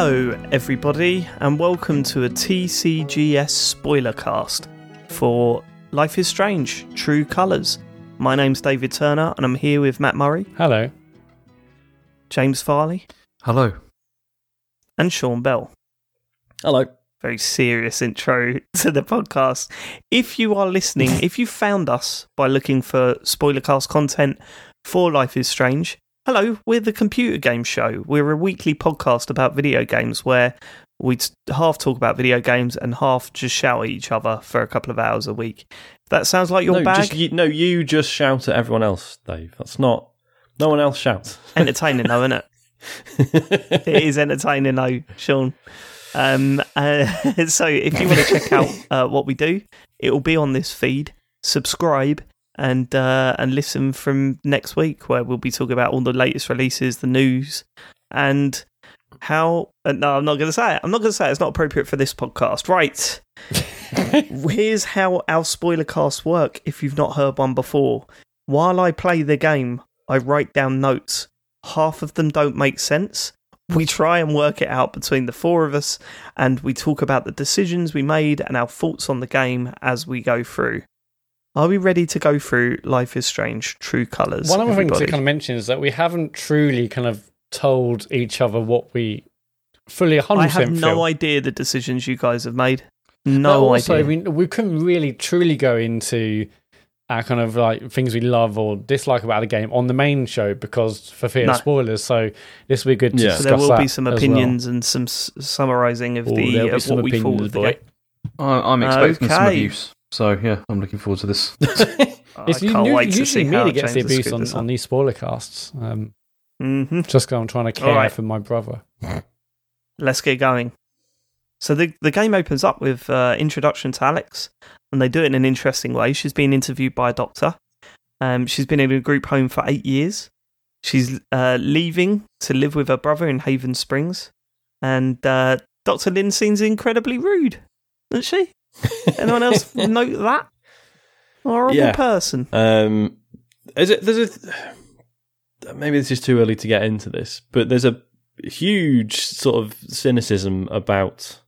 Hello, everybody, and welcome to a TCGS spoiler cast for Life is Strange True Colours. My name's David Turner, and I'm here with Mat Murray, Hello. James Farley, Hello. and Sean Bell. Hello. Very serious intro to the podcast. If you are listening, if you found us by looking for spoiler cast content for Life is Strange, hello, we're the computer game show. We're a weekly podcast about video games where we half talk about video games and half just shout at each other for a couple of hours a week. That sounds like your no, bag. Just, you, no, you just shout at everyone else, Dave. That's not. No one else shouts. entertaining though, isn't it? it is entertaining though, Sean. Um, uh, so if you want to check out uh, what we do, it will be on this feed. Subscribe and uh, and listen from next week, where we'll be talking about all the latest releases, the news, and how. Uh, no, I'm not going to say it. I'm not going to say it. It's not appropriate for this podcast. Right. Here's how our spoiler casts work. If you've not heard one before, while I play the game, I write down notes. Half of them don't make sense. We try and work it out between the four of us, and we talk about the decisions we made and our thoughts on the game as we go through. Are we ready to go through Life is Strange True Colours? One of the things to kind of mention is that we haven't truly kind of told each other what we fully 100% I have no feel. idea the decisions you guys have made. No also, idea. we, we couldn't really truly go into our kind of like things we love or dislike about the game on the main show because for fear No. of spoilers. So this will be good to Yeah. discuss so there will that be some as well. opinions and some s- summarising of Oh, the there'll of uh, some what we thought of the boy. game. I, I'm expecting some Okay. abuse. So, yeah, I'm looking forward to this. I It's can't wait to usually me how that gets the James abuse on, on these spoiler casts. Um, Mhm. just because I'm trying to care Alright. for my brother. let's get going. So the the game opens up with uh, introduction to Alex, and they do it in an interesting way. She's being interviewed by a doctor. Um, she's been in a group home for eight years. She's uh, leaving to live with her brother in Haven Springs, and uh, Doctor Lynn seems incredibly rude, doesn't she? Anyone else note that? Horrible Yeah. person. Um, is it? There's a. Maybe this is too early to get into this, but there's a huge sort of cynicism about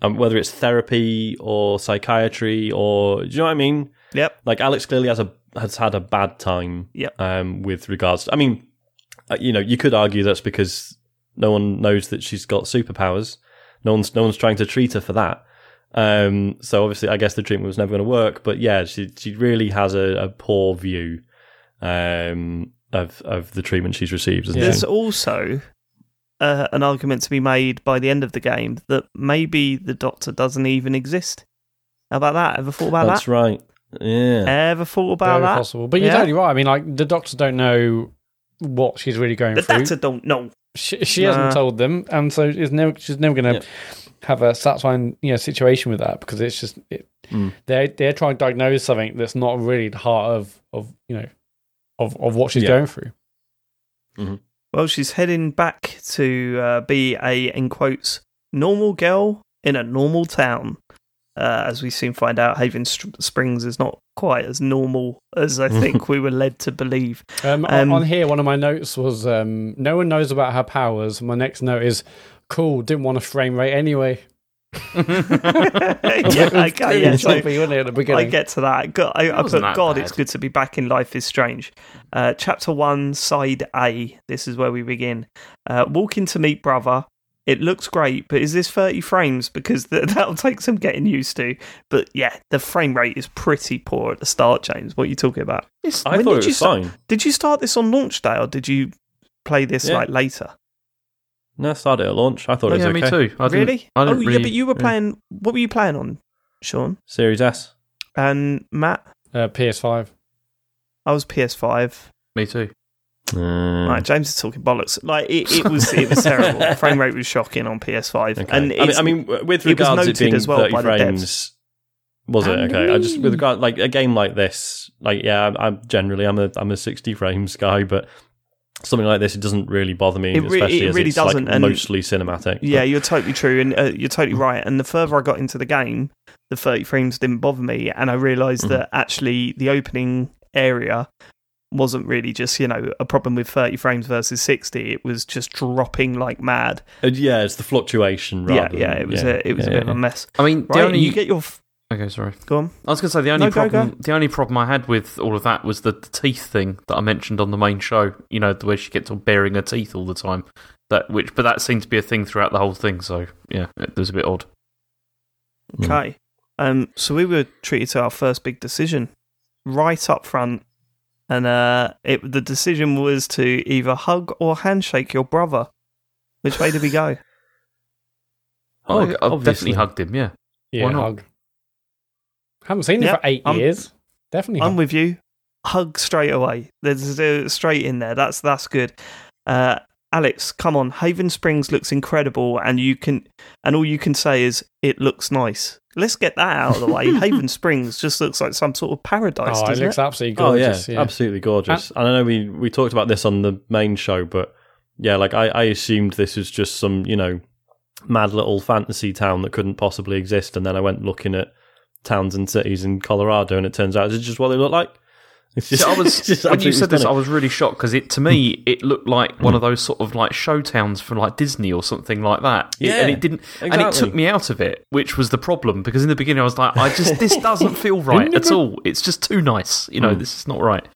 um, whether it's therapy or psychiatry or do you know what I mean? Yep. Like Alex clearly has a has had a bad time. Yep. Um, with regards, to, I mean, uh, you know, you could argue that's because no one knows that she's got superpowers. No one's no one's trying to treat her for that. Um, so obviously, I guess the treatment was never going to work. But yeah, she she really has a, a poor view um, of of the treatment she's received. Isn't There's she? also uh, an argument to be made by the end of the game that maybe the Doctor doesn't even exist. How about that? Ever thought about That's that? That's right. Yeah. Ever thought about Very that? possible. But you're Yeah. totally right. I mean, like, the Doctor don't know what she's really going The through. Doctor don't know. she she Nah. hasn't told them, and so is never, she's never going to Yeah. Have a satisfying you know situation with that because it's just it, Mm. they're they're trying to diagnose something that's not really the heart of of you know of of what she's Yeah. going through. Well, she's heading back to uh, be a, in quotes, normal girl in a normal town. Uh, as we soon find out, Haven Springs is not quite as normal as I think we were led to believe. Um, on- Um, on here, one of my notes was um, no one knows about her powers. My next note is cool. Didn't want a frame rate anyway. yeah, okay, yeah. Choppy, wasn't it, at the beginning? I get to that. God, I, I put, wasn't that God, bad. it's good to be back in Life is Strange. Uh, chapter 1, Side A. This is where we begin. Uh, walking to meet brother. It looks great, but is this 30 frames? Because th- that'll take some getting used to. But yeah, the frame rate is pretty poor at the start, James. What are you talking about? It's- I thought did it you was start- fine. Did you start this on launch day or did you play this Yeah. like later? No, I started at launch. I thought it yeah, was me too. I didn't- Really? I oh, didn't yeah, really- but you were yeah. playing. What were you playing on, Sean? Series S. And Mat? uh, PS5. I was PS5. Me too. Mm. Right, James is talking bollocks. Like it, it was, it was terrible. The frame rate was shocking on PS5, Okay. and I mean, I mean, w- with it was regards to noted it being as well 30 by the devs. frames, was it And okay? I just with me. regard like a game like this, like yeah, I'm, I'm generally I'm a I'm a 60 frames guy, but something like this it doesn't really bother me, It re- especially it as really it's doesn't, and- mostly cinematic. yeah, But- you're totally true, and uh, you're totally right. And the further I got into the game, the 30 frames didn't bother me, and I realized Mhm. that actually the opening area wasn't really just you know a problem with 30 frames versus 60 it was just dropping like mad Uh, yeah, it's the fluctuation. Rather yeah yeah it was yeah, a it was yeah, a bit of a mess I mean, right only you get your f- okay, sorry. go on I was going to say the only No, problem. go. The only problem I had with all of that was the, the teeth thing that I mentioned on the main show. You know, the way she gets on baring her teeth all the time. That which, but that seemed to be a thing throughout the whole thing. So yeah, it was a bit odd. Okay um so we were treated to our first big decision right up front and uh it the decision was to either hug or handshake your brother which way did we go Oh, I, I've obviously. definitely hugged him. Yeah, Yeah, Why not? hug. Haven't seen Yeah, him for 8 I'm- years. Definitely. I'm hug. with you. Hug straight away. There's uh, straight in there. That's that's good. Uh, Alex, come on. Haven Springs looks incredible, and you can, and all you can say is it looks nice. Let's get that out of the way. Haven Springs just looks like some sort of paradise, oh, it looks it? absolutely Oh gorgeous. yeah, yeah. absolutely gorgeous. And I know we we talked about this on the main show, but yeah, like I, I assumed this was just some you know mad little fantasy town that couldn't possibly exist, and then I went looking at towns and cities in Colorado, and it turns out it's just what they look like. Just, I was when you said this, I was really shocked because it to me it looked like one of those sort of like show towns from like Disney or something like that. It- Yeah, and it didn't, and it took me out of it, which was the problem because in the beginning I was like, I just this doesn't feel right at all. It's just too nice, you know. Mm. This is not right.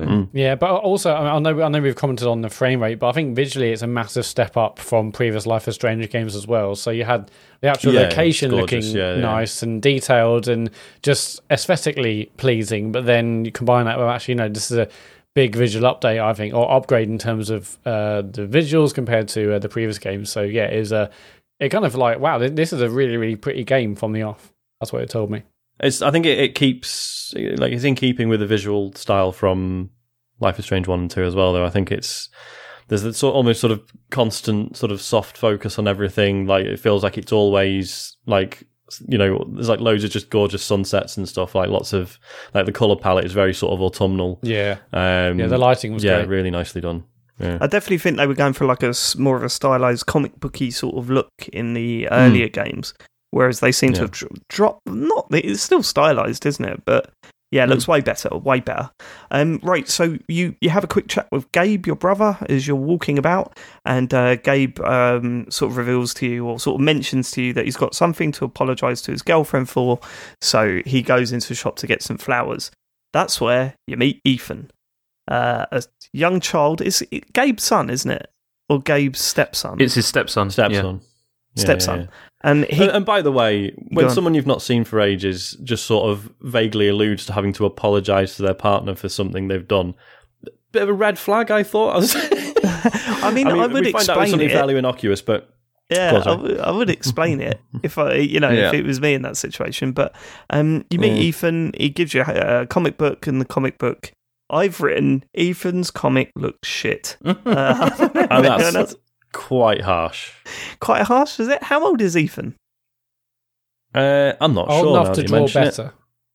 But Mm. Yeah, but also I, mean, I know I know we've commented on the frame rate, but I think visually it's a massive step up from previous Life is Strange games as well. So you had the actual Yeah, location looking yeah, yeah. nice and detailed and just aesthetically pleasing, but then you combine that with actually, you know, this is a big visual update, I think, or upgrade in terms of uh, the visuals compared to uh, the previous games. So yeah, it is a it kind of like wow, this is a really really pretty game from the off. That's what it told me. It's. I think it, it keeps like it's in keeping with the visual style from Life is Strange one and two as well. Though I think it's there's that sort almost sort of constant sort of soft focus on everything. Like it feels like it's always like you know there's like loads of just gorgeous sunsets and stuff. Like lots of like the color palette is very sort of autumnal. Yeah, Um, yeah, the lighting was yeah, great. really nicely done. Yeah. I definitely think they were going for like a s- more of a stylized comic booky sort of look in the earlier games, whereas they seem to have dro- dropped. Not it's still stylized, isn't it? But yeah, it looks way better, way better. Um, right, so you you have a quick chat with Gabe, your brother, as you're walking about, and uh, Gabe um, sort of reveals to you or sort of mentions to you that he's got something to apologise to his girlfriend for. So he goes into the shop to get some flowers. That's where you meet Ethan, uh, a young child. Is Gabe's son, isn't it, or Gabe's stepson? it's his stepson. Stepson. yeah. On. Yeah, Stepson. yeah, yeah. and he and, and by the way, when someone you've not seen for ages just sort of vaguely alludes to having to apologise to their partner for something they've done, bit of a red flag, I thought. I, was I mean, I, would we find explain something it. fairly innocuous, but Yeah, Go on, I would- explain it if I, you know, Yeah. if it was me in that situation. But um, you meet Mm. Ethan. He gives you a, a comic book, and the comic book I've written Ethan's comic looks shit. Uh, and that's quite harsh. quite harsh, is it? How old is Ethan? Uh, I'm not Old sure enough now to draw mention it. better.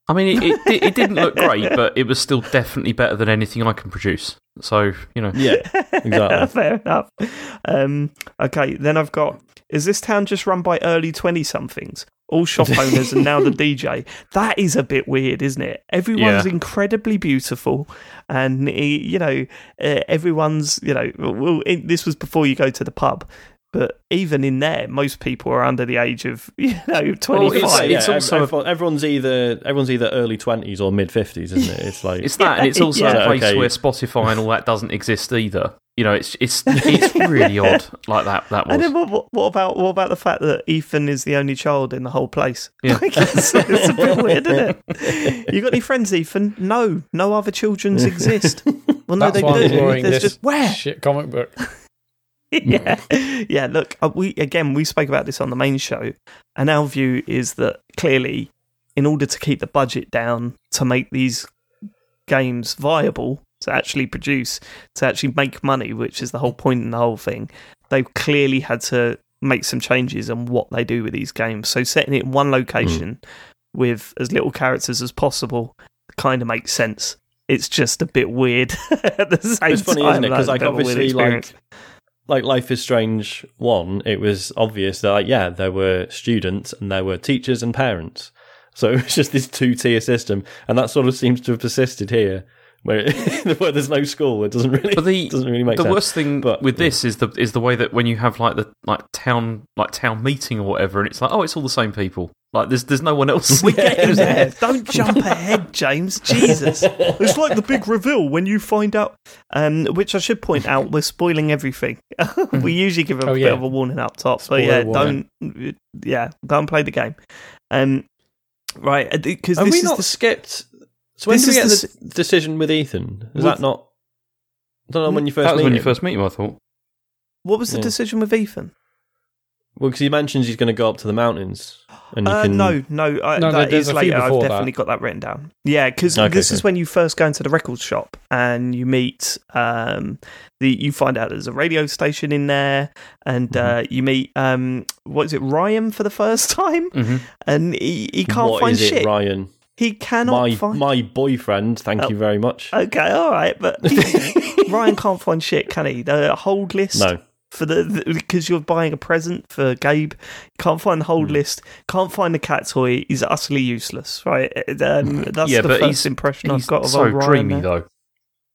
I mean, it, it, it didn't look great, but it was still definitely better than anything I can produce. So you know, Yeah, exactly. Fair enough. Um, okay, then I've got. Is this town just run by early twenty somethings? All shop owners and now the DJ. That is a bit weird, isn't it? Everyone's Yeah. incredibly beautiful, and eh, you know, uh, everyone's you know. Well, it, this was before you go to the pub, but even in there, most people are under the age of you know twenty five. Well, five. it's- yeah, also everyone- everyone's either everyone's either early twenties or mid fifties, isn't it? It's like it's that, and it's also Yeah. a place Okay. where Spotify and all that doesn't exist either. You know, it's it's it's really odd like that. That was. And then what, what, what about what about the fact that Ethan is the only child in the whole place? Yeah. Like, it's, it's a bit weird, isn't it? You got any friends, Ethan? No, no other children's exist. Well, no, That's they why I'm do. There's this just where? shit comic book. yeah, yeah. Look, uh, we again we spoke about this on the main show, and our view is that clearly, in order to keep the budget down to make these games viable, to actually produce, to actually make money, which is the whole point in the whole thing, they've clearly had to make some changes on what they do with these games. So setting it in one location with as little characters as possible kind of makes sense. It's just a bit weird at the same it's funny, time. isn't it? Because like a bit of a weird obviously, like like Life is Strange one, it was obvious that like yeah, there were students and there were teachers and parents. So it was just this two tier system, and that sort of seems to have persisted here. where, where there's no school. It doesn't really But the doesn't really make the sense. worst thing But, with yeah. this is the is the way that when you have like the like town like town meeting or whatever, and it's like oh, it's all the same people. Like there's there's no one else. We're getting there. Don't jump ahead, James. Jesus. It's like the big reveal when you find out. Um, which I should point out, we're spoiling everything. we usually give a Oh, bit yeah. of a warning up top, but Spoiler yeah, warning. don't. Yeah, go and play the game. Um, right, because Have this we is not the, skipped? So when this did we get is the decision with Ethan? Is With- that not? I don't know when you first that was meet when you first meet him. I thought. what was the Yeah. decision with Ethan? Well, because he mentions he's going to go up to the mountains, and you Uh, can. no, no, uh, No, that there's a few later. I've before that. definitely got that written down. Yeah, because Okay, this is when you first go into the record shop and you meet um, the. You find out there's a radio station in there, and uh, you meet um, what is it, Ryan for the first time, hmm and he, he can't What find is it, shit. Ryan? He cannot My find. my boyfriend. Thank Oh. you very much. Okay, all right, but he- Ryan can't find shit, can he? The hold list No, for the because you're buying a present for Gabe. Can't find the hold Hmm. list. Can't find the cat toy. He's utterly useless, right? Um, that's Yeah, the but first he's- impression I've He's got of so old Ryan dreamy there. though.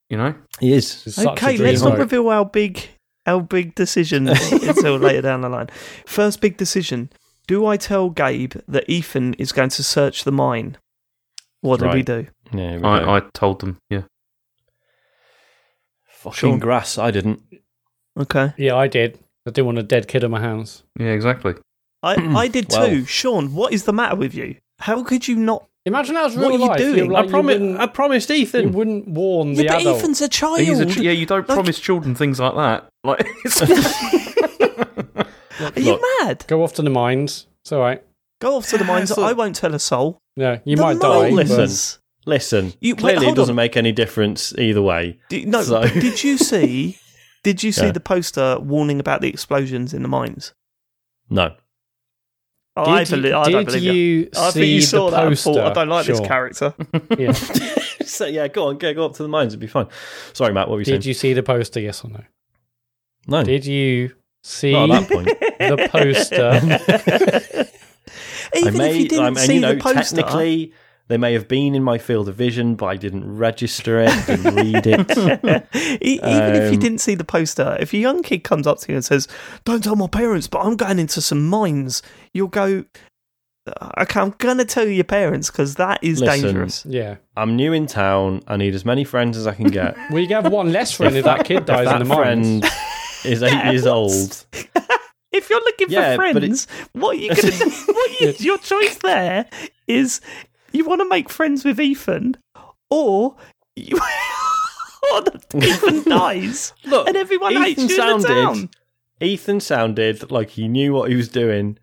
You know. he is. Such Okay, dream let's not reveal our big our big decision until later down the line. First big decision: Do I tell Gabe that Ethan is going to search the mine? What do we do? Yeah, we. I, I told them. Yeah. fucking Sean. grass. I didn't. Okay, Yeah, I did. I didn't want a dead kid in my house. Yeah. Exactly. I I did Well- too. Sean, what is the matter with you? How could you not? Imagine that was What real are you life. doing? You're like, I you promised. wouldn't- I promised Ethan. You Ethan. wouldn't warn Yeah, the but adult. Ethan's a child. He's a ch- yeah, you don't Like- promise children things like that. Like, it's, Are you Look. mad? Go off to the mines. It's all right. Go off to the mines. so- I won't tell a soul. No, you The might die. mines. but- Listen. Listen, You- wait, clearly it doesn't on. make any difference either way. Do- no, So- did you see? Did you see Yeah. the poster warning about the explosions in the mines? No. Oh, I, Did you- I don't did believe you. you I see think you saw the that and poster? thought, I don't like this character. Yeah. so yeah, go on, go, go up to the mines. It'd be fine. Sorry, Mat. What were you Did saying? you see the poster? Yes or no? no, Did you see that point. the poster? Even I may, if you didn't um, I mean, see you know, the poster, technically, they may have been in my field of vision, but I didn't register it, didn't read it. Even if you Um, didn't see the poster, if a young kid comes up to you and says, "Don't tell my parents, but I'm going into some mines," you'll go, "Okay, I'm going to tell your parents because that is Listen. dangerous." yeah. I'm new in town. I need as many friends as I can get. Well, you can have one less friend if that kid if dies in that the mines. friend is eight Yeah, years what? old, If you're looking Yeah, for but friends, what are you going to? What you, your choice there is you want to make friends with Ethan, or you. or that Ethan dies look, and everyone hates Ethan you in the town. Ethan sounded like he knew what he was doing,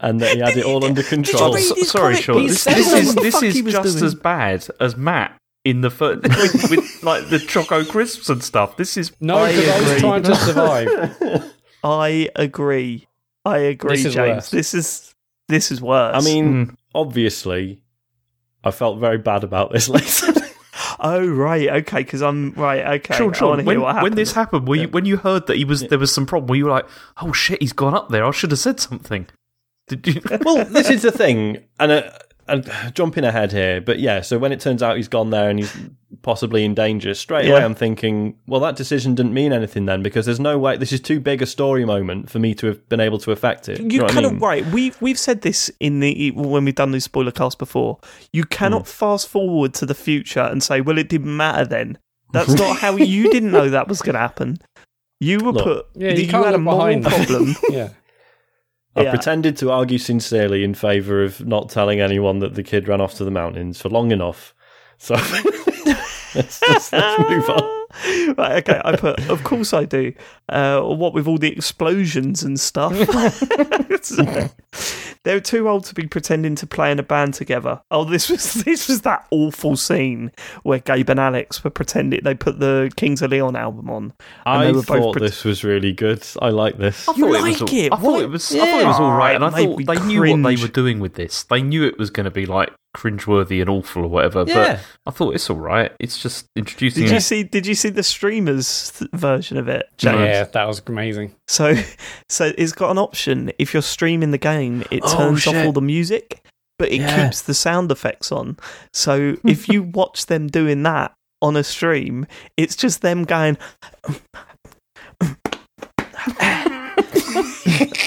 and that he had it all under control. read So- sorry, comic Sean. This, He this what is the this is just doing. as bad as Mat in the fir- with, with like the choco crisps and stuff. This is No, I because I, was agree. trying to survive. I agree. I agree, This James. worse. This is this is worse. I mean, Mm. obviously, I felt very bad about this later. oh right, okay, because I'm right. Okay, Sean, I Sean, when, hear what happened. when this happened, were you when you heard that he was there was some problem? Were you like, "Oh shit, he's gone up there. I should have said something." Did you? well, this is the thing, and uh, and jumping ahead here, but yeah. So when it turns out he's gone there and he's possibly in danger, straight away Yeah. I'm thinking, well, that decision didn't mean anything then because there's no way. This is too big a story moment for me to have been able to affect it. you know what I cannot mean? right. We've we've said this in the when we've done these spoiler casts before. You cannot Hmm. fast forward to the future and say, "Well, it didn't matter then." That's not how you didn't know that was going to happen. You were Look. put. Yeah, you you, can't had a look moral behind. problem. Yeah. I Yeah. pretended to argue sincerely in favour of not telling anyone that the kid ran off to the mountains for long enough. So let's, let's, let's move on. right, okay. I put, of course I do. Uh, what with all the explosions and stuff. They're too old to be pretending to play in a band together. Oh, this was this was that awful scene where Gabe and Alex were pretending they put the Kings of Leon album on. And I they were both thought pret- this was really good. I like this. I You thought like was, it? I thought it was. I thought it was all right, and I Yeah, thought they me knew what they were doing with this. They knew it was going to be like cringeworthy and awful or whatever. Yeah. But I thought it's all right. It's just introducing. Did a- you see? Did you see the streamers th- version of it? James? Yeah, that was amazing. So, so it's got an option. If you're streaming the game, it Oh, turns off all the music, but it Yeah. keeps the sound effects on. So if you watch them doing that on a stream. It's just them going.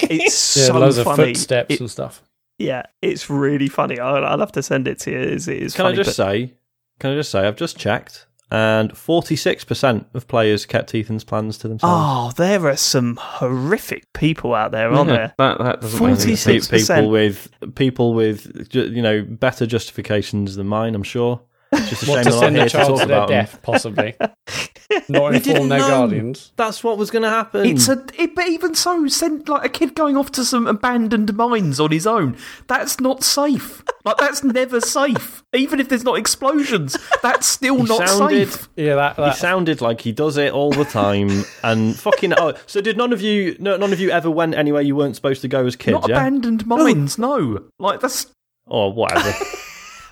it's Yeah, so loads of footsteps It- and stuff. Yeah, it's really funny. I'll, I'll have to send it to you. It's, it's Can funny, I just but- say? Can I just say? I've just checked, and forty-six percent of players kept Ethan's plans to themselves. Oh, there are some horrific people out there, aren't there? That, that doesn't make any 46 sense. 6%. people with people with you know better justifications than mine. I'm sure. It's just a What shame to send here a to child talk to their them. death, possibly. Not inform their know. guardians. That's what was going to happen. It's a, it, but even so, send like a kid going off to some abandoned mines on his own. That's not safe. Like that's never safe. Even if there's not explosions, that's still He not sounded- safe. Yeah, that, He sounded like he does it all the time, and fucking. Oh, so did none of you? No, none of you ever went anywhere you weren't supposed to go as kids? not yeah. abandoned mines. No, like that's or whatever.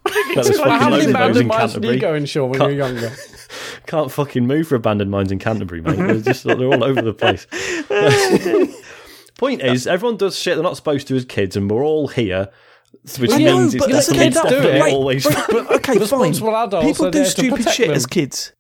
There's It's fucking like how many in abandoned mines did you Canterbury. go in, Sean, when Can't- you were younger? Can't fucking move for abandoned mines in Canterbury, mate. They're just they're all over the place. Point is, everyone does shit they're not supposed to as kids, and we're all here, which I know, means but it's the definitely, kids do definitely it. always. But okay, fine. Responsible adults People are do there to stupid protect shit them. as kids.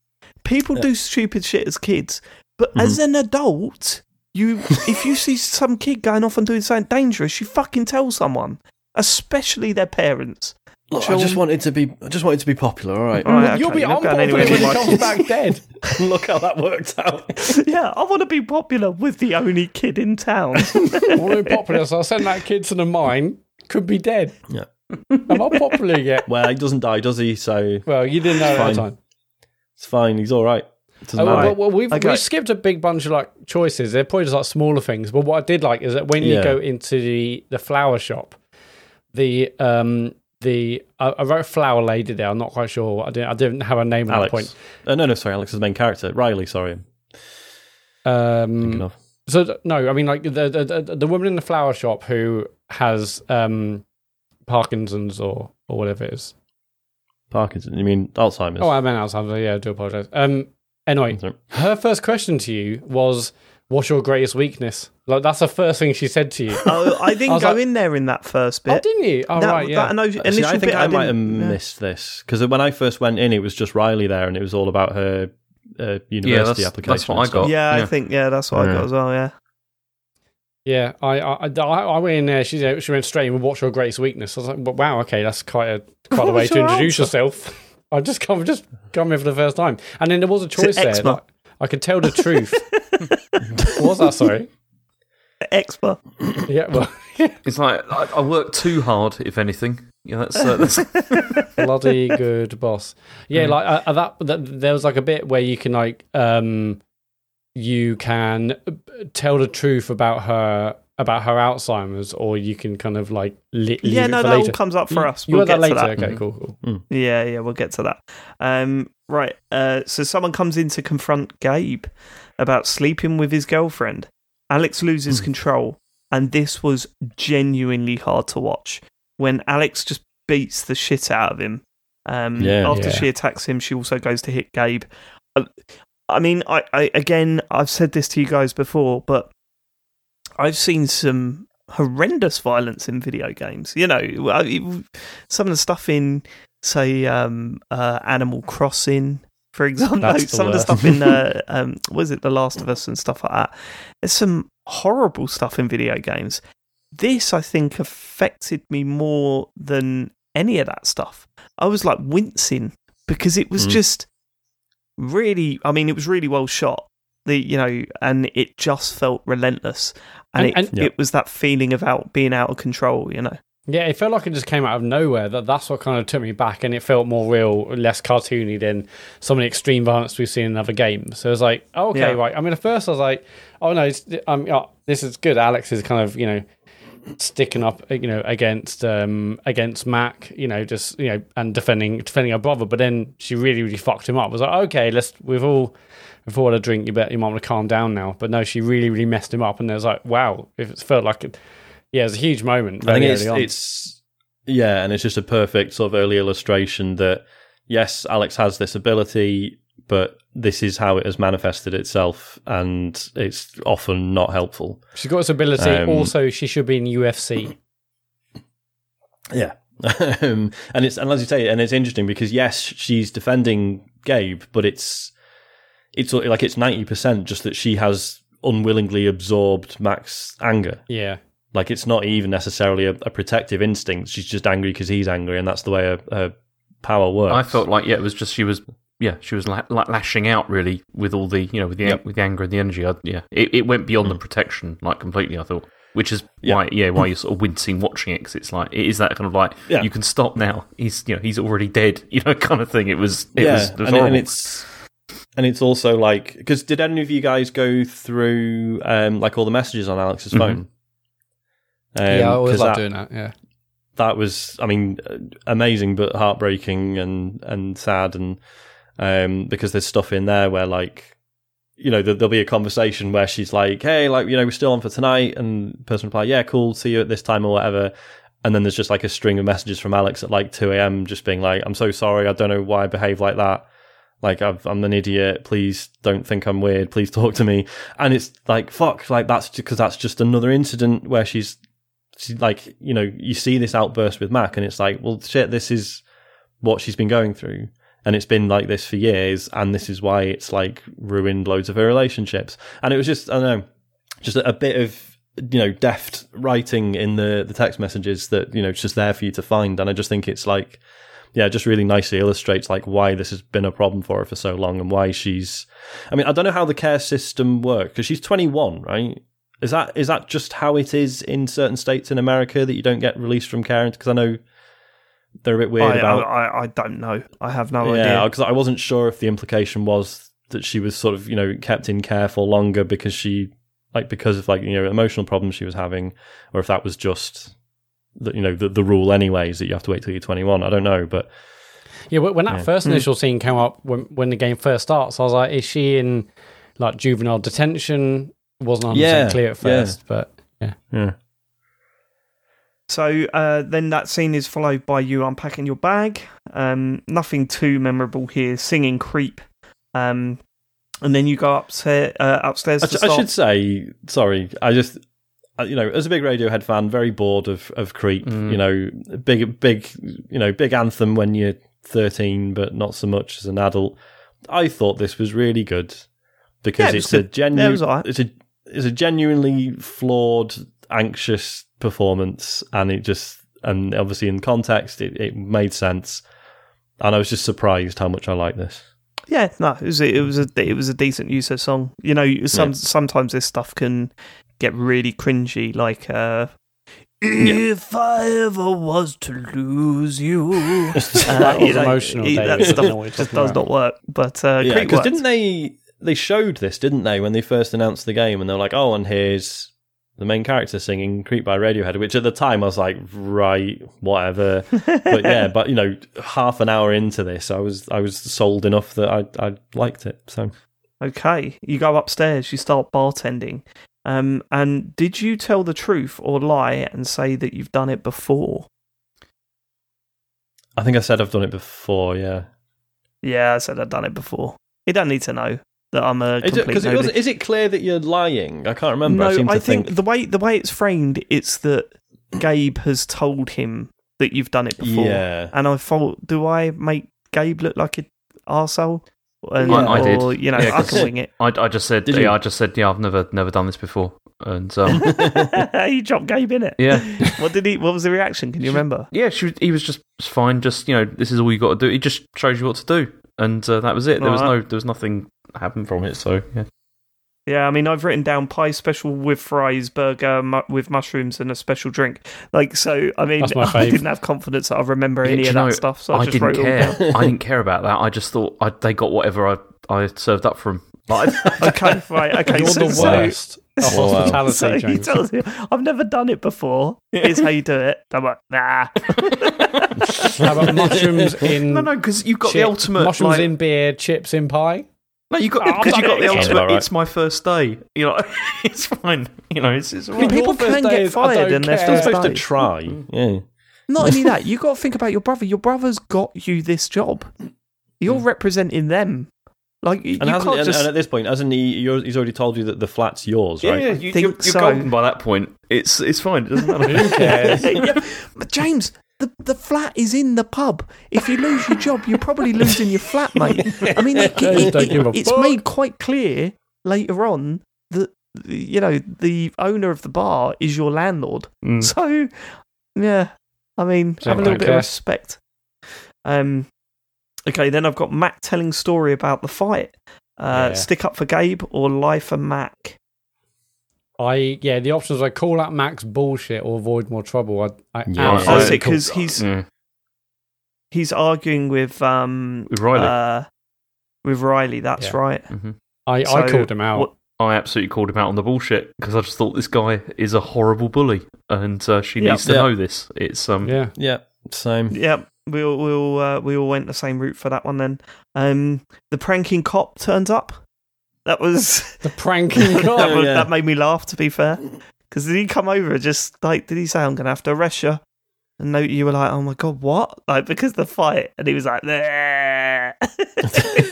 People do stupid shit as kids. But as mm-hmm. an adult, you if you see some kid going off and doing something dangerous, you fucking tell someone, especially their parents. Look, I just wanted to be. I just wanted to be popular. All right. All right, You'll okay, be you're not unpopular going when anywhere he comes back dead. Look how that worked out. yeah, I want to be popular with the only kid in town. I want to be popular, so I'll send that kid to the mine. Could be dead. Yeah. I'm not popular yet. Well, he doesn't die, does he? So Well, you didn't know at the time. it's fine. He's all right. Doesn't Oh, well, well, well, we've, Okay. we've skipped a big bunch of like choices. They're probably just like smaller things. But what I did like is that when you go into the, the flower shop, the um the I, I wrote flower lady there. I'm not quite sure. I didn't I didn't have a name at Alex. that point. Uh, no, no, sorry. Alex is the main character. Riley, sorry. Um, so no, I mean like the, the the the woman in the flower shop who has um Parkinson's or or whatever it is. Parkinson. You mean Alzheimer's? Oh, I meant Alzheimer's. Yeah, I do apologize. Um, anyway, her first question to you was, "What's your greatest weakness?" Like that's the first thing she said to you. oh, I didn't I go like- in there in that first bit. oh, didn't you? Oh, that, right, yeah. that initial See, I think bit, I, might have didn't- yeah. missed this because when I first went in, it was just Riley there, and it was all about her uh, university that's- application. that's what I got. Yeah, I think yeah, that's what I got as well. Yeah. Yeah, I, I, I, I went in there. She, she went straight in with "What's your greatest weakness?" I was like, "Wow, okay, that's quite a quite a way to introduce answer? yourself." I just come just come here for the first time, and then there was a choice there. eczema? That I can tell the truth. what was that? Sorry. Expa. Yeah, well, it's like I, I work too hard. If anything, yeah, that's, uh, that's bloody good boss. Yeah, like uh, uh, that, that. There was like a bit where you can like um, you can uh, tell the truth about her about her Alzheimer's, or you can kind of like li- Yeah, no, for that all comes up for us. We'll got that get later. to that. Okay, cool, cool. Yeah, yeah, we'll get to that. Um, right. Uh, so someone comes in to confront Gabe about sleeping with his girlfriend. Alex loses control, and this was genuinely hard to watch. When Alex just beats the shit out of him. Um, Yeah. after Yeah. she attacks him, she also goes to hit Gabe. Uh, I mean, I, I again, I've said this to you guys before, but I've seen some horrendous violence in video games. You know, some of the stuff in, say, um, uh, Animal Crossing, for example, the some of the stuff in, uh, um, was it The Last of Us and stuff like that. There's some horrible stuff in video games. This, I think, affected me more than any of that stuff. I was like wincing because it was Mm. just really. I mean, it was really well shot. The you know, and it just felt relentless, and, And- it and- Yeah. it was that feeling of out being out of control. You know, Yeah, it felt like it just came out of nowhere. That that's what kind of took me back, and it felt more real, less cartoony than some of the extreme violence we've seen in other games. So it was like, oh, okay, Yeah. right. I mean, at first I was like, oh no, it's, um, oh, this is good. Alex is kind of you know sticking up, you know, against um against Mac, you know, just you know, and defending defending her brother. But then she really really fucked him up. I was like, okay, let's we've all. We've all had a drink. You bet you might want to calm down now. But no, she really, really messed him up, and it was like, wow, it felt like, it, yeah, it's a huge moment. I think it's, early on. it's yeah, and it's just a perfect sort of early illustration that yes, Alex has this ability, but this is how it has manifested itself, and it's often not helpful. She's got this ability. Um, also, she should be in UFC. Yeah. um, and it's and as you say, and it's interesting because yes, she's defending Gabe, but it's it's like it's ninety percent just that she has unwillingly absorbed Mac's anger. Yeah. Like it's not even necessarily a, a protective instinct. She's just angry because he's angry, and that's the way her, her power works. I felt like yeah, it was just she was yeah she was la- la- lashing out really with all the you know with the Yep. with the anger and the energy. I, yeah, it, it went beyond the protection like completely. I thought, which is Yeah. why yeah why you're sort of wincing watching it because it's like it is that kind of like Yeah. you can stop now. He's you know he's already dead. You know kind of thing. It was it yeah, was, it was and, and it's and it's also like because did any of you guys go through um, like all the messages on Alex's Mhm. phone? Um, yeah, I always like that, doing that. Yeah. that was, I mean, uh, amazing but heartbreaking and and sad, and um, because there's stuff in there where like. You know, there- there'll be a conversation where she's like, "Hey, like, you know, we're still on for tonight," and person reply, "Yeah, cool, see you at this time or whatever." And then there's just like a string of messages from Alex at like 2 a.m. just being like, I'm so sorry. I don't know why I behave like that. Like, I've, I'm an idiot. Please don't think I'm weird. Please talk to me. And it's like, fuck, like that's because that's just another incident where she's, like, you know, you see this outburst with Mac and it's like, well, shit, this is what she's been going through. And it's been like this for years. And this is why it's like ruined loads of her relationships. And it was just, I don't know, just a, a bit of you know deft writing in the the text messages that you know it's just there for you to find and i just think it's like yeah just really nicely illustrates like why this has been a problem for her for so long and why she's i mean i don't know how the care system works because she's 21 right is that is that just how it is in certain states in america that you don't get released from care because i know they're a bit weird I, about I, I don't know. I have no yeah idea. Yeah, because i wasn't sure if the implication was that she was sort of you know kept in care for longer because she like because of like you know emotional problems she was having or if that was just that you know the, the rule anyways that you have to wait till you're 21 i don't know but Yeah, when that Yeah. first Hmm. initial scene came up when when the game first starts, I was like, is she in like juvenile detention? Wasn't 100% Yeah, clear at yeah. first, but yeah. yeah So uh, then that scene is followed by you unpacking your bag. Um, nothing too memorable here. Singing "Creep," um, and then you go upstairs. Uh, upstairs I, to sh- I should say sorry i just uh, you know as a big radiohead fan very bored of of creep Mm. you know big big you know big anthem when you're 13 but not so much as an adult i thought this was really good because Yeah, it it's a good. Yeah, it genuine was alright. it's a it's a genuinely flawed anxious performance and it just and obviously in context it, it made sense and i was just surprised how much i like this Yeah, no, it was a, it was a it was a decent use of song. You know, some sometimes this stuff can get really cringy, like uh, "If I ever was to lose you," uh, That was you know, emotional, it- David. That I stuff know what you're just does about. not work. But uh, yeah because didn't they they showed this didn't they when they first announced the game and they're like oh and here's the main character singing creep by radiohead which at the time i was like right whatever but yeah but you know half an hour into this i was i was sold enough that i i liked it so Okay, you go upstairs, you start bartending. Um, and did you tell the truth or lie and say that you've done it before? i think i said i've done it before yeah Yeah, I said I've done it before. You don't need to know that I'm a is it, it nobody. wasn't- is it clear that you're lying i can't remember i no, seem to I think, think, the way the way it's framed, it's that Gabe has told him that you've done it before. yeah And I thought, do I make Gabe look like an arsehole? And, I- I did. You know, Yeah, I 'cause- can wing it. I, I just said Did yeah, you? I just said yeah, I've never never done this before, and um, you dropped Gabe in it. yeah, What did he? What was the reaction? Can you remember? yeah, she, he was just fine. Just you know, this is all you got to do. It just shows you what to do, and uh, that was it. There was Alright. no there was nothing happened from it. So yeah, Yeah, I mean, I've written down pie special with fries, burger mu- with mushrooms, and a special drink. Like, so I mean, I didn't have confidence that I remember Yeah, any of you that know, stuff, so I, I, just didn't wrote it all care. down. I didn't care about that. I just thought I, they got whatever I I served up for them. Like, Okay, right, okay. You're so, the so- worst of Oh, wow. hospitality, So he tells you, I've never done it before. Here's how you do it. I'm like, nah. How about mushrooms in no, no, because you've got chip- the ultimate mushrooms like, in beer, chips in pie? No, you got Oh, I've because you got the ultimate. Alright. It's my first day. You know, it's fine. You know, it's it's all right. people can get is, fired don't in their still supposed to try yeah Not only that, you got to think about your brother. Your brother's got you this job. You're mm. representing them. Like you and, hasn't, can't and, just. and at this point hasn't he you're, he's already told you that the flat's yours Yeah, right yeah, you, think you're, you're so. golden by that point. It's it's fine. It doesn't matter. Who cares? Yeah, but James, the, the flat is in the pub. If you lose your job, you're probably losing your flat, mate. I mean, it, it- Don't give a it- it's made quite clear later on that you know the owner of the bar is your landlord. Mm. So, yeah, I mean, have a little bit of respect. Um, okay, then I've got Mac telling story about the fight. Uh, Yeah. Stick up for Gabe or lie for Mac. I yeah, the options I call out Mac's bullshit or avoid more trouble. I, I Yeah. absolutely Oh, is it call- because he's Yeah. he's arguing with um With Riley. uh, with Riley. That's Yeah. right. hmm I, I called him out. what- I absolutely called him out on the bullshit because I just thought this guy is a horrible bully, and uh, she Yep. needs to Yep. know this. It's um, yeah, Yeah, same. Yeah, we all we all uh, we all went the same route for that one. Then um, the pranking cop turns up. That was the pranking that, was- yeah. that made me laugh. To be fair, because did he come over and just like did he say I'm gonna have to arrest you? And no, you were like, oh my god, what? Like because the fight, and he was like.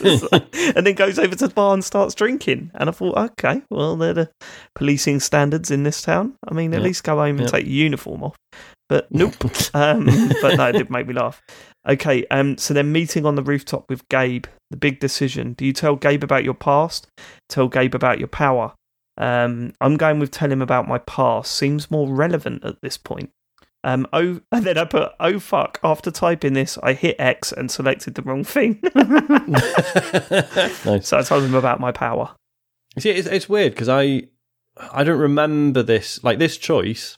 Was like- and then goes over to the bar and starts drinking. And I thought, okay, well, they're the policing standards in this town. I mean, at Yeah. least go home and take your uniform off. But nope. Um, but no, it did make me laugh. Okay, um, so then meeting on the rooftop with Gabe, the big decision. Do you tell Gabe about your past? Tell Gabe about your power? Um, I'm going with tell him about my past. Seems more relevant at this point. Um, oh, and then I put, oh fuck, after typing this, I hit X and selected the wrong thing. nice. so I told him about my power. See, it's, it's weird because I I don't remember this like this choice.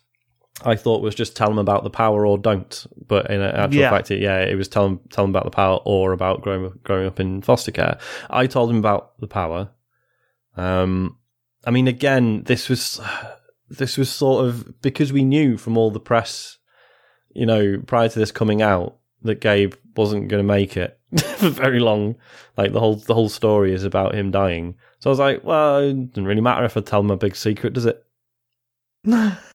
I thought was just tell them about the power or don't, but in actual Yeah. fact, it, yeah, it was tell them tell them about the power or about growing up- growing up in foster care. I told him about the power. Um, I mean, again, this was this was sort of because we knew from all the press, you know, prior to this coming out that Gabe wasn't going to make it for very long. Like the whole the whole story is about him dying. So I was like, well, it doesn't really matter if I tell him a big secret, does it?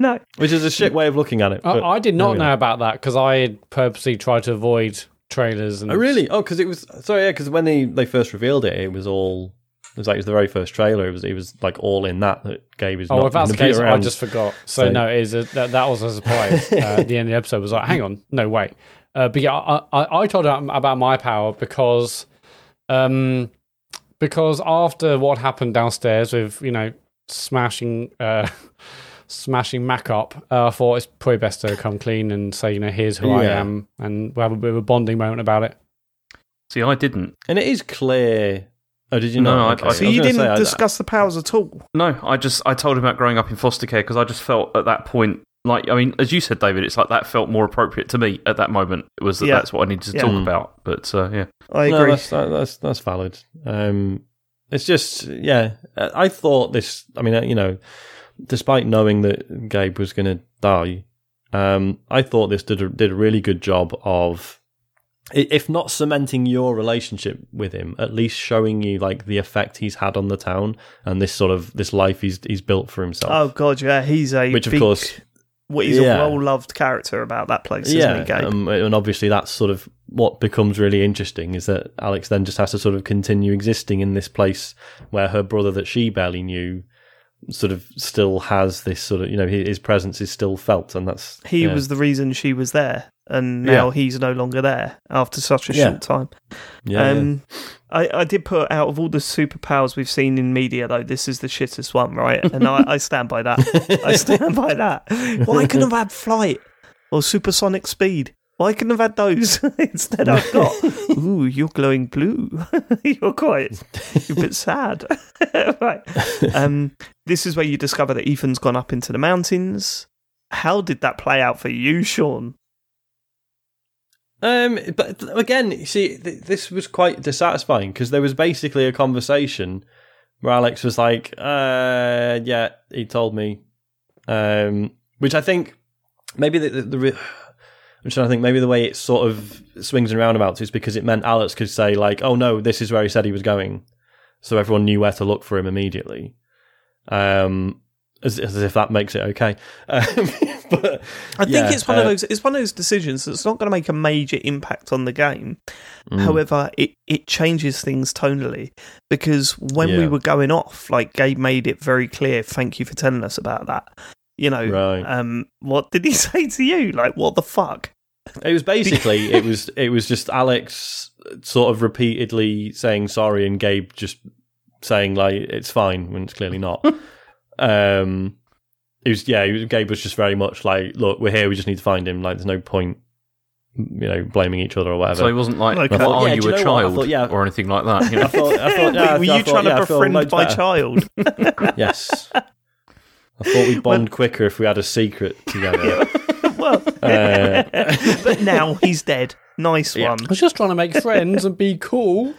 no. Which is a shit way of looking at it. I, I did not there we know about that because I had purposely tried to avoid trailers and Oh, really? Oh, because it was sorry, yeah. Because when they they first revealed it, it was all. It was like it was the very first trailer. It was it was like all in that that Gabe is. Oh, not if that's the gonna be case, I just forgot. So, So- no, it is a, that, that was a surprise. uh, at the end of the episode was like, hang on, no way. Uh, but yeah, I, I, I told him about my power because, um, because after what happened downstairs with you know smashing, uh, smashing Mac up, uh, I thought it's probably best to come clean and say you know here's who I am, and we'll have a bit of a bonding moment about it. see, I didn't. and it is clear. Oh, did you No, not? I- Okay. I- was So you didn't say, I- discuss the powers at all? No, I just I told him about growing up in foster care because I just felt at that point, like I mean, as you said, David, it's like that felt more appropriate to me at that moment. It was that Yeah. that's what I needed to Yeah. talk Mm. about. But uh, yeah, I No, agree. that's, that, that's that's valid. Um, it's just yeah. I thought this. I mean, uh, you know, despite knowing that Gabe was going to die, um, I thought this did a, did a really good job of, if not cementing your relationship with him, at least showing you like the effect he's had on the town and this sort of this life he's he's built for himself. Oh god, yeah, he's a Which, of big- course- what he's Yeah. a well loved character about that place, isn't yeah, he, Gabe? um, and obviously that's sort of what becomes really interesting is that Alex then just has to sort of continue existing in this place where her brother that she barely knew sort of still has this sort of you know his, presence is still felt, and that's he yeah. was the reason she was there, and now Yeah. he's no longer there after such a Yeah. short time. yeah, um, I, I did put out of all the superpowers we've seen in media, though, this is the shittest one, right? And I, I stand by that. I stand by that. Why couldn't have had flight or supersonic speed? Why couldn't have had those? Instead, I've got, ooh, you're glowing blue. you're quite, you're a bit sad. right. Um, this is where you discover that Ethan's gone up into the mountains. How did that play out for you, Sean? Um, but again, you see, th- this was quite dissatisfying because there was basically a conversation where Alex was like, uh, "Yeah, he told me," um, which I think maybe the, the, the I'm trying to think maybe the way it sort of swings and roundabouts is because it meant Alex could say like, "Oh no, this is where he said he was going," so everyone knew where to look for him immediately. Um, as, as if that makes it okay. Um, but I think yeah, it's one of uh, those. It's one of those decisions that's not going to make a major impact on the game. mm, However, it it changes things tonally because when we were going off, like Gabe made it very clear. Thank you for telling us about that. You know, Right. um, what did he say to you? Like, what the fuck? It was basically it was it was just Alex sort of repeatedly saying sorry and Gabe just saying like it's fine when it's clearly not. um, it was yeah, Gabe was just very much like, look, we're here, we just need to find him. Like, there's no point, you know, blaming each other or whatever. So he wasn't like, Okay. "Are Yeah, you you a know what? I child?" thought, yeah. or anything like that. You know? I thought, I thought, yeah, Were I you thought, trying to feel befriend my better. child? Yes. I thought we'd bond quicker if we had a secret together. well, Uh, but now he's dead. Nice Yeah. one. I was just trying to make friends and be cool.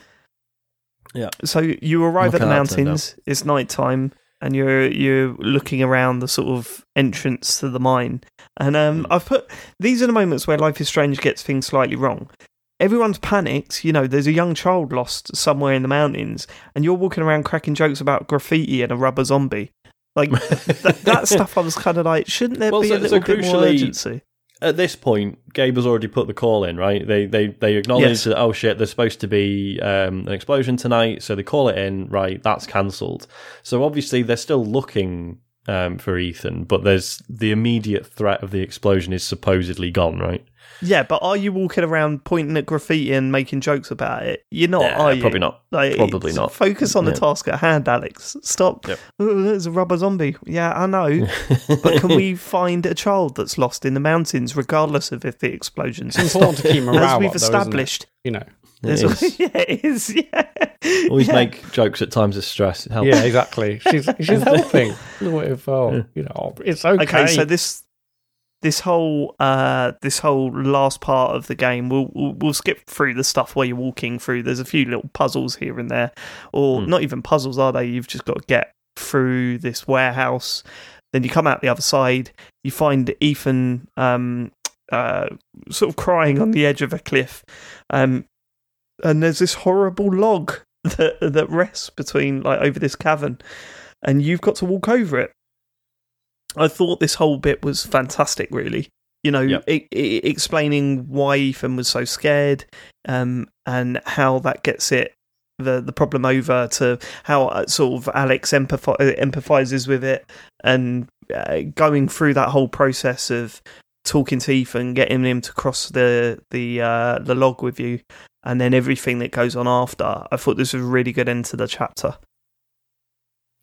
Yeah. So you arrive Look at the how that turned mountains. It's night time, and you're you're looking around the sort of entrance to the mine. And um, Hmm. I've put these are the moments where Life is Strange gets things slightly wrong. Everyone's panicked. You know, there's a young child lost somewhere in the mountains, and you're walking around cracking jokes about graffiti and a rubber zombie. Like that, that stuff, I was kind of like, shouldn't there Well, be so- a little so bit more urgency? at this point, Gabe has already put the call in, right? They they they acknowledge Yes. that oh shit, there's supposed to be um, an explosion tonight, so they call it in. Right, that's cancelled. So obviously they're still looking um, for Ethan, but there's the immediate threat of the explosion is supposedly gone, right? Yeah, but are you walking around pointing at graffiti and making jokes about it? You're not, Yeah, are you? probably not. Like, Probably not. Focus on the Yeah. task at hand, Alex. Stop. Yep. Oh, there's a rubber zombie. Yeah, I know. but can we find a child that's lost in the mountains, regardless of if the explosion's It's important to keep morale As we've up, though, isn't it? established. You know. There's It is. yeah, it is. Yeah. Always Yeah. make jokes at times of stress. It helps. Yeah, exactly. She's she's helping. Look at it, oh, you know, it's okay. Okay, so this this whole uh this whole last part of the game we'll, we'll we'll skip through the stuff where you're walking through. There's a few little puzzles here and there. Or Hmm. not even puzzles are they? You've just got to get through this warehouse. Then you come out the other side. You find Ethan um uh sort of crying on the edge of a cliff. Um and there's this horrible log that that rests between like over this cavern. And you've got to walk over it I thought this whole bit was fantastic, really. You know, Yep. i i explaining why Ethan was so scared, um, and how that gets it the the problem over to how uh, sort of Alex empathi- uh, empathizes with it, and uh, going through that whole process of talking to Ethan, getting him to cross the the uh, the log with you, and then everything that goes on after. I thought this was a really good end to the chapter.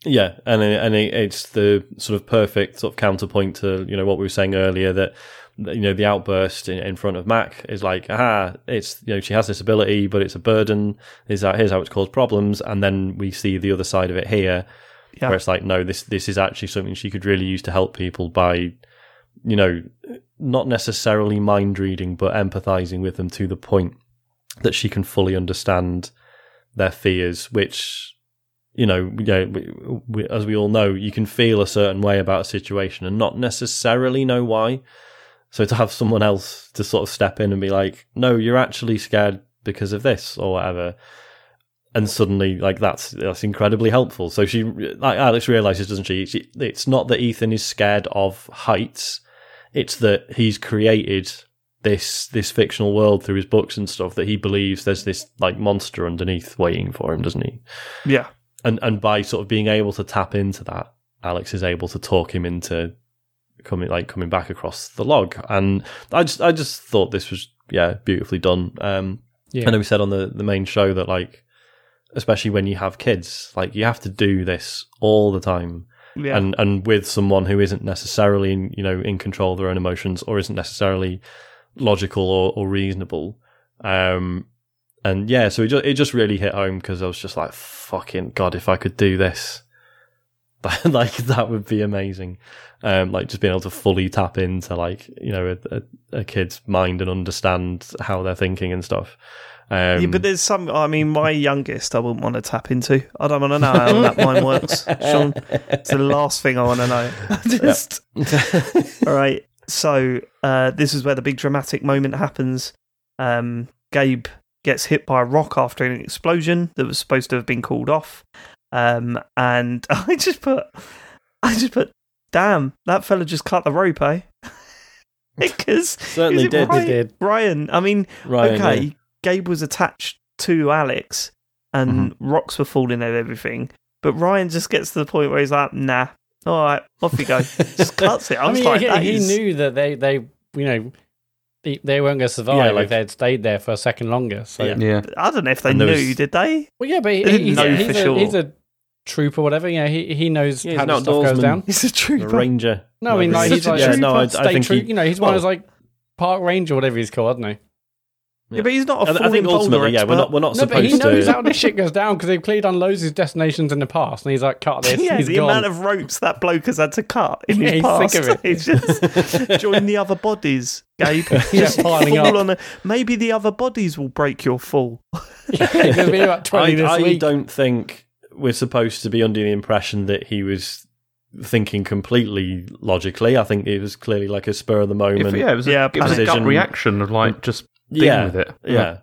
Yeah, and it- and it, it's the sort of perfect sort of counterpoint to you know what we were saying earlier that you know the outburst in, in front of Mac is like ah it's you know she has this ability but it's a burden is that here's how it's caused problems and then we see the other side of it here Yeah. where it's like no this this is actually something she could really use to help people by you know not necessarily mind reading but empathizing with them to the point that she can fully understand their fears which you know, we, we, as we all know, you can feel a certain way about a situation and not necessarily know why. So to have someone else to sort of step in and be like, "No, you're actually scared because of this or whatever," and suddenly, like that's that's incredibly helpful. So she, like Alex realizes, doesn't she? she? It's not that Ethan is scared of heights; it's that he's created this this fictional world through his books and stuff that he believes there's this like monster underneath waiting for him, doesn't he? Yeah. And and by sort of being able to tap into that, Alex is able to talk him into coming like coming back across the log. And I just I just thought this was yeah beautifully done. Um, yeah. I know we said on the the main show that like especially when you have kids, like you have to do this all the time. Yeah. And and with someone who isn't necessarily in, you know in control of their own emotions or isn't necessarily logical or, or reasonable. Um, and yeah, so it just, it just really hit home because I was just like, fucking god, if I could do this, like that would be amazing. Um, like just being able to fully tap into like you know a, a, a kid's mind and understand how they're thinking and stuff. Um, yeah, but there's some. I mean, my youngest, I wouldn't want to tap into. I don't want to know how that mind works, Sean. It's the last thing I want to know. Just all right. So uh, this is where the big dramatic moment happens. Um, Gabe gets hit by a rock after an explosion that was supposed to have been called off, um, and I just put, I just put, damn, that fella just cut the rope, eh? because certainly did. Ryan? Did. Ryan, I mean, Right, okay, yeah. Gabe was attached to Alex, and rocks were falling and everything. But Ryan just gets to the point where he's like, "Nah, all right, off you go." just cuts it. I, I mean, like, he, he is- knew that they, they, you know, they, they weren't going to survive Yeah, if like- they had stayed there for a second longer. So, Yeah. Yeah. I don't know if they And knew, was- did they? well, yeah, but he, didn't he's, know he's, for a, sure. he's a troop or whatever. You know, he he knows Yeah, how an this stuff goes down. He's a A trooper. ranger. No, I mean, like, Such he's a like yeah, trooper. no, I, I think troop. he, you know, he's one of those like park ranger, whatever he's called, I don't he? Yeah, but he's not a I, I falling think boulder ultimately, yeah, we're not we're not No, but supposed he knows to. how this shit goes down because they've clearly done loads of his destinations in the past, and he's like, cut this. yeah, he's the gone. amount of ropes that bloke has had to cut in Yeah, his he's past. sick of it. He's just join the other bodies, Gabe. Yeah, Just piling up. on a, maybe the other bodies will break your fall. There's going to be about 20 I, this I week. don't think we're supposed to be under the impression that he was thinking completely logically. I think it was clearly like a spur of the moment. If, yeah, it was a, Yeah, it was a gut reaction of like just dealing yeah, with it. yeah.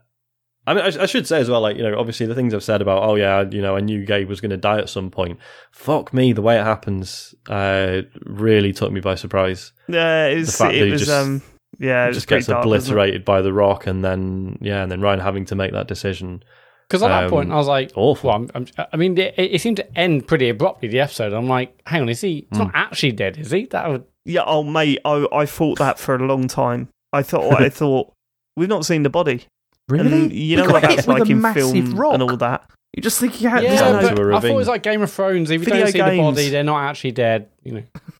I mean, I, I should say as well, like you know, obviously the things I've said about, oh yeah, you know, I knew Gabe was going to die at some point. Fuck me, the way it happens uh, really took me by surprise. Yeah, it was. fact that It he was just- um, yeah, it It was just gets dark, obliterated by the rock, and then yeah, and then Ryan having to make that decision. Because at that Um, point, I was like, awful. Well, I'm, I'm, I mean, it, it seemed to end pretty abruptly, the episode. I'm like, hang on, is he he's not Hmm. actually dead, is he? That would. Yeah, oh mate, I I thought that for a long time. I thought I thought we've not seen the body. And you know got what that's like in film rock. and all that. You just think he had Yeah, just down but to a I thought it was like Game of Thrones. If you Video don't see the games. body, they're not actually dead. You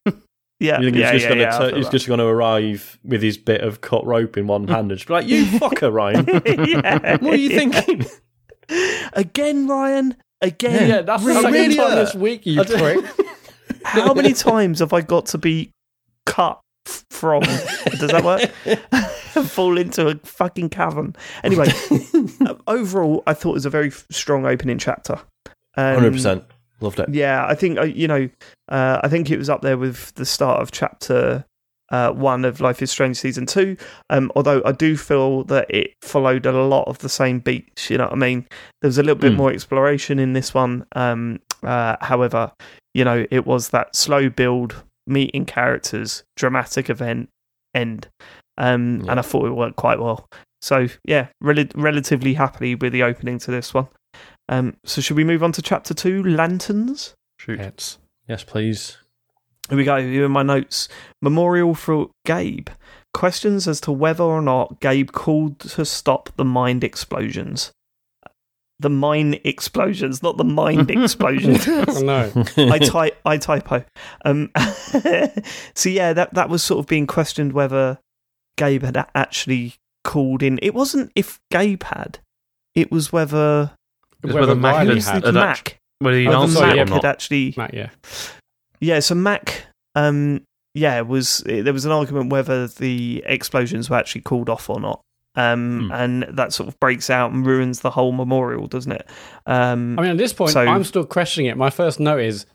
know. Yeah, You think yeah, he's just yeah, going yeah, to he's just going to arrive with his bit of cut rope in one hand and just be like, "You fucker, Ryan! yeah. what are you thinking?" Again, Ryan. Again. Yeah, that's the Really? second time this week, you I prick. How many times have I got to be cut f- from? Does that work? Fall into a fucking cavern. Anyway, overall, I thought it was a very strong opening chapter. Um, Hundred percent, loved it. Yeah, I think uh, you know, uh, I think it was up there with the start of chapter uh, one of Life is Strange season two. Um, although I do feel that it followed a lot of the same beats. You know what I mean? There was a little bit Mm. more exploration in this one. Um, uh, however, you know, it was that slow build, meeting characters, dramatic event, end. Um, Yeah. and I thought it worked quite well. So yeah, rel- relatively happy with the opening to this one. Um, so should we move on to chapter two, lanterns? Shoot. Yes. Yes, please. Here we go. Here are my notes. Memorial for Gabe. Questions as to whether or not Gabe called to stop the mind explosions. The mine explosions, not the mind explosions. Oh, no. I type I typo. Um, so yeah, that that was sort of being questioned whether Gabe had actually called in. It wasn't if Gabe had. It was whether It's whether Mac Riley had- had. the had Mac. Whether he Whether answered Mac it yeah, had not. actually Matt, yeah. yeah, so Mac, um, yeah, was there was an argument whether the explosions were actually called off or not, um, Hmm. and that sort of breaks out and ruins the whole memorial, doesn't it? Um, I mean, at this point, So- I'm still questioning it. My first note is,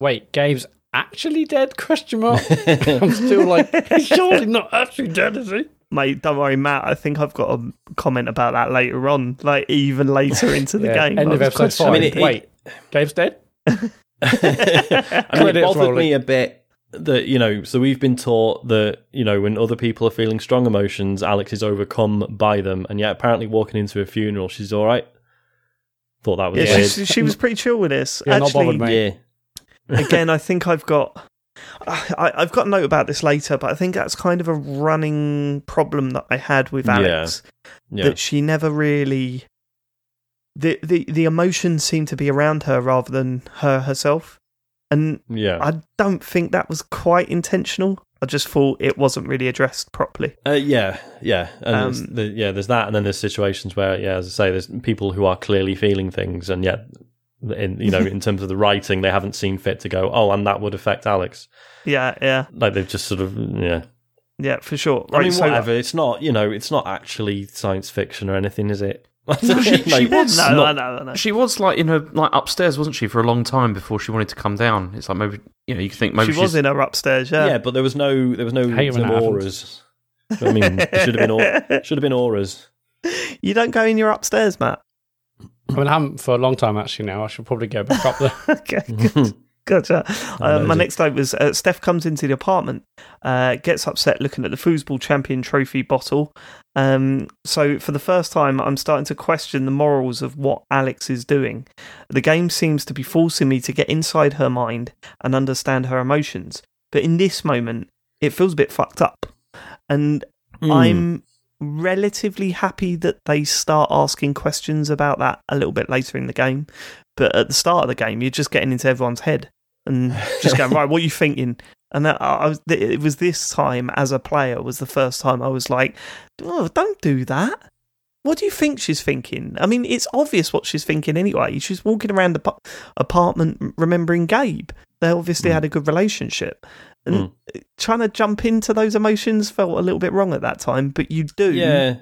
wait, Gabe's actually dead? Question mark. I'm still like, he's surely not actually dead, is he? mate, don't worry, Mat. I think I've got a comment about that later on, like even later into the Yeah, game. End of episode questioning- five. I mean, it- wait, Gabe's dead? I mean, it bothered rolling. me a bit that you know. So we've been taught that you know when other people are feeling strong emotions, Alex is overcome by them, and yet apparently walking into a funeral, she's all right. Thought that was Yeah, weird. she, she was pretty chill with this. Yeah, not Actually, bothered, mate. yeah, again, I think I've got. I, I've got a note about this later, but I think that's kind of a running problem that I had with Yeah. Alex. yeah, that she never really the, the the emotions seem to be around her rather than her herself and yeah. i don't think that was quite intentional i just thought it wasn't really addressed properly Uh, yeah, yeah, and there's Um, the, yeah. There's that, and then there's situations where, yeah, as I say, there's people who are clearly feeling things, and yet, in you know, in terms of the writing, they haven't seen fit to go, oh, and that would affect Alex. yeah yeah Like they've just sort of, yeah. yeah for sure I mean, so- whatever. It's not, you know, it's not actually science fiction or anything, is it? she- she was no, not- no, no, no. She was like in her like upstairs, wasn't she, for a long time before she wanted to come down? It's like maybe you know you think maybe she was in her upstairs yeah, Yeah, but there was no, there was no Hate when some that auras. I mean, there should have been, au- should have been auras. you don't go in your upstairs Mat I mean, I haven't for a long time, actually, now. I should probably go back up there. okay good. Gotcha. Uh, my next note was uh, Steph comes into the apartment, uh, gets upset looking at the foosball champion trophy bottle. Um, so, for the first time, I'm starting to question the morals of what Alex is doing. The game seems to be forcing me to get inside her mind and understand her emotions. But in this moment, it feels a bit fucked up. And Hmm. I'm relatively happy that they start asking questions about that a little bit later in the game. But at the start of the game, you're just getting into everyone's head and just going, right, what are you thinking? And that, I was, it was this time as a player was the first time I was like, oh, don't do that. What do you think she's thinking? I mean, it's obvious what she's thinking anyway. She's walking around the ap- apartment remembering Gabe. They obviously Mm. had a good relationship. And Mm. trying to jump into those emotions felt a little bit wrong at that time, but you do Yeah.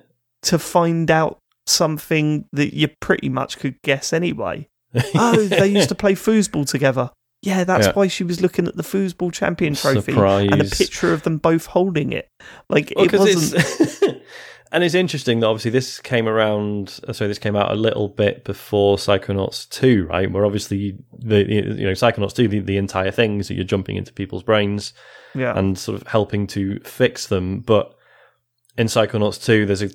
to find out something that you pretty much could guess anyway. Oh, they used to play foosball together. Yeah, that's Yeah. why she was looking at the foosball champion trophy and a picture of them both holding it. Like Well, it wasn't. it's and it's interesting that obviously this came around. uh, So this came out a little bit before Psychonauts two, right? Where obviously the you know Psychonauts two, the, the entire thing is that you're jumping into people's brains Yeah, and sort of helping to fix them. But in Psychonauts two, there's a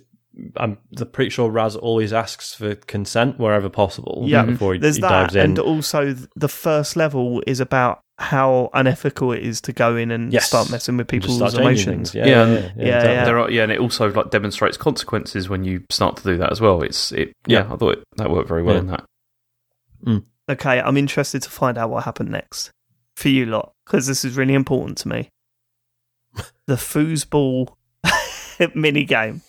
I'm pretty sure Raz always asks for consent wherever possible. Yeah, before he, there's he that, dives in. and also the first level is about how unethical it is to go in and Yes. start messing with people's emotions. things. Yeah, Yeah, yeah, and- yeah, Yeah, exactly. yeah. There are, yeah, and it also like demonstrates consequences when you start to do that as well. It's it, yeah. Yeah. I thought it, that worked very well Yeah. in that. Mm. Okay, I'm interested to find out what happened next for you lot because this is really important to me. the foosball mini game.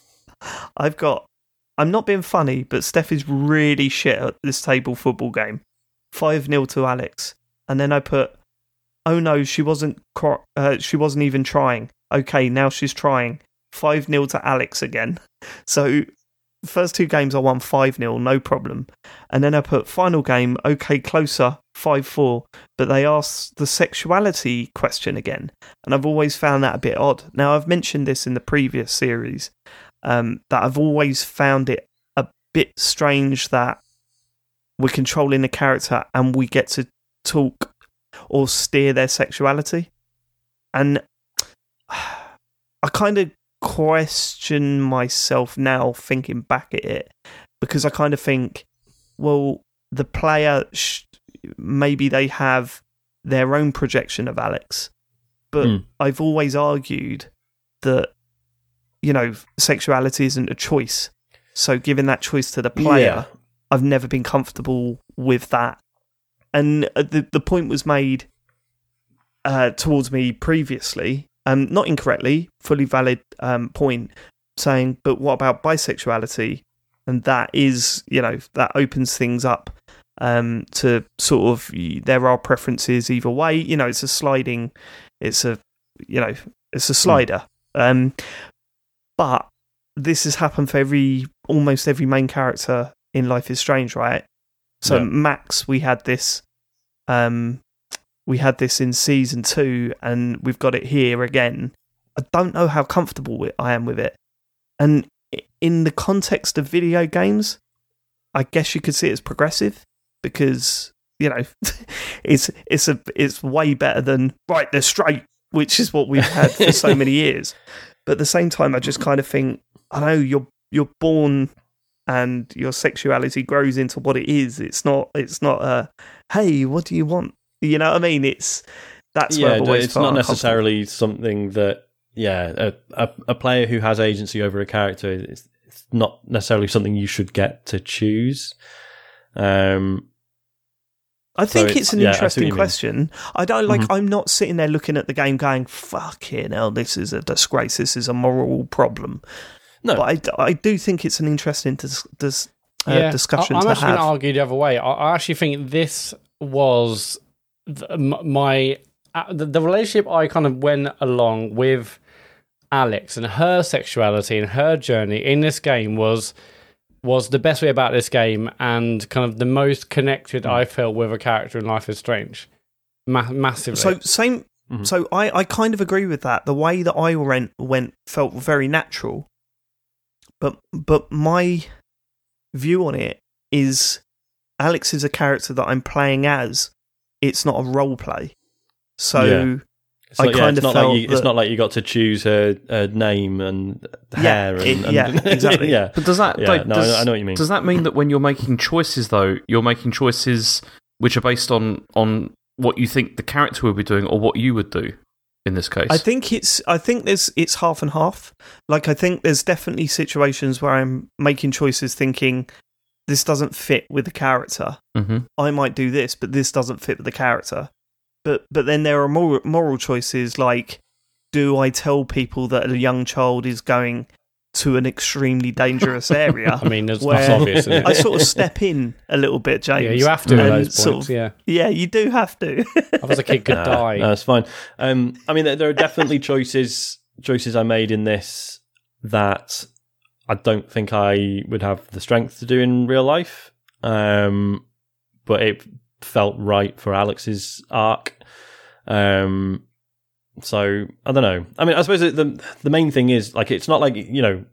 I've got. I'm not being funny, but Steph is really shit at this table football game. Five 0 to Alex, and then I put, "Oh no, she wasn't. Cro- uh, she wasn't even trying." Okay, now she's trying. Five 0 to Alex again. So, first two games I won five 0 no problem. And then I put final game, okay, closer, 5 4. But they asked the sexuality question again. And I've always found that a bit odd. Now, I've mentioned this in the previous series um, that I've always found it a bit strange that we're controlling a character and we get to talk or steer their sexuality. And I kind of question myself now thinking back at it because I kind of think, well, the player sh- maybe they have their own projection of Alex, but Hmm. I've always argued that you know sexuality isn't a choice. So giving that choice to the player, Yeah. I've never been comfortable with that. And uh, the the point was made uh, towards me previously, um, not incorrectly, fully valid um, point, saying, but what about bisexuality? And that is, you know, that opens things up um, to sort of there are preferences either way. You know, it's a sliding, it's a, you know, it's a slider. Um, but this has happened for every almost every main character in Life is Strange, right? So Yeah. Max, we had this, um, we had this in season two, and we've got it here again. I don't know how comfortable I am with it, and in the context of video games, I guess you could see it as progressive because you know it's it's a it's way better than right they're straight, which is what we've had for so many years. But at the same time, I just kind of think I know you're you're born and your sexuality grows into what it is. It's not it's not a hey, what do you want? You know what I mean? It's that's where yeah, it's not necessarily something that yeah, a, a a player who has agency over a character is it's not necessarily something you should get to choose. Um, I So think it's- it's an yeah, I interesting mean. question. I don't like. Mhm. I'm not sitting there looking at the game going, "Fucking hell, this is a disgrace. This is a moral problem." no, But I, I do think it's an interesting dis, dis, uh, discussion I, I'm to actually have. going to argue the other way. I, I actually think this was th- my uh, the, the relationship I kind of went along with Alex and her sexuality and her journey in this game was was the best way about this game and kind of the most connected Hmm. I felt with a character in Life is Strange. Ma- massively. So same. Mhm. So I, I kind of agree with that. The way that I went went felt very natural, but but my view on it is Alex is a character that I'm playing as. It's not a role play. So Yeah. It's I not, yeah, kind it's of not like felt you, it's not like you got to choose her, her name and Yeah, hair and, it- and- yeah, exactly. yeah. But does that Yeah, like, no, does, I know what you mean. Does that mean that when you're making choices, though, you're making choices which are based on on what you think the character would be doing or what you would do? in this case. I think it's I think there's it's half and half. Like I think there's definitely situations where I'm making choices thinking this doesn't fit with the character. hmm I might do this, but this doesn't fit with the character. But but then there are moral, moral choices like do I tell people that a young child is going to an extremely dangerous area? I mean, that's, Where- that's obvious. Isn't it? I sort of step in a little bit, James. yeah, you have to at and those sort points. of- yeah, Yeah, you do have to. otherwise a kid could Nah, die. No, it's fine. Um, I mean, there, there are definitely choices choices I made in this that I don't think I would have the strength to do in real life. Um, but it felt right for Alex's arc. Um, so I don't know. I mean, I suppose the the main thing is like it's not like you know.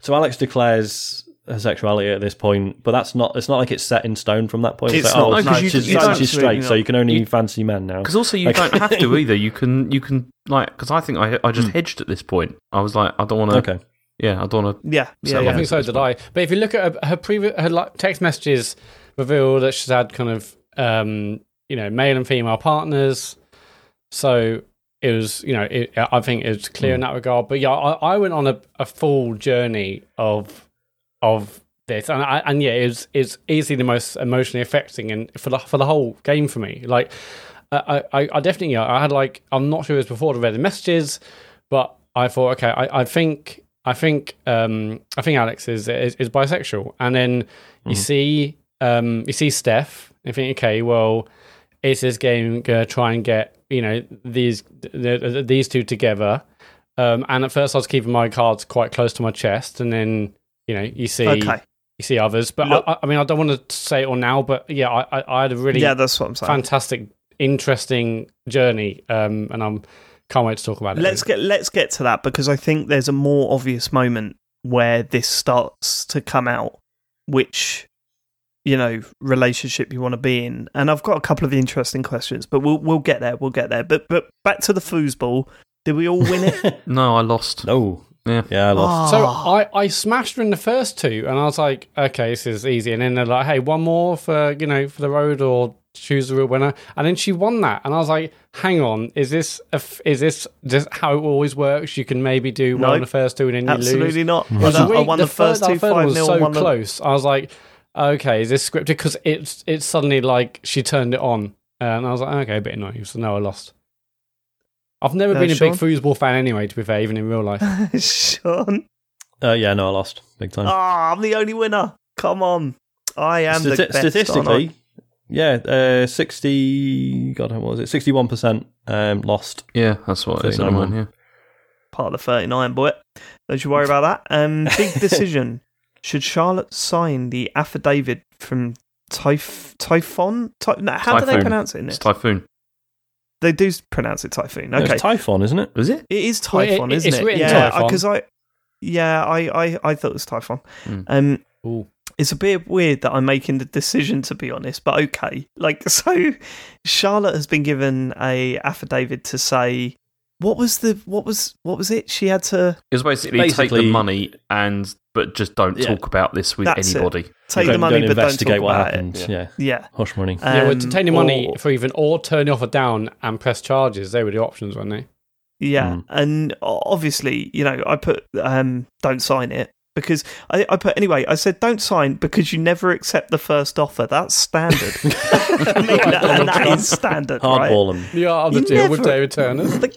So Alex declares her sexuality at this point, but that's not. It's not like it's set in stone from that point. It's like, not, oh, no, 'cause you- she's, you she's don't- she's straight, so you can only You- fancy men now. Because also you Like- don't have to either. You can you can like because I think I I just hedged at this point. I was like I don't want to. Okay. Yeah, I don't want to. yeah, yeah, So I think so did I. But if you look at her, her previous her like, text messages, reveal that she's had kind of um, you know male and female partners. So it was you know it, I think it was clear in that regard. But yeah, I, I went on a, a full journey of of this, and I, and yeah, it was it's easily the most emotionally affecting and for the for the whole game for me. Like I I, I definitely I had like I'm not sure it was before I read the messages, but I thought okay, I, I think I think um I think Alex is is, is bisexual, and then you see um you see Steph, you think okay, well, is this game gonna try and get you know these the, these two together? Um, and at first I was keeping my cards quite close to my chest, and then you know you see Okay. you see others, but Look- I, I mean I don't want to say it all now, but yeah, I, I, I had a really Yeah, that's what I'm saying. fantastic, interesting journey, um, and I'm can't wait to talk about it. Let's get let's get to that because I think there's a more obvious moment where this starts to come out, which you know relationship you want to be in. And I've got a couple of interesting questions, but we'll we'll get there. We'll get there. But but back to the foosball. Did we all win it? No, I lost. No. Yeah. Yeah, I lost. So Ah. I, I smashed her in the first two, and I was like, okay, this is easy. And then they're like, hey, one more for you know for the road or choose the real winner. And then she won that, and I was like, hang on, is this a f- is this just how it always works? You can maybe do well No. in the first two, and then you lose. Absolutely not. It was I won the, first third- two that five was 0 so won the- close. I was like, okay, is this scripted? Because it's it's suddenly like she turned it on, and I was like, okay, a bit annoying. So no, I lost. I've never Uh, been a big Sean? foosball fan anyway. To be fair, even in real life. Sean. Uh, yeah, no, I lost big time. Ah, I'm the only winner. Come on. I am the best, statistically, yeah, uh, sixty. God, what was it? Sixty-one percent um, lost. Yeah, that's what it is. 39 Mine, yeah. part of the 39, boy. Don't you worry about that. Um, big decision. Should Charlotte sign the affidavit from Typh- Typhon? Ty- no, how do they pronounce it in It's it? Typhoon. they do pronounce it Typhoon. Okay. It's Typhon, isn't it? Was it? it is Well, it- Typhon, it- isn't it's it? written yeah, because I, yeah, I, I, I thought it was Typhon. Hmm. Um, Ooh. it's a bit weird that I'm making the decision to be honest, but okay. Like, so Charlotte has been given a affidavit to say what was the what was what was it? She had to It was basically, take the money and but just don't Yeah. talk about this with That's it. anybody. take the money don't but don't investigate talk what about happened. it. Yeah. Yeah. hush money. Yeah, well, to Um, take the money or- for even or turn the offer down and press charges. They were the options, weren't they? Yeah, Mm. and obviously, you know, I put um, don't sign it because I, I put anyway. I said don't sign because you never accept the first offer. That's standard. I mean, that, and that is standard, right? Hardball them. The art of the You deal with never- David Turner. Like,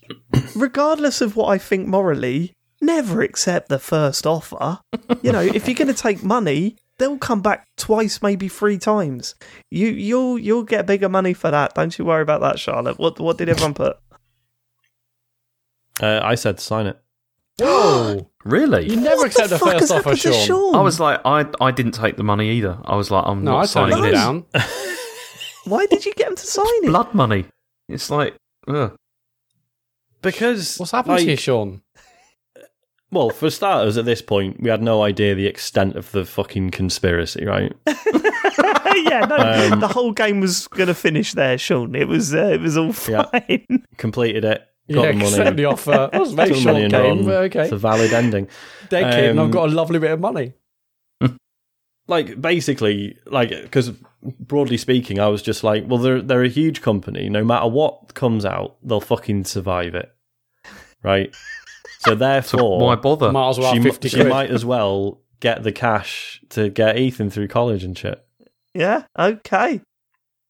regardless of what I think morally, never accept the first offer. You know, if you're going to take money, they'll come back twice, maybe three times. You you'll you'll get bigger money for that. Don't you worry about that, Charlotte. What what did everyone put? Uh, I said sign it. Whoa! Really? You never What accept the the first offer, happened Sean. Sean? I was like, I I didn't take the money either. I was like, I'm No, not I signing it this. down. Why did you get him to sign it? Blood money. It's like, ugh. Because What's happened like, to you, Sean? Well, for starters, at this point, we had no idea the extent of the fucking conspiracy, right? yeah, no, Um, the whole game was going to finish there, Sean. It was uh, it was all Yeah. fine. Completed it. Got Yeah, the money. accept the offer. That was a very short game, run. but okay. It's a valid ending. Dead kid, and I've um, got a lovely bit of money. like basically like because broadly speaking, I was just like, well, they're they're a huge company. No matter what comes out, they'll fucking survive it, right? So So therefore, why bother? Might as well she, have 50 she might as well get the cash to get Ethan through college and shit. Yeah, okay.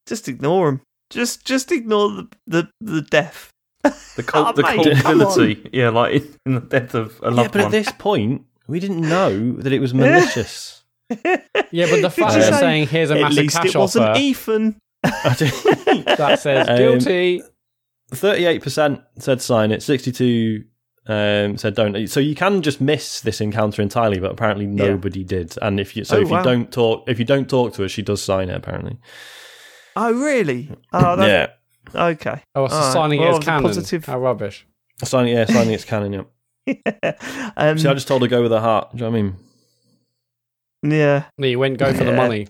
Just ignore him. Just just ignore the the, the death. The, cul- Oh, the mate, culpability, yeah, like in the death of a Yeah, loved but at this point, we didn't know that it was malicious. Yeah, but the fact you're say? saying here's a At massive least cash it wasn't Ethan. that says Um, guilty. Thirty-eight percent said sign it. Sixty-two um, said don't. So you can just miss this encounter entirely, but apparently nobody did. And if you so Oh, if wow. you don't talk if you don't talk to her, she does sign it. Apparently, Oh, really? Oh, that, yeah, Okay. Oh, so Alright, signing well, it as canon. positive- How rubbish. signing yeah, signing it's canon. Yeah. um, See, I just told her go with her heart. Do you know what I mean? yeah. No, you went go for the money.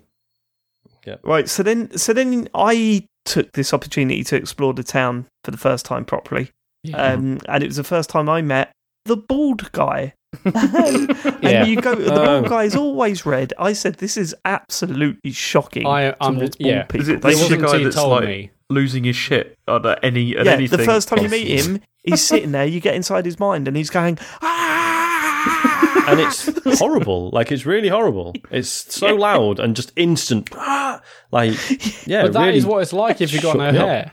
Yeah. Right. So then, so then I took this opportunity to explore the town for the first time properly, um, and it was the first time I met the bald guy. and Yeah. you go, the Oh. bald guy is always red. I said, "This is absolutely shocking." I- I'm- towards bald yeah. people. Is it They It this is the guy until that's told like me. losing his shit at any at yeah, anything. the first time you meet him, he's sitting there. You get inside his mind, and he's going, "Ah!" And it's horrible. Like it's really horrible. It's so loud and just instant. ah, Like yeah, But that really, is what it's like if you've got no hair. up.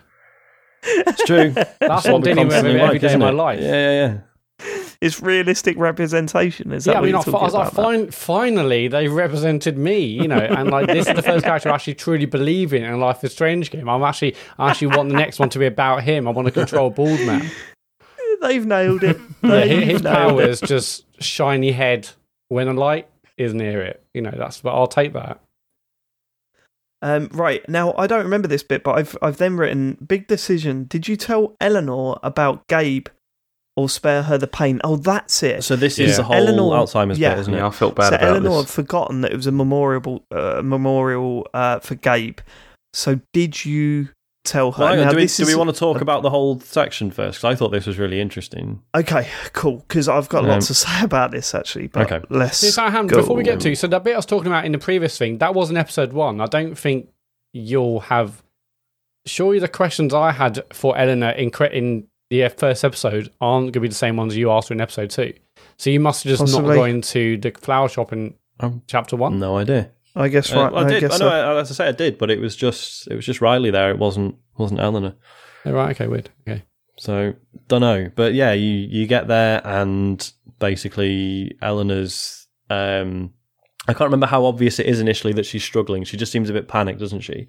Hair. It's true. That's That's what I'm we dealing with constantly every like, day of my life. Yeah, yeah, yeah. it's realistic representation. Is that Yeah, I what mean, I, you're I talking was like, about? fin- finally, they represented me, you know, and like this is the first character I actually truly believe in in Life is Strange game. I'm actually, I actually want the next one to be about him. I want to control Bald Man. They've nailed it. Yeah, They've his, his nailed power it. is just shiny head when a light is near it. You know, that's but I'll take that. Um, right now, I don't remember this bit, but I've I've then written big decision. Did you tell Eleanor about Gabe, or spare her the pain? Oh, that's it. So this Yeah. is the whole Eleanor- Alzheimer's yeah. bit, isn't it? Yeah, I felt bad so about Eleanor this. had forgotten that it was a memorial uh, memorial uh, for Gabe. So did you tell her? Well, Now, do we, this do we want to talk about the whole section first? Because I thought this was really interesting. Okay, cool. Because I've got Um, lots to say about this actually. But Okay. let's See, so, Ham, go. before we get to so that bit I was talking about in the previous thing, that was in episode one. I don't think you'll have. Surely the questions I had for Eleanor in in the first episode aren't going to be the same ones you asked her in episode two. So you must have just Possibly. not gone to the flower shop in Um, chapter one. No idea. I guess Uh, right. well, I I, did. guess I know. so. I- As I say, I did, but it was just it was just Riley there. It wasn't wasn't Eleanor. Oh, right. Okay. Weird. Okay. So don't know, but yeah, you you get there and basically Eleanor's. Um, I can't remember how obvious it is initially that she's struggling. She just seems a bit panicked, doesn't she?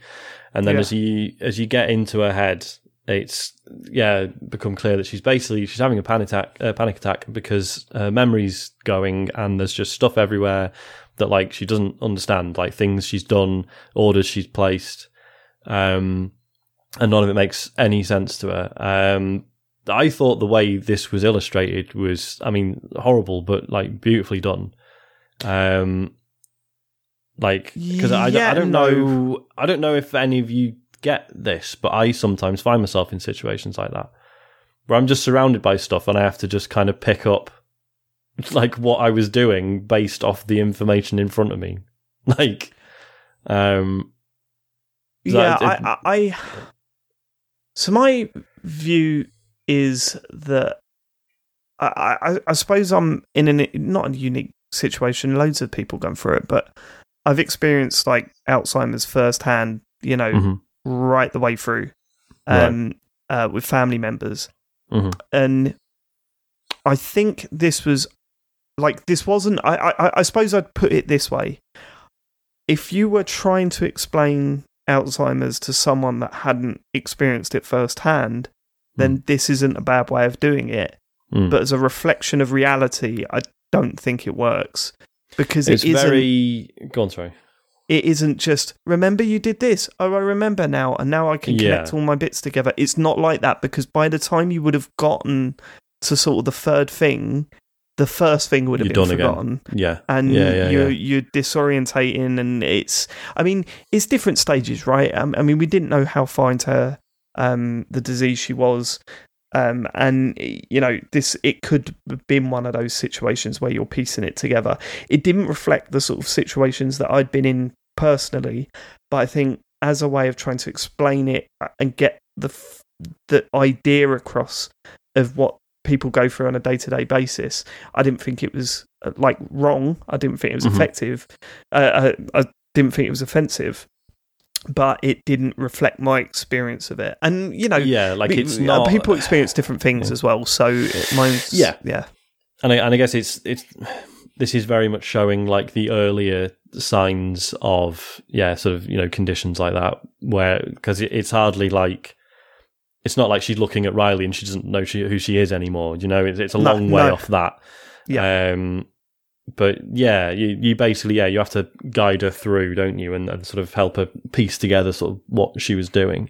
And then Yeah. as you as you get into her head, it's yeah become clear that she's basically she's having a panic attack, uh, panic attack because her memory's going and there's just stuff everywhere that like she doesn't understand, like things she's done, orders she's placed. Um, and none of it makes any sense to her. Um, I thought the way this was illustrated was, I mean, horrible, but like beautifully done. Um, like because I, I don't no. know, I don't know if any of you get this, but I sometimes find myself in situations like that where I'm just surrounded by stuff and I have to just kind of pick up like what I was doing based off the information in front of me. Like, um, yeah, it- I, I, I. So my view is that I, I, I suppose I'm in an not a unique situation. Loads of people going through it, but I've experienced like Alzheimer's firsthand. You know, mhm, right the way through, Right. um, uh, with family members, mhm. and I think this was like this wasn't. I, I, I suppose I'd put it this way: if you were trying to explain Alzheimer's to someone that hadn't experienced it firsthand, then this isn't a bad way of doing it. Mm. But as a reflection of reality, I don't think it works because it's it isn't. very. Go on, sorry. It isn't just remember you did this. Oh, I remember now, and now I can Yeah. connect all my bits together. It's not like that because by the time you would have gotten to sort of the third thing, the first thing would have You're been done again. forgotten, Yeah, and yeah, yeah, you're yeah. you're disorientating, and it's. I mean, it's different stages, right? Um, I mean, we didn't know how far into um, the disease she was. Um, and you know this, it could have been one of those situations where you're piecing it together. It didn't reflect the sort of situations that I'd been in personally, but I think as a way of trying to explain it and get the f- the idea across of what people go through on a day to day basis, I didn't think it was uh, like wrong. I didn't think it was Mhm. effective. Uh, I, I didn't think it was offensive, but it didn't reflect my experience of it. And you know, yeah, like it's uh, not people experience different things as well. So it- mine's Yeah. yeah, and I, and I guess it's it's this is very much showing like the earlier signs of yeah sort of you know conditions like that where because it, it's hardly like it's not like she's looking at Riley and she doesn't know she, who she is anymore you know? It's, it's a No, long way no. off that. Yeah. um but yeah you, you basically yeah you have to guide her through don't you? And, and sort of help her piece together sort of what she was doing.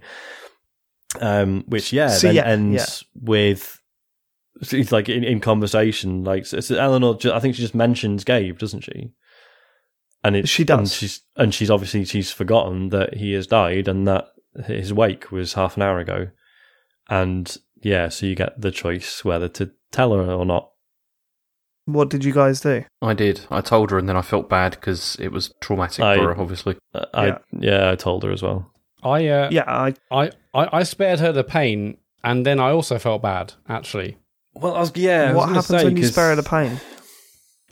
Um which yeah So, then yeah, ends with it's like in, in conversation like so, so Eleanor I think she just mentions Gabe doesn't she? And it, She does. and she's and she's obviously she's forgotten that he has died and that his wake was half an hour ago and yeah so you get the choice whether to tell her or not What did you guys do? I did. I told her, and then I felt bad because it was traumatic I- for her. Obviously, Uh, I Yeah. yeah I told her as well I uh, Yeah, I I, I I spared her the pain, and then I also felt bad actually. well I was, yeah what happens when you spare her the pain?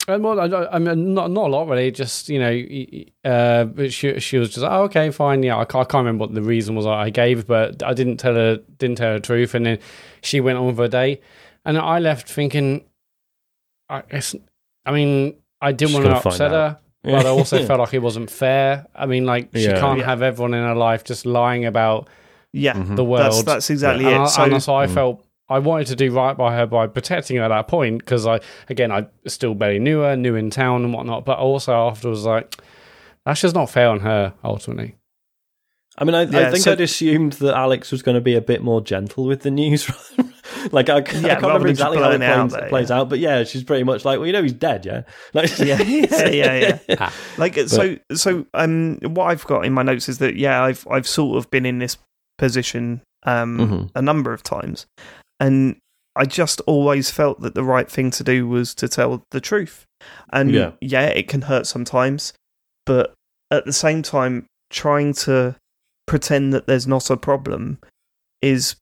And well, I, I- I mean, not not a lot really. Just you know, y- y- uh, she she was just oh, okay, fine. Yeah, I can't, I can't remember what the reason was I gave, but I didn't tell her didn't tell her the truth, and then she went on with her day, and I left thinking, I guess, I mean, I didn't She's want to gonna upset out. her, but I also felt like it wasn't fair. I mean, like she Yeah. can't Yeah. have everyone in her life just lying about Yeah, Mhm. the world. that's that's exactly and, it. I, So and so I Mm. felt I wanted to do right by her by protecting her at that point because I again I still barely knew her, new in town and whatnot. But also afterwards, like that's just not fair on her ultimately. I mean, I, I think so- I'd assumed that Alex was going to be a bit more gentle with the news. like, I, I can't remember exactly how it blowing it out plays, there, plays out, but yeah, she's pretty much like, well, you know, he's dead, yeah. Like, yeah, yeah, yeah, yeah. Ah. Like so, so um, what I've got in my notes is that yeah, I've I've sort of been in this position um Mhm. a number of times, and I just always felt that the right thing to do was to tell the truth, and Yeah. yeah, it can hurt sometimes, but at the same time, trying to pretend that there's not a problem is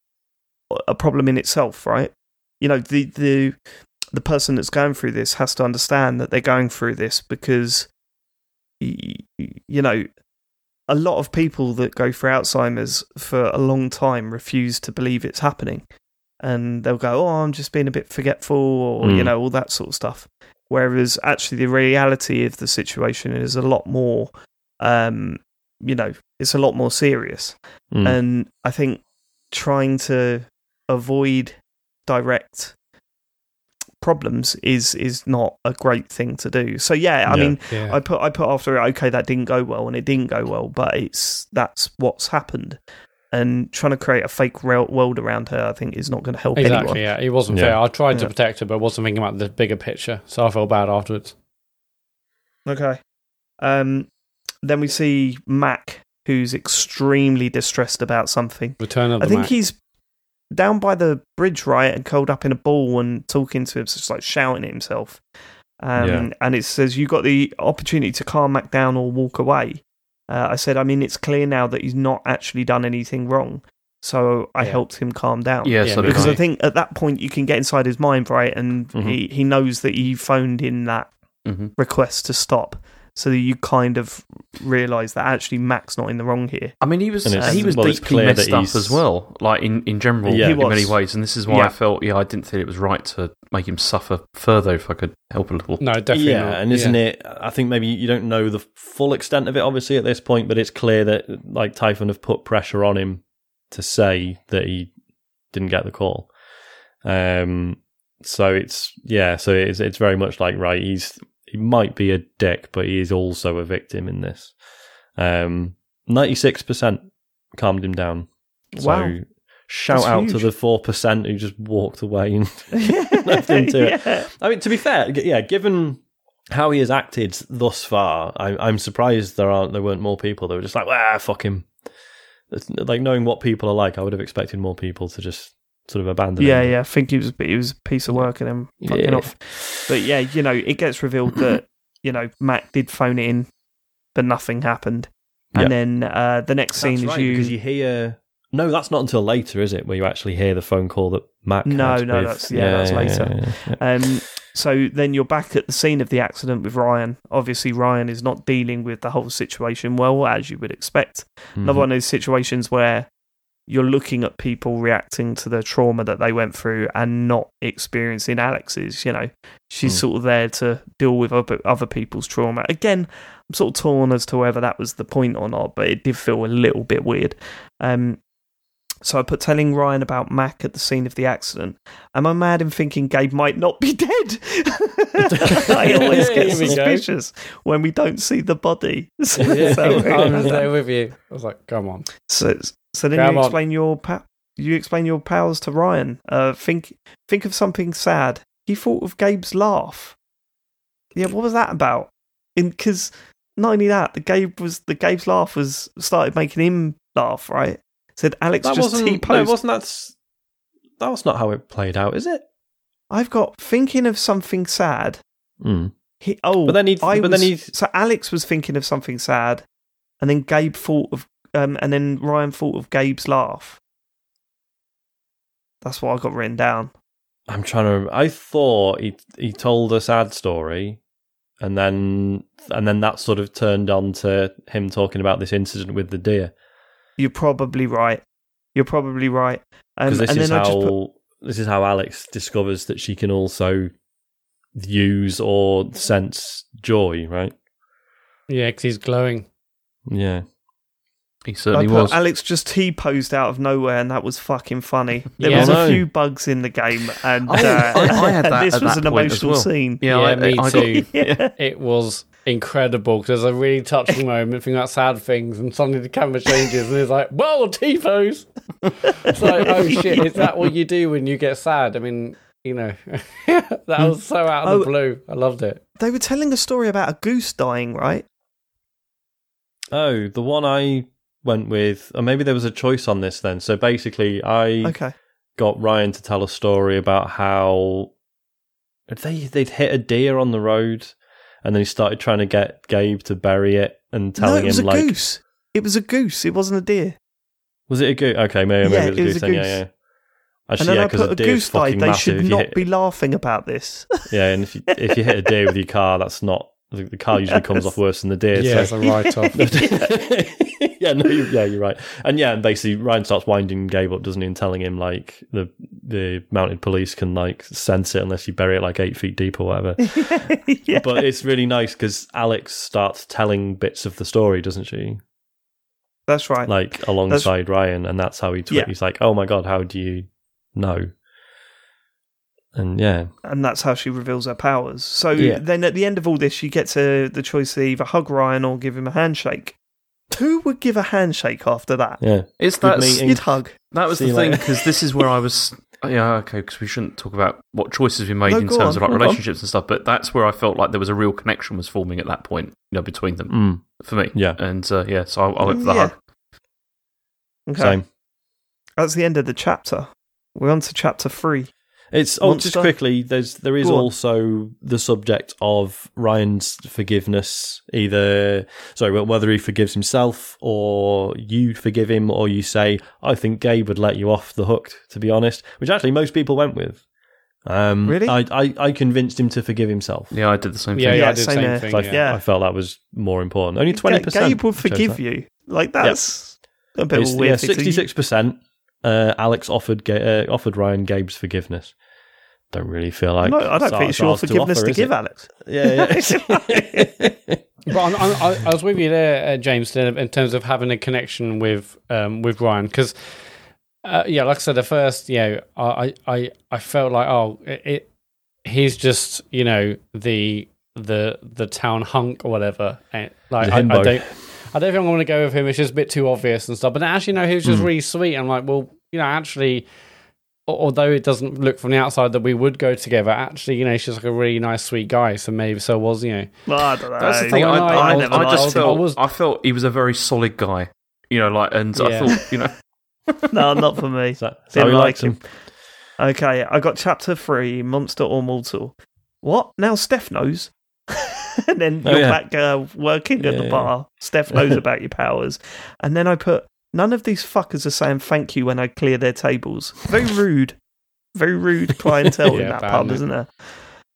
a problem in itself, right? You know, the the the person that's going through this has to understand that they're going through this because you know a lot of people that go through Alzheimer's for a long time refuse to believe it's happening and they'll go oh I'm just being a bit forgetful or you Mm. know all that sort of stuff whereas actually the reality of the situation is a lot more um you know it's a lot more serious Mm. and I think trying to avoid direct problems is is not a great thing to do. So yeah, I Yeah. mean, Yeah, I put I put after it. Okay, that didn't go well, and it didn't go well, but it's that's what's happened. And trying to create a fake rel- world around her, I think, is not going to help exactly. anyone. Yeah, it wasn't Yeah. fair. I tried to Yeah. protect her, but wasn't thinking about the bigger picture, so I felt bad afterwards. Okay. Um, then we see Mac, who's extremely distressed about something. Return of the I think Mac. he's down by the bridge, right, and curled up in a ball and talking to him, just like shouting at himself. Um, Yeah. And it says, You got the opportunity to calm Mac down or walk away. Uh, I said, I mean, it's clear now that he's not actually done anything wrong. So I Yeah. helped him calm down. yeah. Yeah, so Because I. I think at that point you can get inside his mind, right? And Mhm. he, he knows that he phoned in that Mhm. request to stop. So that you kind of realise that actually Mac's not in the wrong here. I mean, he was And it's- he was well, deeply messed up as well. Like in, in general, Yeah. In many ways, and this is why Yeah. I felt yeah I didn't feel it was right to make him suffer further if I could help a little. no, definitely yeah, not. and isn't Yeah. it? I think maybe you don't know the full extent of it, obviously, at this point, but it's clear that like Typhon have put pressure on him to say that he didn't get the call. Um, so it's yeah, so it's it's very much like right. He's he might be a dick, but he is also a victim in this. Um, ninety six percent calmed him down. So Wow. shout That's out to the four percent who just walked away and left him to it. I mean, to be fair, yeah, given how he has acted thus far, I, I'm surprised there aren't there weren't more people that were just like, ah, fuck him. It's- Like knowing what people are like, I would have expected more people to just sort of abandoned. Yeah, yeah. I think he was he was a piece of work and then fucking Yeah. off. But yeah, you know, it gets revealed that you know Mac did phone it in, but nothing happened. And Yeah. then uh, the next scene That's is right, you. because you hear. No, that's not until later, is it? Where you actually hear the phone call that Mac. No, had no, with- that's- yeah, that's later. yeah, yeah. Um, so then you're back at the scene of the accident with Ryan. Obviously, Ryan is not dealing with the whole situation well, as you would expect. Another Mhm. one of those situations where you're looking at people reacting to the trauma that they went through and not experiencing Alex's. You know, she's Hmm. sort of there to deal with other, other people's trauma. Again, I'm sort of torn as to whether that was the point or not, but it did feel a little bit weird. Um, so I put telling Ryan about Mac at the scene of the accident. Am I mad in thinking Gabe might not be dead? I always get Here we go. suspicious when we don't see the body. So, Yeah, so- I was there with you. I was like, come on. so, so then Come you on. explain your pa- you explain your powers to Ryan. Uh, think think of something sad. He thought of Gabe's laugh. Yeah, what was that about? In Because not only that, the Gabe was the Gabe's laugh was started making him laugh. Right? Said Alex That just. T No, wasn't that? That was not how it played out, is it? I've got thinking of something sad. Mm. He oh, But then he- but was, then he- so Alex was thinking of something sad, and then Gabe thought of um, and then Ryan thought of Gabe's laugh. That's what I got written down. I'm trying to. Remember. I thought he he told a sad story, and then and then that sort of turned on to him talking about this incident with the deer. You're probably right. You're probably right. Um, Because this and is then I how just put, this is how Alex discovers that she can also use or sense joy. Right? Yeah, because he's glowing. Yeah. He I certainly put was. Alex just T posed out of nowhere, and that was fucking funny. There Yeah. was a few bugs in the game, and uh, I- I had that this was an emotional well. scene. yeah, Yeah, I, me I too. Got, Yeah. It was incredible because there's a really touching moment, thinking about sad things, and suddenly the camera changes, and it's like, "Whoa, T-pose!" It's like, "Oh shit, is that what you do when you get sad?" I mean, you know, that was so out of Oh. the blue. I loved it. They were telling a story about a goose dying, right? Oh, the one I went with, or maybe there was a choice on this then. So basically, I Okay. got Ryan to tell a story about how they they'd hit a deer on the road, and then he started trying to get Gabe to bury it and No, telling it was him a like, goose. It was a goose. It wasn't a deer. was it a goose? Okay, maybe, maybe Yeah, it was a goose. then, Yeah, yeah. And Actually, then yeah, I because put a deer's goose died. They massive. should not hit- be laughing about this. Yeah, and if you if you hit a deer with your car, that's not the, the car usually comes off worse than the deer. Yeah, it's a write-off. yeah, no, you, yeah, you're right. And yeah, and basically Ryan starts winding Gabe up, doesn't he, and telling him like the the mounted police can like sense it unless you bury it like eight feet deep or whatever. yeah. but it's really nice because Alex starts telling bits of the story, doesn't she? That's right. Like alongside Ryan, and that's how he twi- Yeah. he's like, "Oh my god, how do you know?" And yeah, and that's how she reveals her powers. So Yeah. then at the end of all this, she gets a, the choice to either hug Ryan or give him a handshake. Who would give a handshake after that? yeah, it's Good that. meeting. You'd hug. That was See the thing because this is where I was. Yeah, okay, because we shouldn't talk about what choices we made No, in terms on, of like go on. relationships and stuff. But that's where I felt like there was a real connection was forming at that point, you know, between them mm, for me. Yeah. and uh, yeah, so I, I went for the Yeah. hug. Okay. same. That's the end of the chapter. We're on to chapter three. It's oh, Monster. just quickly. There's there is Go on. also the subject of Ryan's forgiveness. Either sorry, whether he forgives himself or you forgive him, or you say, "I think Gabe would let you off the hook." To be honest, which actually most people went with. Um, Really? I, I I convinced him to forgive himself. Yeah, I did the same thing. yeah, Yeah, I did the same same thing. So I, yeah. Yeah. I felt that was more important. Only twenty percent. Gabe will forgive you. Like that's a bit of weird thing Sixty six percent. Uh, Alex offered Ga- uh, offered Ryan Gabe's forgiveness. Don't really feel like No, I don't it's think it's ours your to forgiveness offer, to give, it? Alex. Yeah, yeah. But I'm, I'm, I, I was with you there, uh, James, in, in terms of having a connection with um, with Ryan because, uh, yeah, like I said, at first, you know, I I, I felt like oh, it, it he's just you know the the the town hunk or whatever, like I, I don't. I don't think I want to go with him. It's just a bit too obvious and stuff. But actually, no, he was just Mm. really sweet. I'm like, well, you know, actually, although it doesn't look from the outside that we would go together, actually, you know, she's like a really nice, sweet guy. So maybe so was, you know, Well, I don't know. That's the thing. I, I, I- I, never I just felt was- I felt he was a very solid guy. You know, like, and I thought, you know, no, not for me. So, Didn't so he like likes him. Okay, I got chapter three, Monster or Mortal. What? Now Steph knows. and then Oh, you're yeah. back uh, working at Yeah, the yeah. bar. Steph knows about your powers. And then I put, none of these fuckers are saying thank you when I clear their tables. Very rude. Very rude clientele in that pub, isn't there?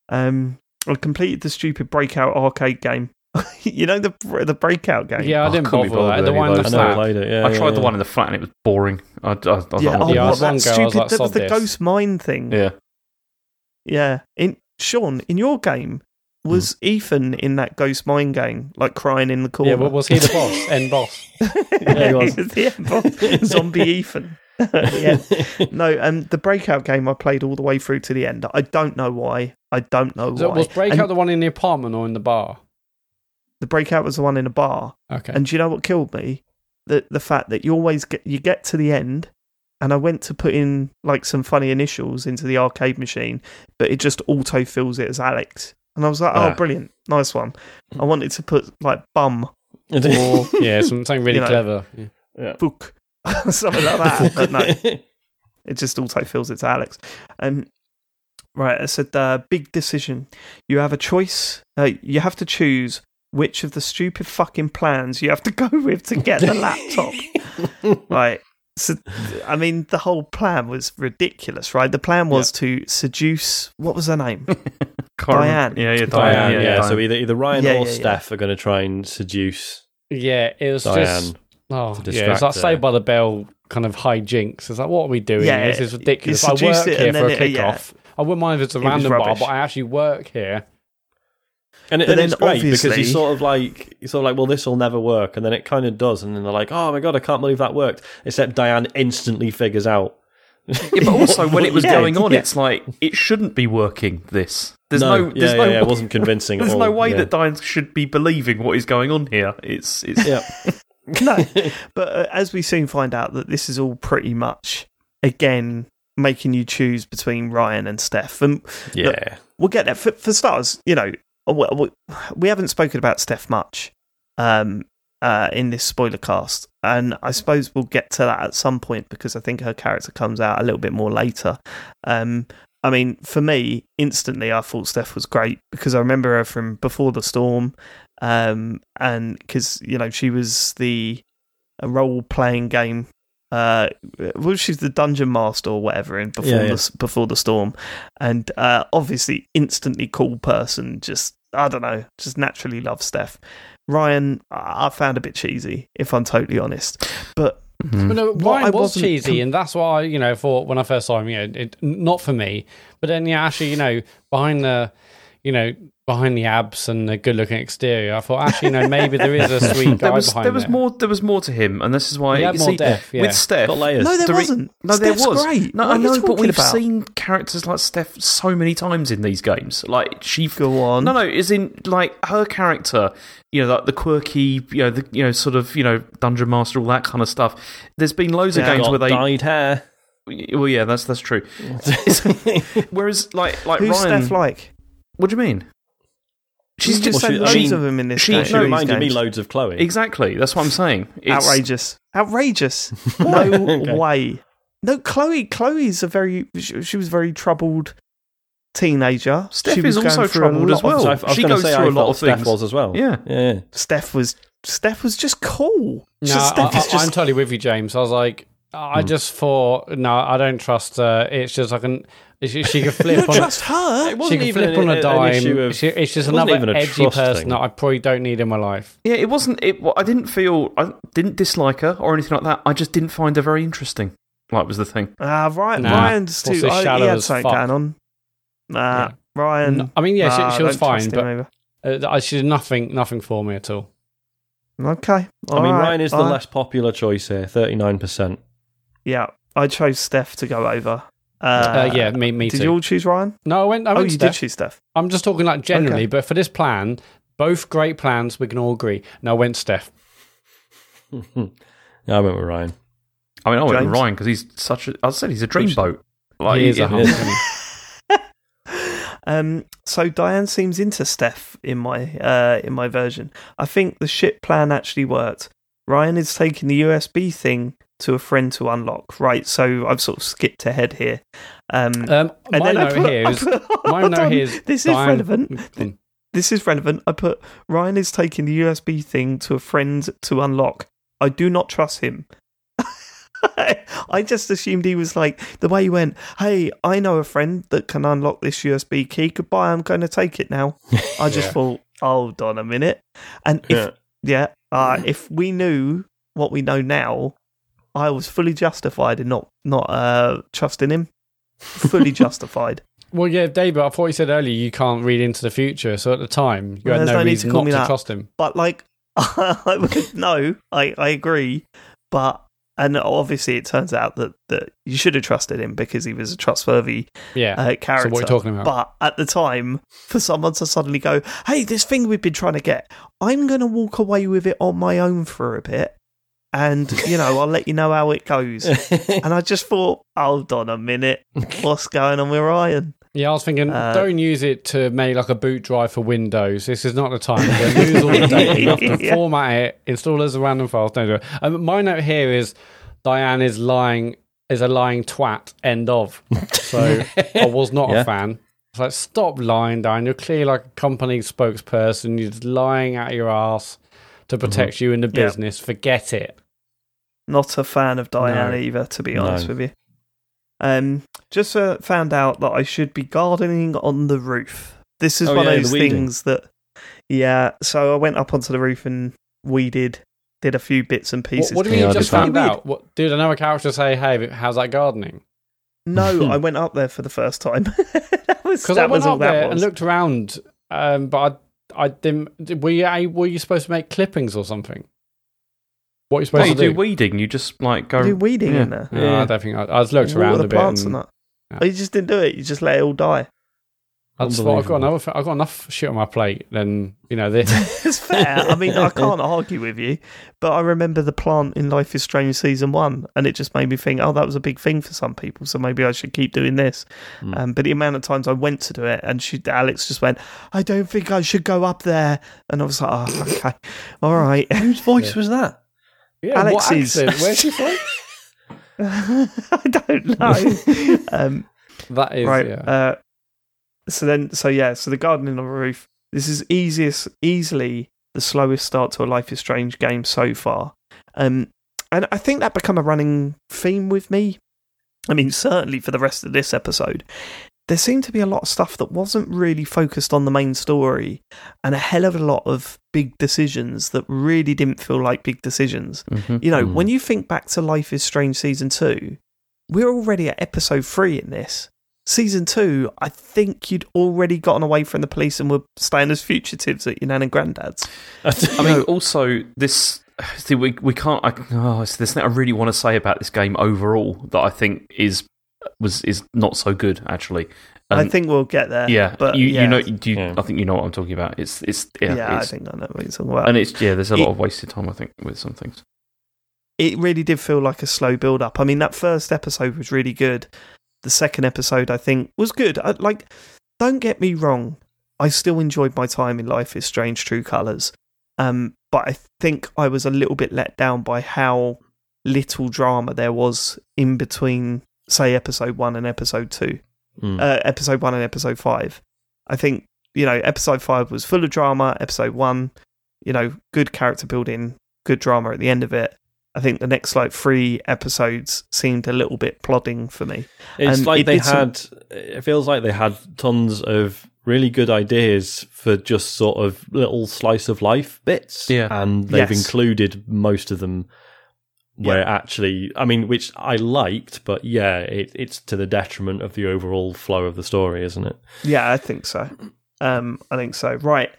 Um, I completed the stupid breakout arcade game. you know the the breakout game. Yeah, I I didn't couldn't bother be that. The one any in the those. I never flat. played it. Yeah, I tried yeah, the yeah. one in the flat and it was boring. I, I, I was Yeah, I'm oh, not Yeah, what, that I was stupid, like, that was the this." ghost mine thing. yeah. Yeah. In Sean, in your game, was Hmm. Ethan in that ghost mine game, like crying in the corner? Yeah, but was he the boss? End boss? Yeah, he was. the end boss. Zombie Ethan. yeah. No, and the breakout game I played all the way through to the end. I don't know why. I don't know So why. was Breakout And the one in the apartment or in the bar? the breakout was the one in a bar. Okay. And do you know what killed me? The the fact that you always get you get to the end, and I went to put in like some funny initials into the arcade machine, but it just auto fills it as Alex. And I was like, oh, Ah. brilliant, nice one. I wanted to put like bum or yeah, something really You know. clever. Yeah. yeah. book, something like that. But no, it just auto fills it to Alex. Um, right, I said, uh, big decision. You have a choice. Uh, you have to choose which of the stupid fucking plans you have to go with to get the laptop. right. So, I mean, the whole plan was ridiculous, right? The plan was to seduce. What was her name? Can't Diane. Yeah, yeah, Diane, Diane. yeah, yeah, so either either Ryan Yeah, or yeah, yeah. Steph are going to try and seduce Yeah, it was Diane. just. Oh, to yeah, it's like her. Saved by the Bell kind of hijinks. It's like, what are we doing? Yeah, this is you ridiculous. I work it here for a then it- yeah. kickoff. I wouldn't mind if it's a It random bar, but I actually work here. And, it, and then it's great because he's sort of like he's sort of like, well, this will never work, and then it kind of does, and then they're like, oh my god, I can't believe that worked. Except Diane instantly figures out. Yeah, but also when it was Yeah, going on, yeah. it's like it shouldn't be working. This there's no, no, there's yeah, no, yeah, it wasn't convincing. there's no way that Diane should be believing what is going on here. It's it's Yeah, no, but uh, as we soon find out that this is all pretty much again making you choose between Ryan and Steph, and yeah. we'll get there. For, for stars, you know, uh, we- we haven't spoken about Steph much um, uh, in this spoiler cast, and I suppose we'll get to that at some point because I think her character comes out a little bit more later. Um, I mean, for me, instantly, I thought Steph was great because I remember her from Before the Storm, um, and because you know she was the role playing game. Uh, well, she's the dungeon master or whatever in before Yeah, yeah. the before the storm, and uh, obviously instantly cool person. Just I don't know, just naturally love Steph. Ryan, I I found a bit cheesy, if I'm totally honest. But Mhm. But no, What I Ryan was cheesy, com- and that's why I, you know, thought when I first saw him, you know, it, not for me. But then, yeah, actually, you know, behind the, you know, behind the abs and the good-looking exterior, I thought actually, you know, maybe there is a sweet guy there was behind there was there. more there was more to him, and this is why He had you more see depth, yeah. with Steph. Got layers. no, there the re- wasn't. No, Steph's there was. great. No, What I know, but we've about? seen characters like Steph so many times in these games. Like she, Go on. no, no, is in like her character. You know, like the quirky, you know, the you know, sort of, you know, dungeon master, all that kind of stuff. There's been loads Yeah. of games Got where they. dyed hair. Well, yeah, that's that's true. Whereas, like, like Who's Ryan, Steph like? what do you mean? She's You've just seen she- loads she- of them in this she- game. she She No, reminded me loads of Chloe. exactly. That's what I'm saying. It's, outrageous, outrageous. no way. No, Chloe. Chloe's a very. She, she was a very troubled teenager. Steph she was is also through a troubled as lot of- well. So I, I She goes say through I a lot felt of Steph things. was as well. Yeah. yeah. yeah. Steph was. Steph was just cool. No, Just- Steph I, is just. am totally with you, James. I was like, I Hmm. just thought, no, I don't trust her. It's just I can. She, she can you flip don't on. trust her. It she wasn't can even flip an- on a dime. of- She- it's just it another even edgy person thing. that I probably don't need in my life. Yeah, it wasn't. It. I didn't feel. I didn't dislike her or anything like that. I just didn't find her very interesting. Like was the thing. Ah, Ryan. Nah. Ryan's What's too. this I, he shallow had as something fuck? going on. Nah, Yeah. Ryan. No, I mean, yeah, nah, she, she was fine, but uh, she did nothing, nothing for me at all. okay. I mean, all right, Ryan is the all right. less popular choice here, 39%. Yeah, I chose Steph to go over. Uh, Uh, yeah, me, me Did too. you all choose Ryan? No, I went. I Oh, went you Steph. did choose Steph. I'm just talking like generally, Okay. but for this plan, both great plans. We can all agree. No, I went Steph. yeah, I went with Ryan. I mean, I went with Ryan because he's such a. I said he's a dreamboat. Like he is a yeah. hump. isn't he? Um, so Diane seems into Steph in my uh, in my version. I think the ship plan actually worked. Ryan is taking the USB thing to a friend to unlock. Right, so I've sort of skipped ahead here. Um, Um, and my then I note put- here I put- my note here is this is Diane- relevant. This is relevant. I put Ryan is taking the USB thing to a friend to unlock. I do not trust him. I just assumed he was like the way he went. Hey, I know a friend that can unlock this USB key. Goodbye. I'm going to take it now. I just Yeah. thought, hold on a minute. And if yeah, uh, if we knew what we know now, I was fully justified in not not uh, trusting him. Fully justified. Well, yeah, David, I thought you said earlier you can't read into the future. So at the time, you Well, had no no need to call not me to that. trust him. but like I would no, I, I agree, but and obviously it turns out that, that you should have trusted him because he was a trustworthy Yeah. uh, character. so what are you talking about? But at the time, for someone to suddenly go, "Hey, this thing we've been trying to get, I'm going to walk away with it on my own for a bit, and you know, I'll let you know how it goes." and I just thought, hold on a minute, what's going on with Ryan? yeah, I was thinking, uh, don't use it to make like a boot drive for Windows. This is not the time. You're gonna lose all the data. You have to Yeah. format it, install as a random files. Don't do it. Um, my note here is Diane is lying, is a lying twat. End of. So I was not Yeah. a fan. It's like, stop lying, Diane. You're clearly like a company spokesperson. You're just lying out your ass to protect you in the Mm-hmm. Yeah. business. Forget it. Not a fan of Diane No. either, to be No. honest with you. Um, just uh, found out that I should be gardening on the roof. This is Oh, one yeah, of those things that, yeah. So I went up onto the roof and weeded, did a few bits and pieces. what do you mean Yeah, I just did that. found Weird. out? What, did another character say, hey, how's that gardening? No, I went up there for the first time. that was Because I that went was up there and looked around, um, but I, I didn't. Were you, were you supposed to make clippings or something? What are you No, supposed you to do do? weeding. You just like go. do weeding yeah. in there. No, I don't think I, I just looked Water around the a bit. plants And and that. Yeah. Oh, you just didn't do it. You just let it all die. I just thought I've got another. I've got enough shit on my plate. Then you know this. It's fair. I mean, I can't argue with you, but I remember the plant in Life is Strange season one, and it just made me think, oh, that was a big thing for some people, so maybe I should keep doing this. Mm. Um, but the amount of times I went to do it, and she, Alex just went, I don't think I should go up there, and I was like, oh, okay, all right. Whose voice was that? Yeah, accent? Where's she from? I don't know. um, That is right. Yeah. Uh, so then, so yeah, so the gardening on the roof. This is easiest, easily the slowest start to a Life is Strange game so far. Um, and I think that become a running theme with me. I mean, certainly for the rest of this episode, there seemed to be a lot of stuff that wasn't really focused on the main story, and a hell of a lot of big decisions that really didn't feel like big decisions. Mhm. You know, Mm. when you think back to Life is Strange season two, we're already at episode three in this. Season two, I think you'd already gotten away from the police and were staying as fugitives at your nan and granddad's. I mean, also this. See, we we can't. I, oh, it's this thing I really want to say about this game overall that I think is was is not so good actually. I Um, think we'll get there. yeah, but you, yeah, you know, do you, Yeah. I think you know what I'm talking about. It's it's yeah, yeah, I think I know what you're talking about. and it's yeah. There's a It- lot of wasted time I think with some things. it really did feel like a slow build up. I mean, that first episode was really good. The second episode, I think, was good. I, like, don't get me wrong, I still enjoyed my time in Life is Strange True Colors. Um, but I think I was a little bit let down by how little drama there was in between, say, episode one and episode two Mm. uh, episode one and episode five. I think you know episode five was full of drama. Episode one, you know, good character building, good drama at the end of it. I think the next like three episodes seemed a little bit plodding for me. It's and like it they did some- had. It feels like they had tons of really good ideas for just sort of little slice of life bits. Yeah. and they've Yes. included most of them. Where actually, I mean, which I liked, but yeah, it, it's to the detriment of the overall flow of the story, isn't it? Yeah, I think so. Um, I think so. Right,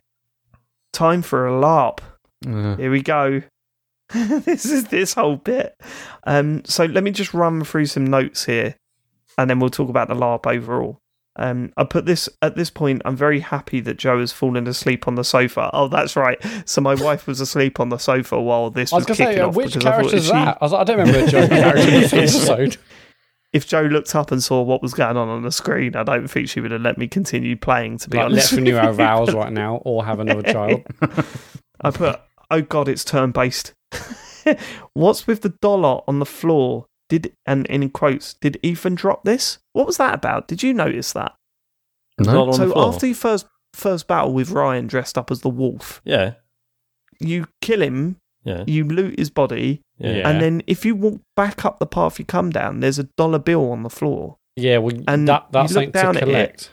time for a LARP. Uh, Here we go. this is this whole bit. Um, so let me just run through some notes here, and then we'll talk about the LARP overall. Um, I put this at this point. I'm very happy that Joe has fallen asleep on the sofa. Oh, that's right. So my wife was asleep on the sofa while this I was was, kicking say, uh, off. which because I thought character is she- that? I was like, I don't remember a joke character in this episode. If Joe looked up and saw what was going on on the screen, I don't think she would have let me continue playing. To be Like, honest, let's renew our vows right now, or have another child. I put, oh god, it's turn based. What's with the dollar on the floor? Did and in quotes, did Ethan drop this? What was that about? Did you notice that? No? Dollar on the so floor. after your first first battle with Ryan dressed up as the wolf, yeah, you kill him, yeah, you loot his body, yeah. Yeah. and then if you walk back up the path you come down, there's a dollar bill on the floor. Yeah, well, And that you that's look down to at it, collect.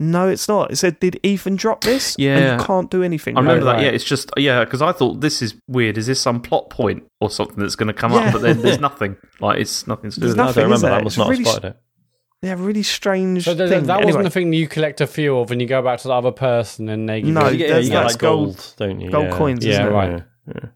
No, it's not. It said, "Did Ethan drop this?" And Yeah. you can't do anything. I remember with it. that. right. Yeah, it's just yeah, because I thought this is weird. Is this some plot point or something that's going to come Yeah. up? But then there's nothing. Like it's nothing to do There's with it. I nothing, don't remember. there? That must It's not really have spotted it. Yeah, really strange So th- thing. that anyway, wasn't the thing you collect a few of, and you go back to the other person and they give No, you. You get, you get like gold- gold, don't you? gold yeah. coins, Yeah, isn't it? right. Yeah.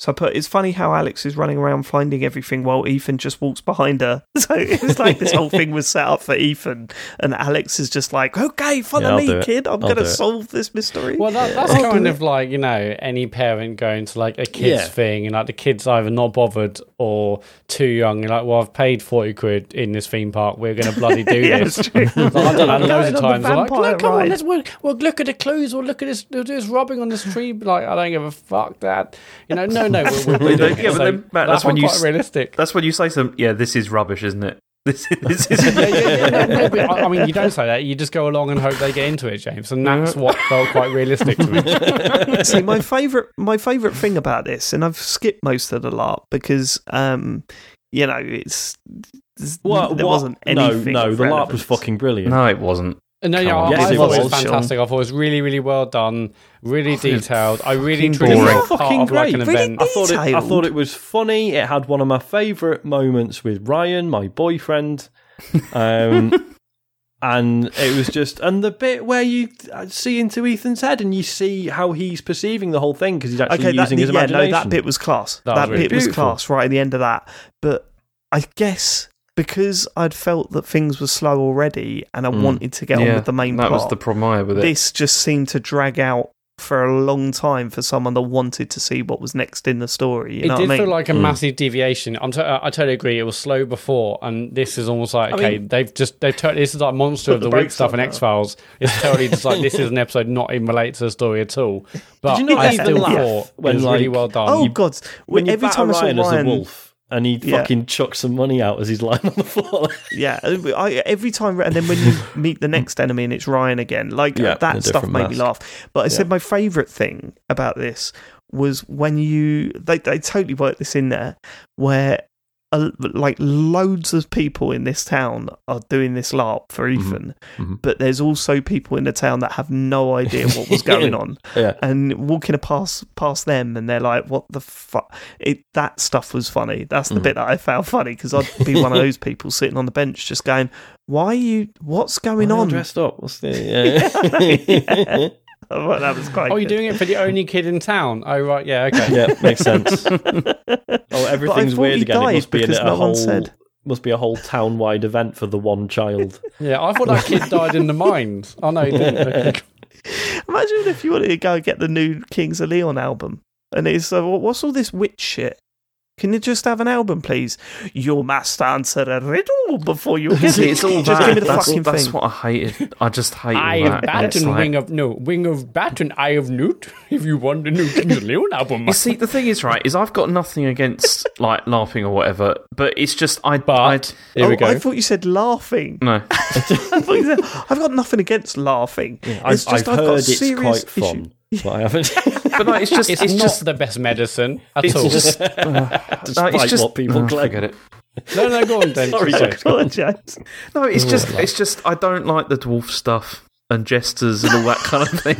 So I put, it's funny how Alex is running around finding everything while Ethan just walks behind her. So it's like this whole thing was set up for Ethan, and Alex is just like, "Okay, follow Yeah, me, kid. I'm going to solve this mystery." Well, that, that's I'll do kind it. of like you know any parent going to like a kids Yeah. thing, and like the kid's either not bothered or too young. You're like, well, I've paid forty quid in this theme park. We're going to bloody do yeah, this. it's true. Like, I've done that loads of times. They're like, vampire look, come on, let's we'll, we'll look at the clues. We'll look at this. We'll do this rubbing on this tree. Like, I don't give a fuck that. You know, no, no. We're, we're, we're doing Yeah, it. but So then, Mat, that's when you quite realistic. That's when you say some. Yeah, this is rubbish, isn't it? This is. This is yeah, yeah, yeah. No, no, I, I mean, you don't say that. You just go along and hope they get into it, James. And that's what felt quite realistic to me. See, my favorite, my favorite thing about this, and I've skipped most of the lot because, um, you know, it's What, there what? wasn't no, anything. no, of the LARP was fucking brilliant. no, it wasn't. No, yeah, on. I, Yes, I it thought it was, was fantastic. I thought it was really, really well done, really detailed. I really fucking treated it boring. part Fucking of like an great. Really event. I thought it. I thought it was funny. It had one of my favourite moments with Ryan, my boyfriend, um, and it was just and the bit where you see into Ethan's head and you see how he's perceiving the whole thing because he's actually Okay, that, using his yeah, no, that bit was class. That That, was really bit was class right at the end of that. But I guess because I'd felt that things were slow already, and I Mm. wanted to get on with the main that plot, was the problem I had with it. this just seemed to drag out for a long time for someone that wanted to see what was next in the story. You It know did what I mean? feel like a Mm. massive deviation. I'm t- I totally agree. It was slow before, and this is almost like I okay, mean- they've just they've totally. This is like monster of the the week stuff in. X Files. It's totally just like this is an episode not even related to the story at all. But you not I still thought when, it was really well done. oh you- god! when you every time I saw Ryan as a wolf and he Yeah. fucking chucks some money out as he's lying on the floor. yeah, I, every time, and then when you meet the next enemy and it's Ryan again, like Yeah, that stuff made me laugh. But I said my favourite thing about this was when you they they totally worked this in there where. Uh, like loads of people in this town are doing this LARP for Ethan, Mhm. but there's also people in the town that have no idea what was going on. yeah. and walking past past them, and they're like, "What the fuck?" It that stuff was funny. That's the Mm. bit that I found funny because I'd be one of those people sitting on the bench, just going, "Why are you? What's going Why on?" dressed up. What's the? Yeah. I thought that was quite. oh, you're good. doing it for the only kid in town. Oh, right, yeah, okay. yeah, makes sense. Oh, everything's weird again. It must be in because a no whole. said. Must be a whole town-wide event for the one child. Yeah, I thought that kid died in the mines. Oh no, he didn't. Okay. Imagine if you wanted to go get the new Kings of Leon album, and it's uh, what's all this witch shit? Can you just have an album, please? You must answer a riddle before you get See, it. it's all just that. give me the that's, fucking that's thing. what I hated. I just hate Eye all that. And it's Batten, like- wing of no, wing of Batten, eye of Newt. If you want a new Kings of Leon album, You see, the thing is, right, is I've got nothing against like laughing or whatever, but it's just I. but I'd, here we Oh, go. I thought you said laughing. no, I thought you said, I've got nothing against laughing. I've, It's just I've I've heard got it's serious quite issue. Fun, but I haven't. but no, it's just it's, it's, not just the best medicine at it's all. just Despite it's just what people oh, claim. Forget it. no, no, go on, then. Sorry, Sorry. James. Go on, James. No, it's just it's just I don't like the dwarf stuff and jesters and all that kind of thing.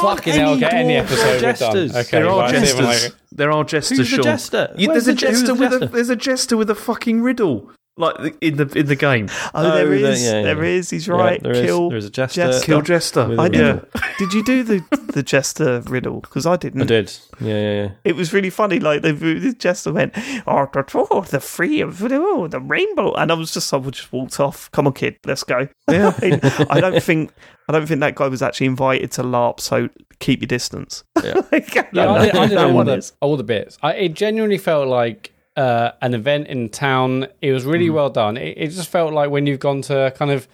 Fucking hell, get any dwarf episode we're done. jesters. Okay, there are right, I see what jesters. There are jesters. Who's the Sean. jester? You- there's a the- jester with a jester? there's a jester with a fucking riddle like in the in the game. Oh, there Oh, is. there- yeah, yeah. is. He's Yeah, right. there is- Kill. There is a jester. Jester. Kill jester. With a I riddle. did. Did you do the the jester riddle? Because I didn't. I did. Yeah, yeah, yeah. It was really funny. Like the, the jester went, "Oh, the, oh, the free of oh, the rainbow," and I was just, I just walked off. Come on, kid, let's go. Yeah. I don't think, I don't think that guy was actually invited to LARP. So keep your distance. Yeah. Like, Yeah, I did, I did all, the, all the bits. I, it genuinely felt like uh, an event in town. It was Mm. really well done. It, it just felt like when you've gone to kind of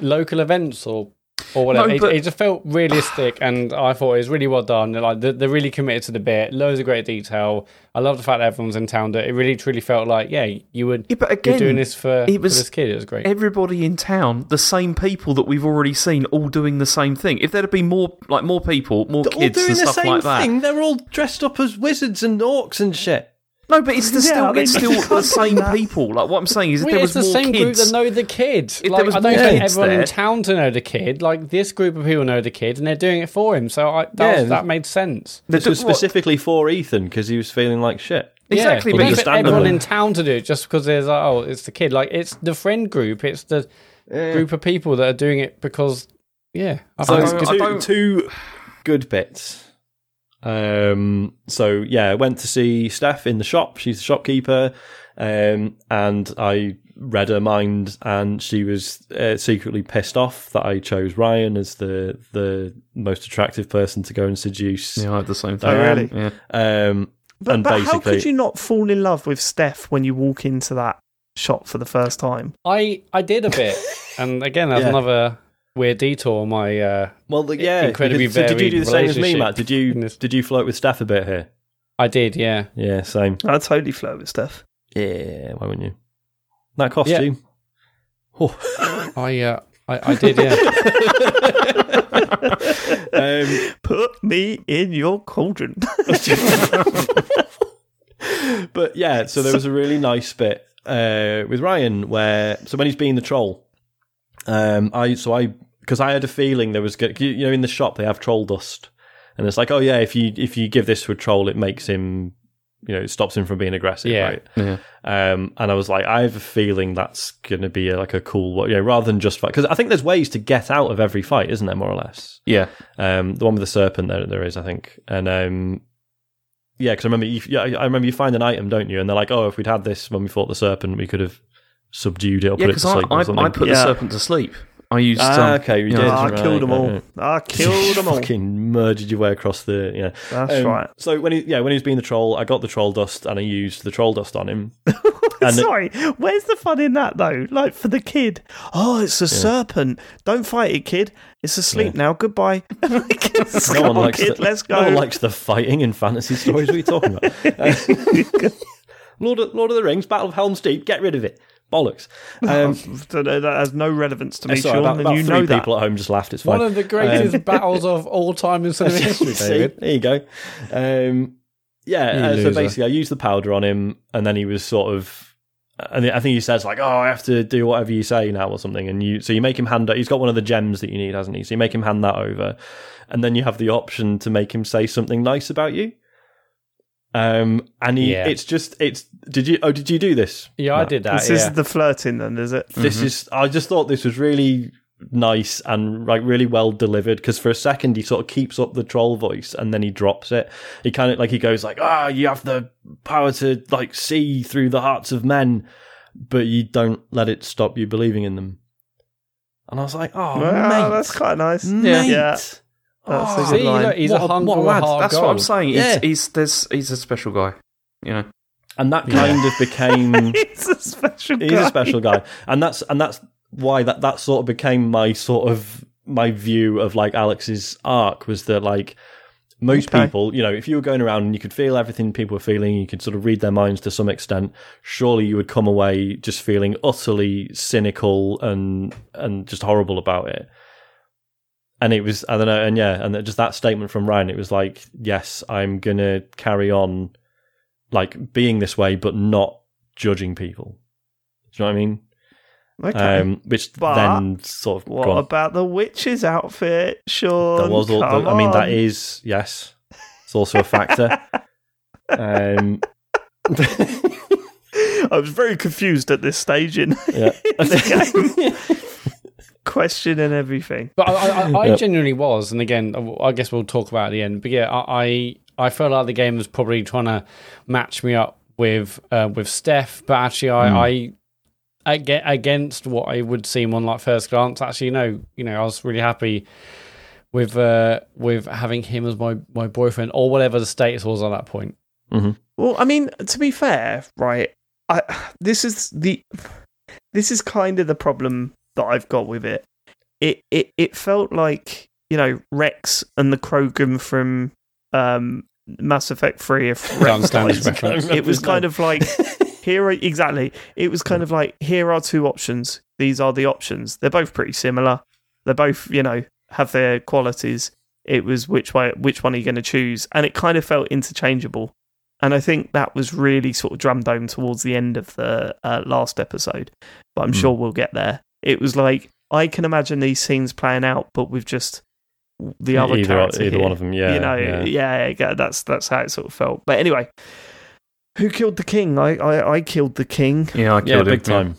local events or or whatever. No, it, but- it just felt realistic, and I thought it was really well done. Like they're, they're really committed to the bit, loads of great detail. I love the fact that everyone's in town. That it really truly felt like, yeah, you would. Yeah, but you're again, doing this for, it was for this kid. It was great. everybody in town, the same people that we've already seen, all doing the same thing. If there'd have been more, like more people, more They're all kids doing and the stuff same like that. thing. They're all dressed up as wizards and orcs and shit. No, but it's the Yeah, still, I mean, it's still the same people. Like what I'm saying is, if Well, there it's was the more same group kids, that know the kid. If like, there was I don't more expect kids everyone in town to know the kid. Like this group of people know the kid, and they're doing it for him. So I, that, Yeah, was, that made sense. This The- was what- specifically for Ethan because he was feeling like shit. Exactly, yeah, but you you don't expect understand everyone in town to do it just because there's like, oh, it's the kid. Like it's the friend group. It's the group of people that are doing it because yeah. I So think I it's don't- good. I two, don't- two good bits. Um, so yeah, I went to see Steph in the shop. She's the shopkeeper, um, and I read her mind, and she was uh, secretly pissed off that I chose Ryan as the the most attractive person to go and seduce. yeah, I had the same thing. Oh, really? Yeah. Um, But, and but how could you not fall in love with Steph when you walk into that shop for the first time? I I did a bit, and again, that's Yeah. another weird detour. My uh, well, the, yeah, incredibly because- so did you do the same as me, Mat? Did you this- did you float with Steph a bit here? I did, yeah. Yeah, same. I totally flirt with Steph. Yeah, why wouldn't you? That costume. Oh. I uh, I, I did, yeah. um, Put me in your cauldron. but yeah, so there was a really nice bit uh, with Ryan where so when he's being the troll, um, I so I because I had a feeling there was go- you know in the shop they have troll dust, and it's like oh yeah if you if you give this to a troll it makes him you know it stops him from being aggressive Yeah. right Yeah. um, and I was like I have a feeling that's going to be a, like a cool you know rather than just fight because I think there's ways to get out of every fight isn't there more or less Yeah. um, the one with the serpent there there is I think and um, yeah because I remember you, yeah I remember you find an item don't you and they're like oh if we'd had this when we fought the serpent we could have subdued it or Yeah, put it to because I, or I, something I put the serpent to sleep. I used. ah um, okay you yeah, did I right, killed them right, all. right. I killed them all. fucking murdered your way across the yeah That's Um, right. so when he yeah when he was being the troll I got the troll dust and I used the troll dust on him and Sorry, where's the fun in that though? Like for the kid. Oh, it's a serpent. Don't fight it, kid. It's asleep now. Goodbye. Let's no go, one likes kid. the, Let's go. no one likes the fighting in fantasy stories. What are you talking about? Uh, Lord of, Lord of the Rings, Battle of Helm's Deep. Get rid of it. Bollocks. Um, that that has no relevance to me, sorry, Sean, about, and about you three know that. people at home just laughed. It's fine. One of the greatest battles of all time in cinema history, See, David. there you go. Um, yeah, You uh, so basically, I used the powder on him, and then he was sort of. And I think he says like, "Oh, I have to do whatever you say now, or something." And you, so you make him hand. He's got one of the gems that you need, hasn't he? So you make him hand that over, and then you have the option to make him say something nice about you. Um, and he, Yeah. it's just, it's. Did you? Oh, did you do this? Yeah, I did that. This yeah. is the flirting, then, is it? This is. I just thought this was really nice and like really well delivered because for a second he sort of keeps up the troll voice and then he drops it. He kind of like he goes like, "Ah, you have the power to like see through the hearts of men, but you don't let it stop you believing in them." And I was like, "Oh, well, mate, that's quite nice. mate." Yeah. That's a Oh, good See, line. look, he's What a a- hunk what a lad. hard That's what. I'm saying. Yeah. He's, he's there's he's a special guy. You know. And that kind of became He's a special He's guy. a special guy, and that's and that's why that that sort of became my sort of my view of like Alex's arc was that like most Okay. people, you know, if you were going around and you could feel everything people were feeling, you could sort of read their minds to some extent. Surely you would come away just feeling utterly cynical and and just horrible about it. And it was I don't know, and yeah, and just that statement from Ryan, it was like, yes, I'm gonna carry on like being this way, but not judging people. Do you know what I mean? Okay. Um, which But then sort of what about the witch's outfit, Sean? There was all, Come I mean, that is yes, it's also a factor. um, I was very confused at this stage in yeah. the game. questioning everything. But I, I, I, I Yep. genuinely was, and again, I guess we'll talk about it at the end. But yeah, I, I, I felt like the game was probably trying to match me up with uh, with Steph, but actually, I, I, aga against what I would seem on like first glance, actually, no, you know, I was really happy with uh, with having him as my my boyfriend or whatever the status was at that point. Well, I mean, to be fair, right? I this is the this is kind of the problem that I've got with it it, it it felt like you know Wrex and the Krogan from um, Mass Effect Three. If Can't Wrex stand dies. his reference. it was kind of like here are, exactly it was kind of like here are two options these are the options they're both pretty similar they're both you know have their qualities it was which way which one are you going to choose and it kind of felt interchangeable and i think that was really sort of drummed home towards the end of the uh, last episode but i'm Hmm. sure we'll get there it was like i can imagine these scenes playing out but with just the other either, character either here one of them. Yeah, you know, yeah. yeah. yeah, that's that's how it sort of felt. But anyway, who killed the king? I I, I killed the king. Yeah, I Yeah, killed him. big time.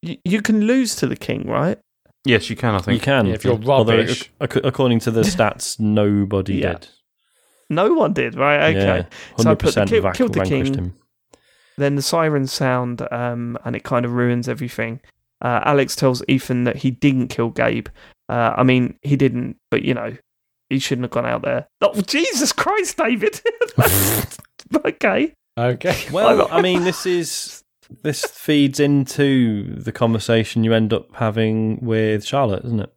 You, you can lose to the king, right? Yes, you can. I think You can Yeah, if you're Although, rubbish. ac- according to the stats, nobody Yeah. did. No one did, right? Okay. Yeah, So I hundred put the percent ki- killed the king. him. Then the sirens sound, um, and it kind of ruins everything. Uh, Alex tells Ethan that he didn't kill Gabe. Uh, I mean, he didn't, but you know, he shouldn't have gone out there. Oh, Jesus Christ, David! okay. Okay. Well, I mean, this is this feeds into the conversation you end up having with Charlotte, isn't it?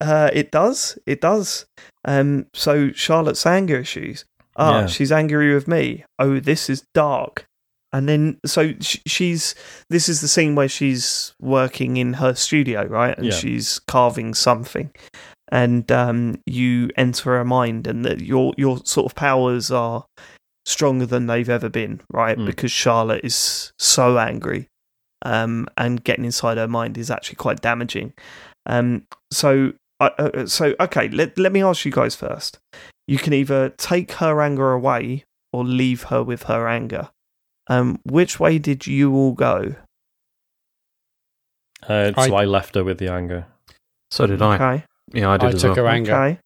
Uh, it does. It does. Um, so Charlotte's anger issues. Ah, Yeah. she's angry with me. Oh, this is dark. And then, so she's. This is the scene where she's working in her studio, right? And Yeah. she's carving something. And um, you enter her mind, and that your your sort of powers are stronger than they've ever been, right? Mm. Because Charlotte is so angry, um, and getting inside her mind is actually quite damaging. Um, so uh, uh, so okay let, let me ask you guys first you can either take her anger away or leave her with her anger um which way did you all go Uh, so I- I left her with the anger. So did I. okay Yeah, I did I as took well. her anger. okay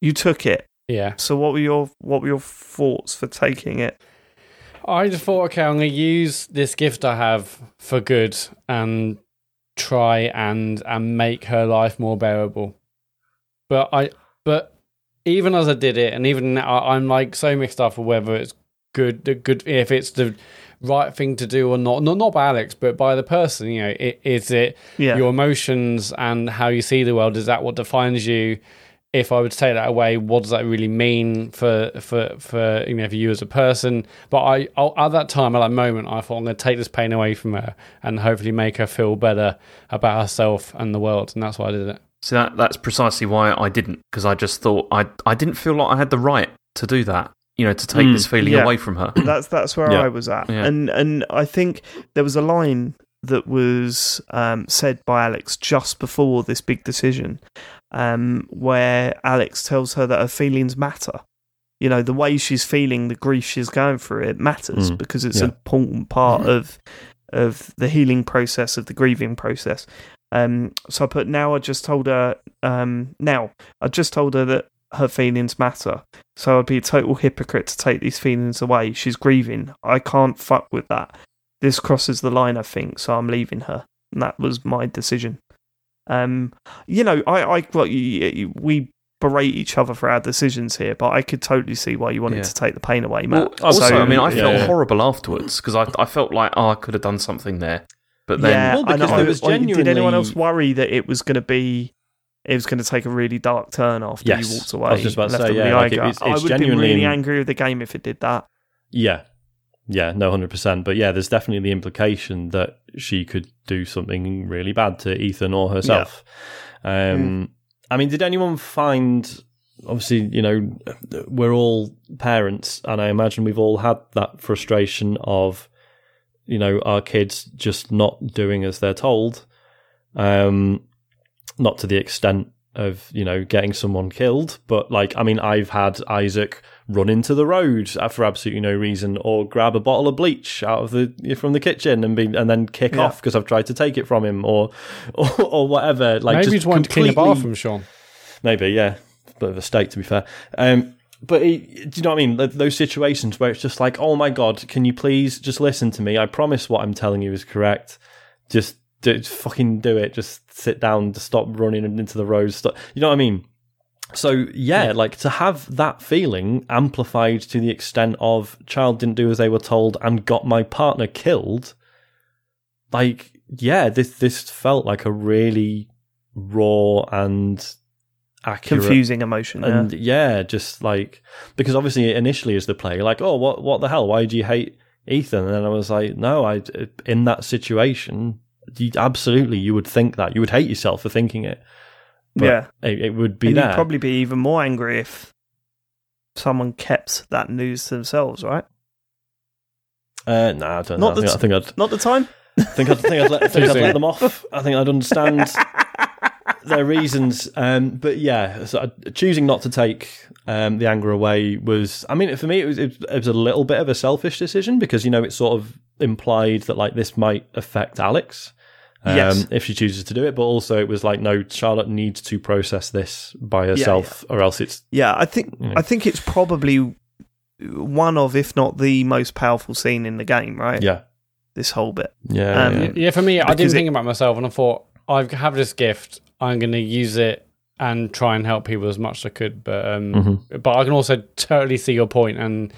you took it Yeah. so what were your what were your thoughts for taking it I just thought, okay, I'm going to use this gift I have for good and try and and make her life more bearable. But I, but even as I did it, and even now, I'm like so mixed up for whether it's good, the good if it's the right thing to do or not. Not not by Alex, but by the person. You know, i- is it yeah your emotions and how you see the world? Is that what defines you? If I would take that away, what does that really mean for for for you know for you as a person? But I I- at that time at that moment, I thought I'm going to take this pain away from her and hopefully make her feel better about herself and the world, and that's why I did it. So that that's precisely why I didn't, because I just thought I I didn't feel like I had the right to do that. You know, to take Mm, this feeling yeah. away from her. that's that's where Yeah. I was at, Yeah. and and I think there was a line that was um, said by Alex just before this big decision, um, where Alex tells her that her feelings matter. You know, the way she's feeling, the grief she's going through, it matters Mm, because it's yeah. an important part of of the healing process, of the grieving process. Um, so I put now. I just told her. Um, now I just told her that her feelings matter. So I'd be a total hypocrite to take these feelings away. She's grieving. I can't fuck with that. This crosses the line, I think. So I'm leaving her. And that was my decision. Um, you know, I, I, well, y- y- we berate each other for our decisions here, but I could totally see why you wanted Yeah. to take the pain away, Well, also, So, I mean, I yeah, felt yeah. horrible afterwards because I I felt like oh I could have done something there, but then yeah, Well, I because know. there was I- Did anyone else worry that it was going to be? It was going to take a really dark turn after Yes. you walked I away. was just about to say, yeah, like, it- it's- I would have been really angry with the game if it did that. Yeah. Yeah, no, 100%. But yeah, there's definitely the implication that she could do something really bad to Ethan or herself. Um, I mean, did anyone find, obviously, you know, we're all parents, and I imagine we've all had that frustration of, you know, our kids just not doing as they're told. Um, not to the extent of you know getting someone killed but like i mean i've had isaac run into the road for absolutely no reason or grab a bottle of bleach out of the from the kitchen and be and then kick Yeah. off because i've tried to take it from him or or, or whatever like Maybe just just to clean the completely- bathroom, Sean. maybe yeah bit of a stake to be fair um but it, do you know what I mean? Those situations where it's just like, oh my god, can you please just listen to me? I promise what I'm telling you is correct. Just, do, just fucking do it. Just sit down. Just stop running into the road. Stop. You know what I mean? So yeah, like to have that feeling amplified to the extent of child didn't do as they were told and got my partner killed. Like yeah, this this felt like a really raw and accurate Confusing emotion. Yeah. and yeah, just like because obviously initially as the player, you're like, oh, what what the hell? Why do you hate Ethan? And then I was like, no, I in that situation, absolutely, you would think that you would hate yourself for thinking it. But yeah. it, it would be and there. you'd probably be even more angry if someone kept that news to themselves, right? uh, nah, I don't Not know. I the think, I think I'd Not the time. think I'd think I'd let, I think I'd let them off. I think I'd understand their reasons. Um, but yeah, so I- choosing not to take um, the anger away was. I mean, for me, it was it was a little bit of a selfish decision because you know it's sort of implied that like this might affect Alex. Um, Yes. if she chooses to do it, but also it was like, no, Charlotte needs to process this by herself, or else it's Yeah, I think Yeah. I think it's probably one of, if not the most powerful scene in the game. Right. yeah, This whole bit. yeah, Um, yeah. Yeah, for me, I didn't it- think about myself, and I thought I have this gift. I'm going to use it and try and help people as much as I could. But um, Mhm. but I can also totally see your point, and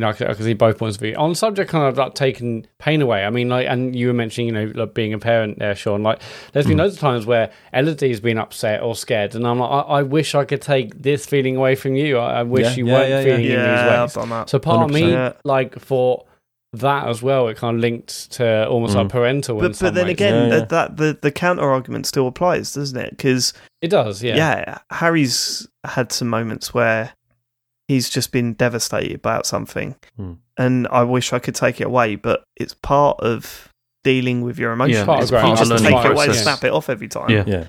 you know, I can, I can see both points of view on the subject, kind of like taking pain away. I mean, like, and you were mentioning, you know, like being a parent there, Sean. Like, there's been loads of times where Elodie's been upset or scared, and I'm like, I, I wish I could take this feeling away from you. I, I wish Yeah, you yeah, weren't yeah, yeah. feeling in Yeah, these I've ways. done that. So part of me, like, thought that as well. It kind of linked to almost like parental. in But some but then ways. again, Yeah, yeah. uh, that the the counter argument still applies, doesn't it? Because it does. Yeah. yeah. Harry's had some moments where he's just been devastated about something, Hmm. and I wish I could take it away, but it's part of dealing with your emotions. Yeah, part of If you just take it away and snap it off every time. Yeah. yeah.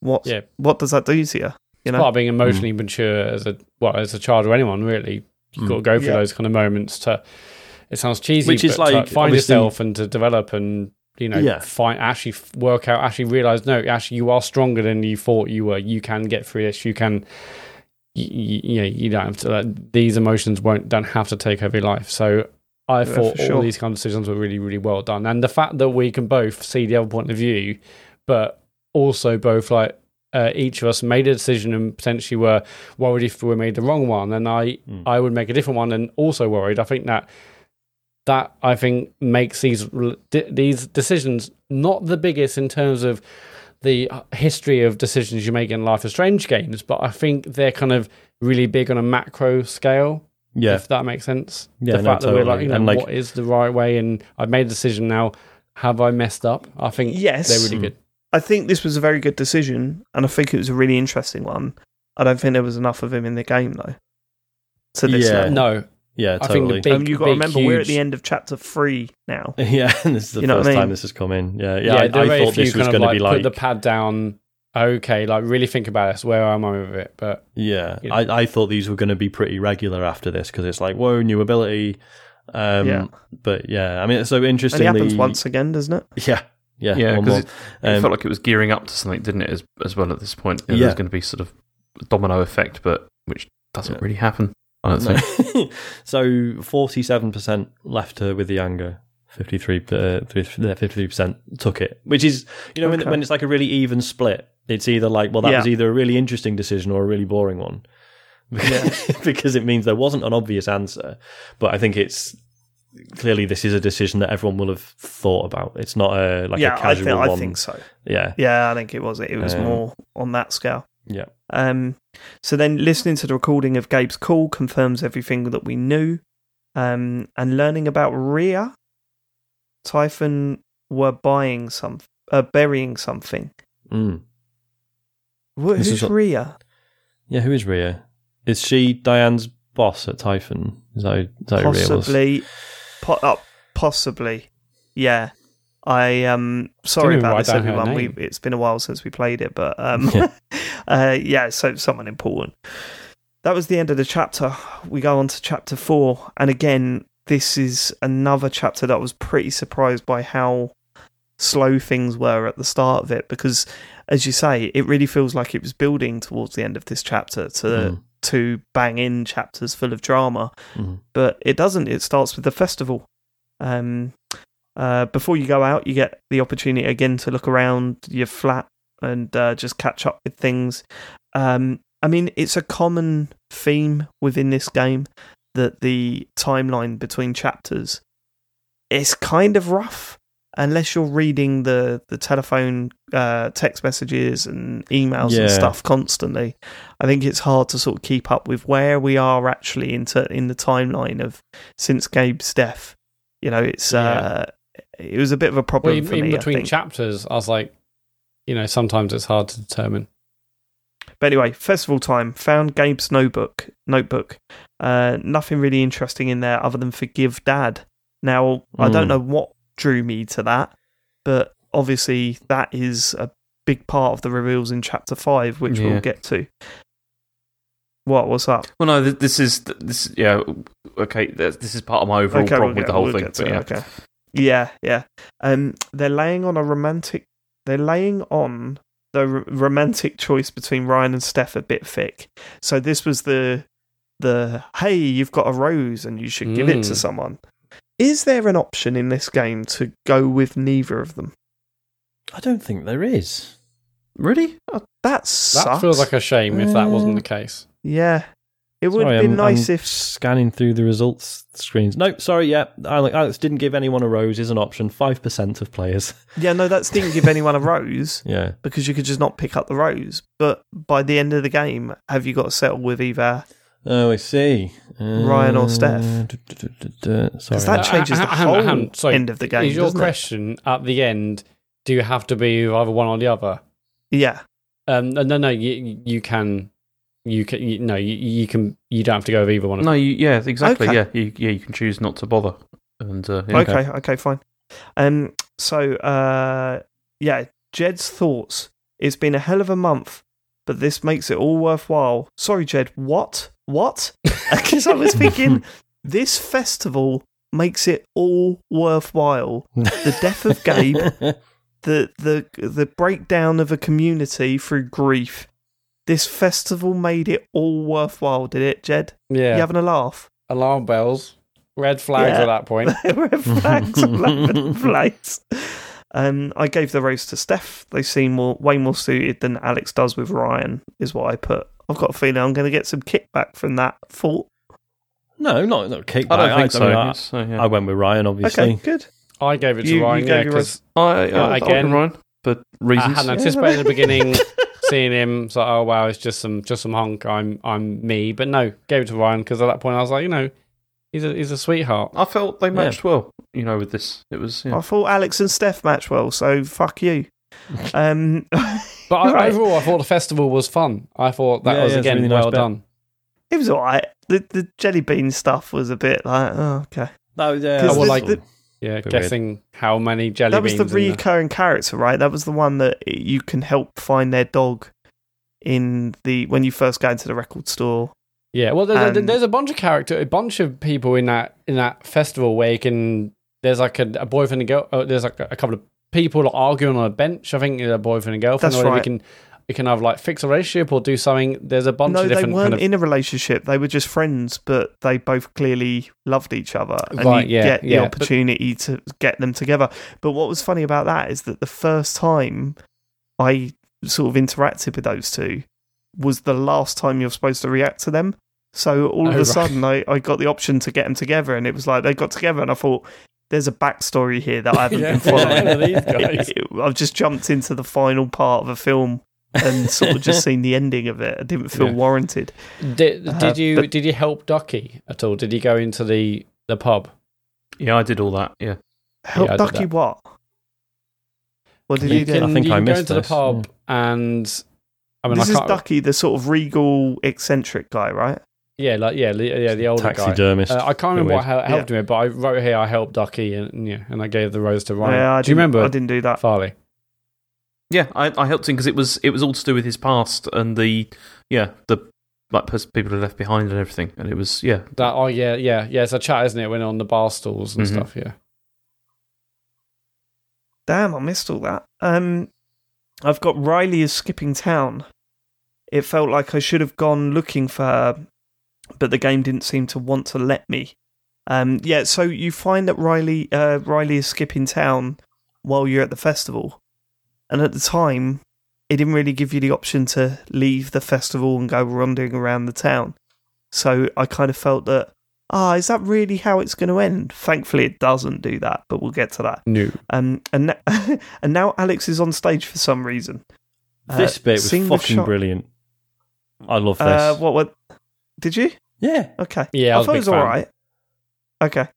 What Yeah. what does that do to you? You know, part of being emotionally mature as a well as a child or anyone really. You've Mm. got to go through Yeah. those kind of moments to. It sounds cheesy, Which is but to like, find yourself and to develop and you know Yeah. find actually work out actually realize no actually you are stronger than you thought you were. You can get through this. You can. You, you know you don't have to. Like, these emotions won't don't have to take over your life. So I Yeah, thought for all sure. these kind of decisions were really really well done, and the fact that we can both see the other point of view, but also both like uh, each of us made a decision and potentially were worried if we made the wrong one, and I Mm. I would make a different one and also worried. I think that that I think makes these these decisions not the biggest in terms of the history of decisions you make in Life of Strange games, but I think they're kind of really big on a macro scale. Yeah, If that makes sense. Yeah, the no, fact that we're like, you know, like- what is the right way, and I've made a decision now. Have I messed up? I think Yes. they're really Mm. good. I think this was a very good decision, and I think it was a really interesting one. I don't think there was enough of him in the game though. To this Yeah. level. No, yeah, I think the totally. big- um, you've got to big, remember we're at the end of chapter three now. yeah, and this is the You know first I mean? time this has come in. Yeah, yeah. yeah, I, I thought this was kind of going to be like put the pad down. Okay, like really think about this. Where am I with it? But yeah. you know. I, I thought these were going to be pretty regular after this because it's like, whoa, new ability. Um, Yeah. But yeah, I mean, so Only interestingly, happens once again, doesn't it? Yeah, yeah, Yeah, one because more. it, it Um, felt like it was gearing up to something, didn't it? As as well at this point, There Yeah. was going to be sort of domino effect, but which doesn't Yeah. really happen. I don't No. think. so forty-seven percent left her with the anger. 53 uh, 53 percent took it, which is you know when, Okay. when it's like a really even split. It's either like well that Yeah. was either a really interesting decision or a really boring one, because it means there wasn't an obvious answer. But I think it's clearly this is a decision that everyone will have thought about. It's not a like yeah, a I casual think, one. I think so. Yeah, Yeah, I think it was. It was Um, more on that scale. Yeah, Um, so then listening to the recording of Gabe's call confirms everything that we knew. Um, and learning about Rhea, Typhon were buying some, uh, burying something. mm. Wh- This who's is what- Rhea? yeah. Who is Rhea? Is she Diane's boss at Typhon? Is that, is that who Rhea was? Possibly, po- uh, possibly. Yeah. I um sorry about this everyone. We it's been a while since we played it, but um Yeah. uh yeah, so someone important. That was the end of the chapter. We go on to chapter 4 and again this is another chapter that I was pretty surprised by how slow things were at the start of it because as you say, it really feels like it was building towards the end of this chapter to Mm. to bang in chapters full of drama Mhm. but it doesn't. It starts with the festival. Um, uh, before you go out, you get the opportunity again to look around your flat and uh, just catch up with things. Um, I mean, it's a common theme within this game that the timeline between chapters is kind of rough. unless you're reading the the telephone uh, text messages and emails and stuff constantly, I think it's hard to sort of keep up with where we are actually into in the timeline of since Gabe's death. You know, it's uh, it was a bit of a problem Well, in, for in me. I between think. chapters, I was like, you know, sometimes it's hard to determine. But anyway, festival time. Found Gabe's notebook. Notebook. Uh, nothing really interesting in there other than forgive dad. Now I don't Mm. know what drew me to that, but obviously that is a big part of the reveals in chapter five, which Yeah. we'll get to. What? What's up? Well, no, this is this. Yeah, okay. This this is part of my overall problem we'll with the whole we'll thing. get to But it, yeah, Okay. Yeah, yeah. Um, they're laying on a romantic. They're laying on the r- romantic choice between Ryan and Steph a bit thick. So this was the the hey, you've got a rose and you should give it to Mm. someone. Is there an option in this game to go with neither of them? I don't think there is. really. Uh, That sucks. That feels like a shame if that wasn't Uh, the case. yeah. It would Sorry, have been I'm- nice I'm if scanning through the results screens. No, sorry, yeah, Alex, Alex didn't give anyone a rose is an option. Five percent of players. yeah no that didn't give anyone a rose Yeah, because you could just not pick up the rose. But by the end of the game, have you got to settle with either Oh, I see. Uh, Ryan or Steph? duh, duh, duh, duh, duh. Sorry. Because that Uh, changes the hang- hang- whole hang- sorry, end of the game. Is your doesn't it? question at the end? Do you have to be either one or the other? Yeah. Um, no, no, no. You you can, you can. You, no, you, you can. You don't have to go with either one. Of No, you, yeah, exactly. Okay. Yeah, you, yeah, you can choose not to bother. And uh, yeah. Okay. Okay. Fine. Um. So. Uh. Yeah. Jed's thoughts. It's been a hell of a month, but this makes it all worthwhile. Sorry, Jed. What? What? Because I was thinking this festival makes it all worthwhile. The death of Gabe, the the the breakdown of a community through grief. This festival made it all worthwhile, did it, Jed? Yeah. You having a laugh? Alarm bells, red flags Yeah. at that point. Red flags all over the place. Um, I gave the rose to Steph. They seem more, way more suited than Alex does with Ryan, is what I put. I've got a feeling I'm going to get some kickback from that thought. no, not not kickback. I don't think so. mean, I, so, yeah. I went with Ryan, obviously. Okay, good. I gave it to You- you Ryan, gave yeah, your because I, I, Uh, I again, again, Ryan, but I hadn't anticipated at the beginning seeing him. So, oh wow, it's just some just some honk. I'm I'm me, but no, gave it to Ryan because at that point I was like, you know, he's a he's a sweetheart. I felt they matched well. You know, with this, it was. Yeah. I thought Alex and Steph match well, so fuck you. Um, But I, Right. overall, I thought the festival was fun. I thought that Yeah, was yeah, again really well bit. done. it was alright. The the jelly bean stuff was a bit like, oh, okay. No, yeah, Because I would the- like- the- Yeah, Bit guessing how many jelly that was the in recurring character, right? That was the one that you can help find their dog in the when you first go into the record store. Yeah, well, there's, a, there's a bunch of character, a bunch of people in that in that festival where you can. There's like a, a boyfriend and girl. Oh, there's like a, a couple of people arguing on a bench. I think a boyfriend and girlfriend. That's right. We can we can have like fix a relationship or do something. There's a bunch of things. no, of they weren't kind of. in a relationship. They were just friends, but they both clearly loved each other, and Right, you yeah, get the yeah. opportunity to get them together. But what was funny about that is that the first time I sort of interacted with those two was the last time you're supposed to react to them. So all of Oh, a right. sudden, I, I got the option to get them together, and it was like they got together, and I thought. There's a backstory here that I haven't Yeah, been following. I've just jumped into the final part of a film and sort of just seen the ending of it. I didn't feel Yeah. warranted. Did, Uh, did you but- did you help Ducky at all? Did he go into the the pub? yeah, I did all that. Yeah. Help Yeah, Ducky what? What did you he do? can, I think you I can go missed into the this, pub and I mean, this I is. Ducky, the sort of regal, eccentric guy, right? yeah, like yeah, the- yeah, the older guy. taxidermist. Uh, I can't remember Bit what hel- helped him, but I wrote here I helped Ducky, and yeah, and I gave the rose to Ryan. Yeah, I Do you remember I didn't do that. Farley? Yeah, I, I helped him because it was it was all to do with his past and the yeah the like pers- people who left behind and everything, and it was yeah That oh yeah, yeah, yeah. It's a chat, isn't it? When on the bar stools and Mhm. stuff. Yeah. Damn, I missed all that. Um, I've got Riley is skipping town. It felt like I should have gone looking for her, but the game didn't seem to want to let me. Um, yeah, so you find that Riley uh, Riley is skipping town while you're at the festival, and at the time, it didn't really give you the option to leave the festival and go wandering around the town. So I kind of felt that ah, is that really how it's going to end? Thankfully, it doesn't do that, but we'll get to that. No. Um, and and now Alex is on stage for some reason. Uh, This bit was fucking Char- brilliant. I love this. Uh, what? What? Did you? yeah. Okay. Yeah, I I, thought it was all right. Okay.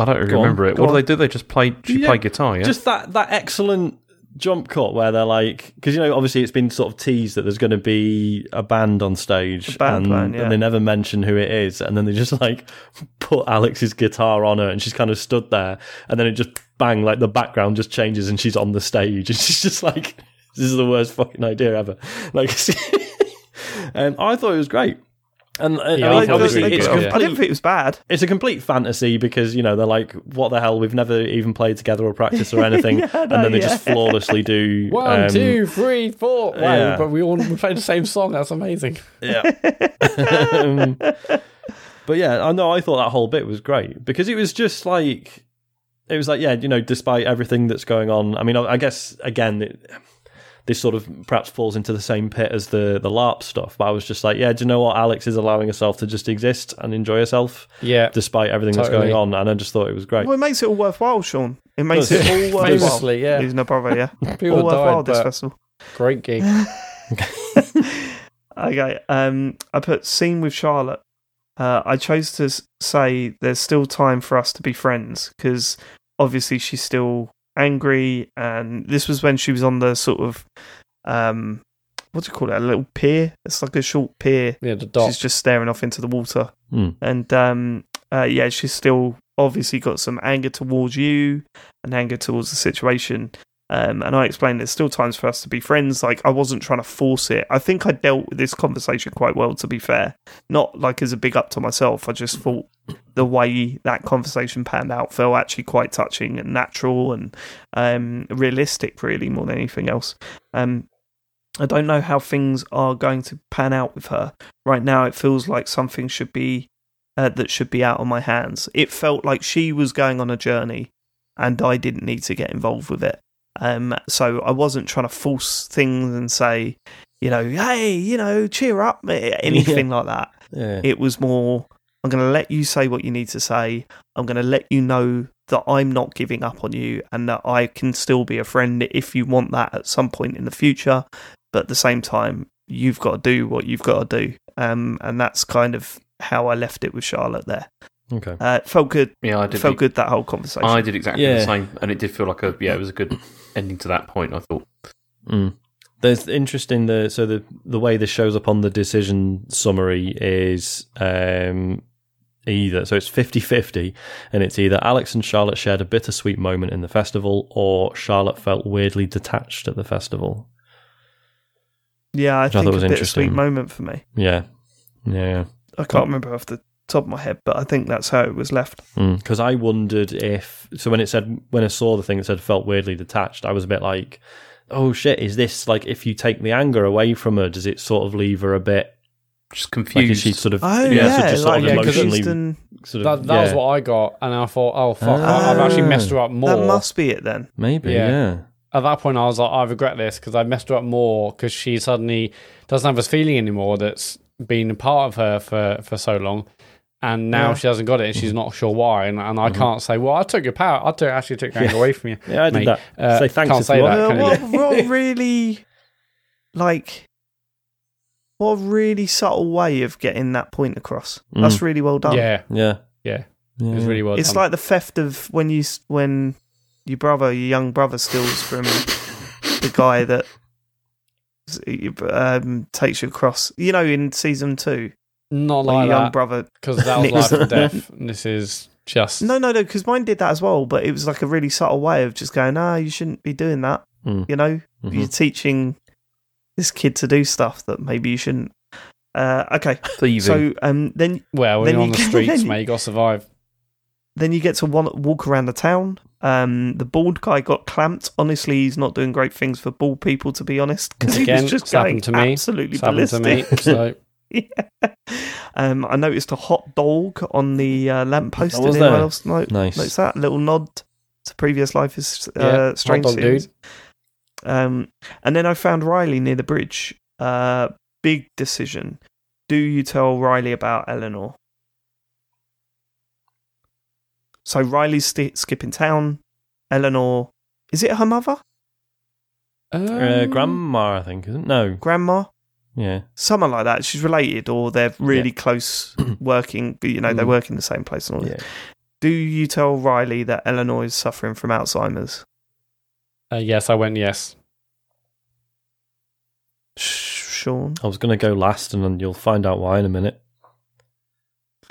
I don't really Go on, remember it. go What do they do? They just play. She Yeah, played guitar. Yeah. Just that that excellent jump cut where they're like, because you know, obviously it's been sort of teased that there's going to be a band on stage, A band and, playing, yeah. and they never mention who it is, and then they just like put Alex's guitar on her, and she's kind of stood there, and then it just bang, like the background just changes, and she's on the stage, and she's just like, this is the worst fucking idea ever. Like, and I thought it was great. And, and Yeah, I I mean, thought it was obviously, really it's good, yeah. I didn't think it was bad. it's a complete fantasy because you know they're like, what the hell? We've never even played together or practiced or anything, Yeah, I and know, then they yeah. just flawlessly do One, um, two, three, four. Wow, yeah. but we all we played the same song. That's amazing. Yeah. Um, but yeah, I know. I thought that whole bit was great because it was just like it was like yeah, you know, despite everything that's going on. I mean, I I guess again. It, this sort of perhaps falls into the same pit as the the LARP stuff, but I was just like, yeah, do you know what? Alex is allowing herself to just exist and enjoy herself Yeah, despite everything that's going on, and I just thought it was great. Well, it makes it all worthwhile, Sean. It makes it it? all worthwhile. famously, yeah. Losing a brother, yeah. People all worthwhile died, this but festival. great gig. Okay. Um, I put scene with Charlotte. Uh, I chose to say there's still time for us to be friends because obviously she's still angry, and this was when she was on the sort of um, what do you call it? A little pier. It's like a short pier. Yeah, the dot. She's just staring off into the water, Hmm. and um, uh, yeah, she's still obviously got some anger towards you and anger towards the situation. Um, and I explained there's still times for us to be friends. Like I wasn't trying to force it. I think I dealt with this conversation quite well, to be fair. Not like as a big up to myself. I just thought the way that conversation panned out felt actually quite touching and natural and um, realistic, really more than anything else. Um, I don't know how things are going to pan out with her right now. It feels like something should be uh, that should be out of my hands. It felt like she was going on a journey, and I didn't need to get involved with it. Um, so I wasn't trying to force things and say, you know, hey, you know, cheer up, eh, anything like that. Yeah. It was more, I'm going to let you say what you need to say. I'm going to let you know that I'm not giving up on you and that I can still be a friend if you want that at some point in the future. But at the same time, you've got to do what you've got to do. Um, and that's kind of how I left it with Charlotte there. Okay. Uh, it felt good. yeah, I did. felt good that whole conversation. I did exactly Yeah. the same, and it did feel like a yeah, it was a good ending to that point. I thought. Mm. There's interesting the so the the way this shows up on the decision summary is um either so it's 50-50 and it's either Alex and Charlotte shared a bittersweet moment in the festival or Charlotte felt weirdly detached at the festival. yeah, I Which I think thought a was bittersweet interesting. moment for me. Yeah. Yeah. I can't remember off the top of my head, but I think that's how it was left. Hmm. Because I wondered if so when it said when I saw the thing that said felt weirdly detached, I was a bit like, oh shit, is this like if you take the anger away from her, does it sort of leave her a bit Just like confused. is she sort of Oh yeah, yeah, so just sort of yeah, 'cause emotionally confused and sort of That, that was what I got, and I thought, oh fuck, I, I've actually messed her up more. that must be it then. maybe Yeah. yeah. At that point, I was like, I regret this because I messed her up more because she suddenly doesn't have this feeling anymore that's been a part of her for, for so long. And now Yeah. she hasn't got it and she's not sure why. And, and I can't say, well, I took your power. I took, actually took your anger away from you. Yeah, I did mate. that. Uh, Say thanks can't say that. want. Uh, what, what really, like, what a really subtle way of getting that point across. Mm. That's really well done. Yeah, Yeah. yeah. yeah. It was really well it's done. like the theft of when you s- when your brother, your young brother, steals from the guy that um, takes you across. You know, in season two, not when like your young that brother. because that was life and death. And this is just No, no, no, because mine did that as well. But it was like a really subtle way of just going, "Ah, you shouldn't be doing that." Mm. You know, Mhm. you're teaching this kid to do stuff that maybe you shouldn't. Uh, okay, thieving. so um, then well, when Then you're on you the streets, then you- mate, you got to survive. then you get to wa- walk around the town. Um, the bald guy got clamped. Honestly, he's not doing great things for bald people, to be honest, because he was just going to me. absolutely It's happened to ballistic. me. So yeah. Um, I noticed a hot dog on the uh, lamppost. Oh, Did anyone there? else note, Nice. notice that? little nod to previous Life is uh, Yeah, hot dog series. dude. Um, and then I found Riley near the bridge. Uh, big decision. Do you tell Riley about Eleanor? So Riley's sti skipping town. Eleanor, is it her mother, Uh, Um, grandma, I think, isn't it? No. grandma, Yeah. someone like that? She's related, or they're really close working. You know, they Mm. work in the same place and all. Yeah. that. Do you tell Riley that Eleanor is suffering from Alzheimer's? Uh, yes, I went yes. Sh- Sean, I was going to go last, and then you'll find out why in a minute.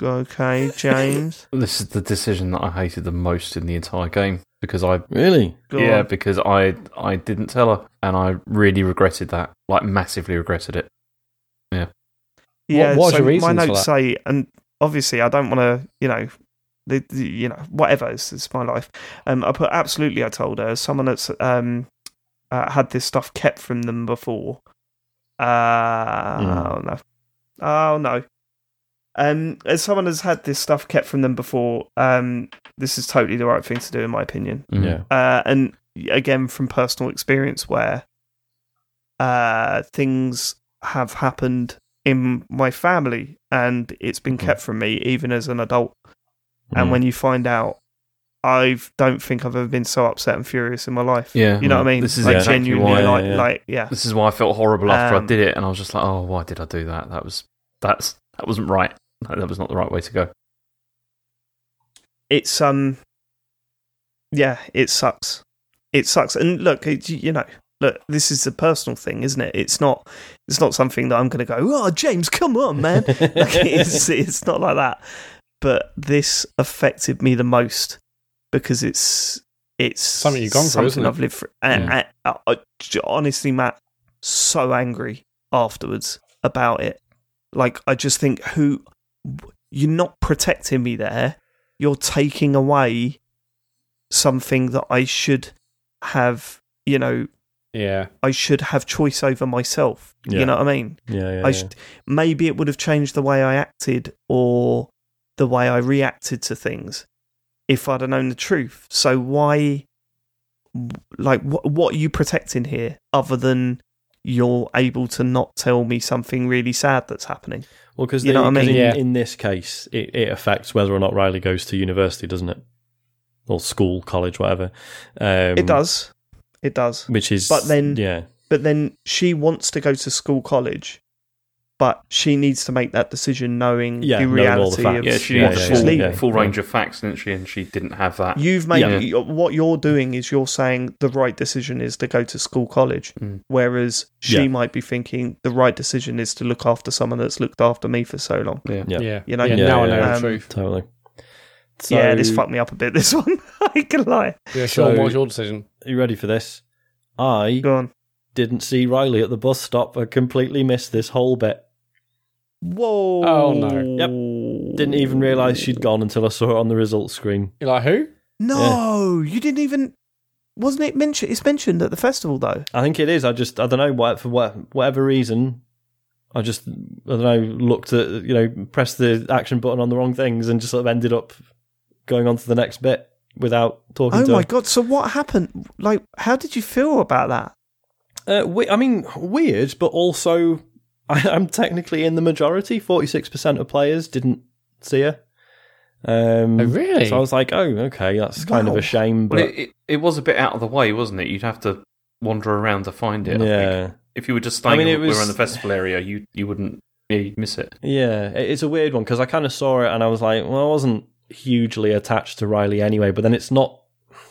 okay, James. This is the decision that I hated the most in the entire game because I Really? Go yeah on. because I I didn't tell her and I really regretted that like massively regretted it. Yeah, What was so your reasons my notes say, and obviously I don't want to, you know, the, the, you know, whatever. It's, it's my life. Um, I put absolutely. I told her as someone that's um uh, had this stuff kept from them before. Uh, Mm. Oh no, oh no. Um, as someone has had this stuff kept from them before, um, this is totally the right thing to do in my opinion. Mhm. Yeah. Uh, and again, from personal experience, where uh, things have happened in my family and it's been Mhm. kept from me, even as an adult. Mm. And when you find out, I don't think I've ever been so upset and furious in my life. Yeah, you know what I mean. This is like exactly genuinely, why- like, Yeah, yeah. like, yeah. This is why I felt horrible after Um, I did it, and I was just like, "Oh, why did I do that? That was that's that wasn't right. That was not the right way to go." it's um yeah it sucks it sucks and look it, you know look this is a personal thing isn't it it's not it's not something that i'm going to go oh james come on man like, it's it's not like that but this affected me the most because it's it's Something you've gone through, something isn't it? I've lived through. And, and I, I- honestly, Mat, so angry afterwards about it. Like I just think, who you're not protecting me there. You're taking away something that I should have. You know, Yeah. I should have choice over myself. Yeah. You know what I mean? Yeah, yeah. I should, maybe it would have changed the way I acted or the way I reacted to things if I'd have known the truth. So why, like, what what are you protecting here other than you're able to not tell me something really sad that's happening? Well, because You know what I mean? In, Yeah. in this case, it, it affects whether or not Riley goes to university, doesn't it? Or school, college, whatever. Um, it does, it does. Which is, But then- yeah, But then she wants to go to school, college. But she needs to make that decision knowing Yeah, the knowing the reality of Yeah, she Yeah, needed what a she's full, leaving. yeah. full range of facts, didn't she? And she didn't have that. You've made Yeah. what you're doing is you're saying the right decision is to go to school college, Mm. whereas she Yeah. might be thinking the right decision is to look after someone that's looked after me for so long. yeah. Yeah. Yeah. You know? yeah, Yeah, now I know yeah. the truth. totally. yeah, this fucked me up a bit. This one, I can lie. Yeah, Sean, So- what was your decision? Are you ready for this? I Go on. didn't see Riley at the bus stop. I completely missed this whole bit. Whoa! Oh, no. Yep. Didn't even realise she'd gone until I saw it on the results screen. You're like, who? No, you didn't even. Wasn't it mentioned? It's mentioned at the festival though. I think it is. I just I don't know what for what whatever reason. I just I don't know looked at you know pressed the action button on the wrong things and just sort of ended up going on to the next bit without talking Oh to my her. god! So what happened? Like, how did you feel about that? Uh, we, I mean, weird, but also I, I'm technically in the majority. Forty six percent of players didn't see her. Um, Oh, really? So I was like, oh, okay, that's kind of a shame. But Well, it, it, it was a bit out of the way, wasn't it? You'd have to wander around to find it. I think. yeah, If you were just staying I mean, it we were was- in the festival area, you you wouldn't yeah, you'd miss it. yeah, it- it's a weird one because I kind of saw it and I was like, well, I wasn't hugely attached to Riley anyway. But then it's not.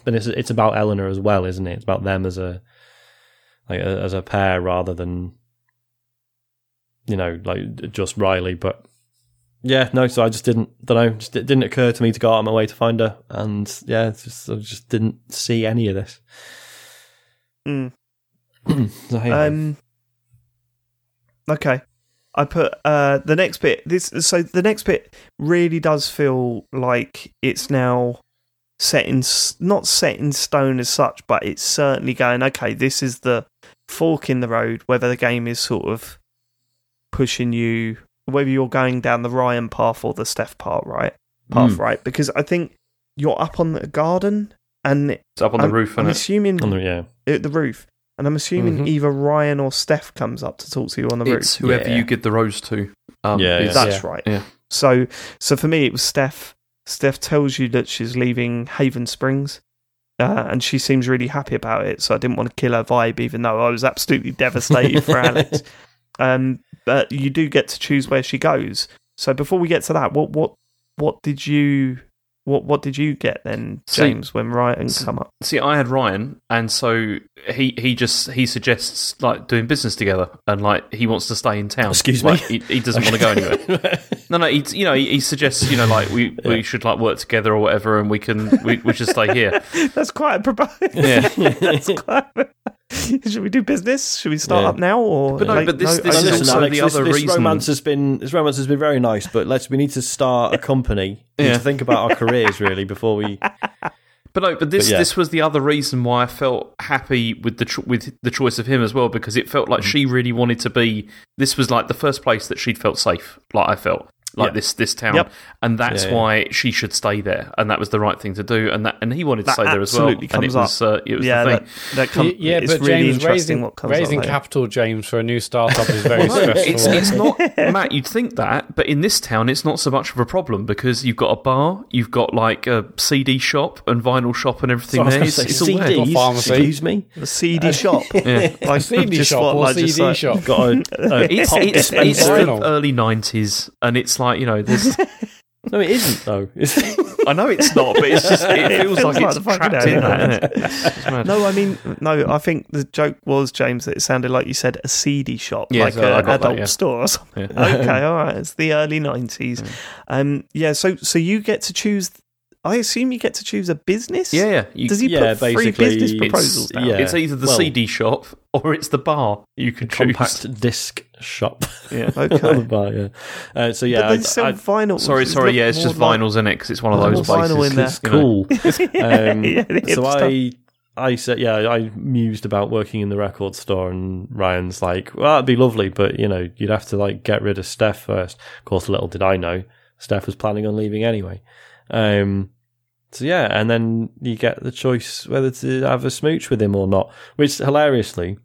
Then it's it's about Eleanor as well, isn't it? It's about them as a like a, as a pair rather than you know like just Riley. But yeah, no. So I just didn't. Don't know. Just it didn't occur to me to go out of my way to find her, and yeah, just, I just didn't see any of this. Mm. So, hey, Um. Okay, I put uh the next bit. This so the next bit really does feel like it's now set in not set in stone as such, but it's certainly going. Okay, this is the fork in the road. Whether the game is sort of pushing you, whether you're going down the Ryan path or the Steph path, right? Path, Mm. right? Because I think you're up on the garden and It's up on I'm, the roof, I'm and assuming on the- yeah. at the roof. And I'm assuming Mhm. either Ryan or Steph comes up to talk to you on the it's roof. whoever Yeah. you give the rose to. Um, Yeah, yeah. That's Yeah. right. Yeah. So, so for me, it was Steph. Steph tells you that she's leaving Haven Springs. Uh, and she seems really happy about it, so I didn't want to kill her vibe, even though I was absolutely devastated for Alex. Um, but you do get to choose where she goes. So before we get to that, what what what did you what what did you get then, See- James, when Ryan come up? See, I had Ryan, and so he he just he suggests like doing business together, and like he wants to stay in town. Excuse me? He, he doesn't want to go anywhere. No, no, he you know he, he suggests you know like we, we should like work together or whatever, and we can we, we should stay here. That's quite a proposal. Yeah. That's quite. Should we do business? Should we start Yeah. up now or? But no, late- but this- no, this okay. is also Alex, the this, other this reason- romance has been this romance has been very nice, but let's we need to start a company. We need Yeah. to think about our careers really before we. But no, but this But yeah. this was the other reason why I felt happy with the cho- with the choice of him as well because it felt like mm. she really wanted to be. This was like the first place that she'd felt safe. Like I felt like Yeah. this this town, Yep. and that's Yeah, yeah. why she should stay there, and that was the right thing to do, and that and he wanted to That stay there as well. absolutely and it comes was uh, it was yeah, the that, thing. that com- Y- yeah, it's but really James interesting raising what comes raising up later. capital, James, for a new startup is very No, stressful. it's, it's not Mat. You'd think that, but in this town, it's not so much of a problem because you've got a bar, you've got like a CD shop and vinyl shop and everything So there. It's, say, it's all there. CDs, pharmacy. excuse me. A CD shop. Yeah. Like, CD shop what, or like, CD like- shop. Got a, a It's, it's, it's the early nineties, and it's like you know, there's. No, it isn't though. It's- I know it's not, but it's just it It feels, feels like, like it's the fucking trapped in early that, isn't it? No, I mean, no. I think the joke was James that it sounded like you said a CD shop, Yeah, like so an got that, adult yeah. store or something. Yeah. okay, all right. It's the early nineties. Um, yeah. So, so you get to choose. I assume you get to choose a business. Yeah, yeah. You, Does he Yeah, put three business it's- proposals down? yeah. it's either the well- CD shop or it's the bar. You can choose. compact disc shop. Yeah. On the bar, yeah. Uh, so yeah, but they I- sell I- vinyl. Sorry, sorry. Yeah, it's just vinyls in it because it's one of More those vinyl places. in there. it's cool. Um, Yeah, the so. I, I said, yeah, I mused about working in the record store, and Ryan's like, well, that'd be lovely, but you know, you'd have to like get rid of Steph first. Of course, little did I know, Steph was planning on leaving anyway. Um, so yeah, and then you get the choice whether to have a smooch with him or not, which hilariously,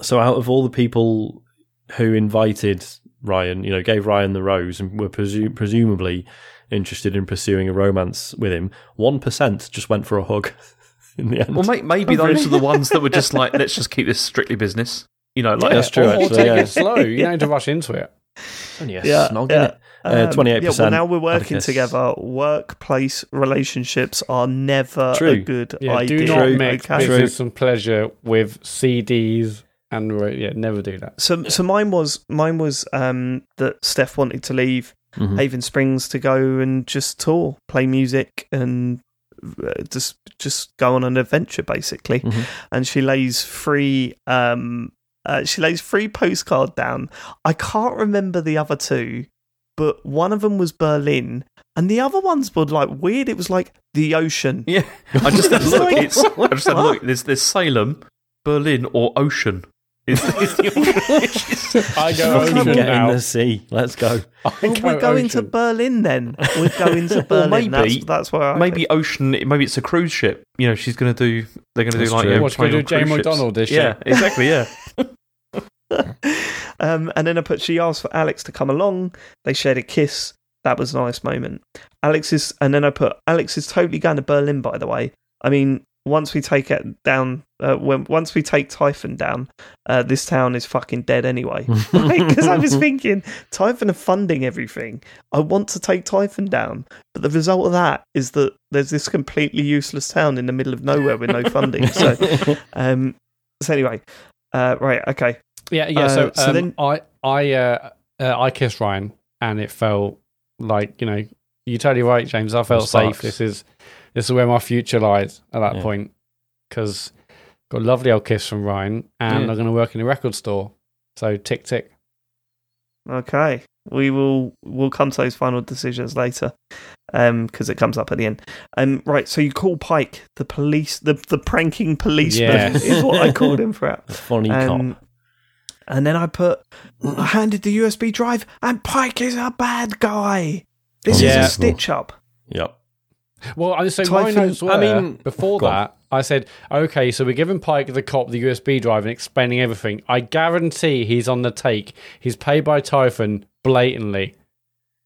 so out of all the people who invited Ryan, you know, gave Ryan the rose and were presu- presumably interested in pursuing a romance with him, one percent just went for a hug in the end. Well, may- maybe those are the ones that were just like, let's just keep this strictly business. You know, like That's true, Or, or actually, take yeah. it slow. You don't need to rush into it. only a Yeah, snog, yeah. innit? Uh, Um, 28%. Well, now we're working Atticus. together. Workplace relationships are never a True. good Yeah, idea. do not True. mix okay? business and pleasure with CDs and yeah, never do that. So, so mine was mine was um, that Steph wanted to leave Mhm. Haven Springs to go and just tour, play music, and uh, just just go on an adventure, basically. Mhm. And she lays free. Um, uh, she lays free postcard down. I can't remember the other two, but one of them was Berlin, and the other ones were like weird. It was like the ocean. yeah. I just had a look. like- It's I just had a look. There's there's Salem, Berlin, or Ocean. Is, is the option. I go Fucking ocean get in the sea. Let's go. I Well, go we're going to. Berlin then. We're going to Or Berlin. maybe- that's, that's where I maybe Ocean. Maybe it's a cruise ship. You know, she's going to do. They're going to do like true. you know, What's going to do Jane cruise ships. McDonald this Yeah, year? exactly. Yeah. um, and then I put she asked for Alex to come along. They shared a kiss. That was a nice moment. Alex is, and then I put Alex is totally going to Berlin. By the way, I mean once we take it down, uh, when once we take Typhon down, uh, this town is fucking dead anyway. Because I was thinking Typhon are funding everything. I want to take Typhon down, but the result of that is that there's this completely useless town in the middle of nowhere with no funding. So, um, so anyway, uh, right, okay. Yeah, yeah. So, Uh, so um, then- I, I, uh, uh, I kissed Ryan, and it felt like you know, you're totally right, James. I felt safe. This is, this is where my future lies at that Yeah. point, because got a lovely old kiss from Ryan, and Yeah. I'm going to work in a record store. So tick tick. Okay, we will we'll come to those final decisions later, um, because it comes up at the end. Um, right. So you call Pike the police, the the pranking policeman Yes. is what I called him for it. The funny Um, cop. And then I put, I handed the USB drive, and Pike is a bad guy. This Yeah. is a stitch up. Yep. Well, I so my notes were. I mean, before go on. that, I said, okay, so we're giving Pike the cop the USB drive and explaining everything. I guarantee he's on the take. He's paid by Typhon blatantly.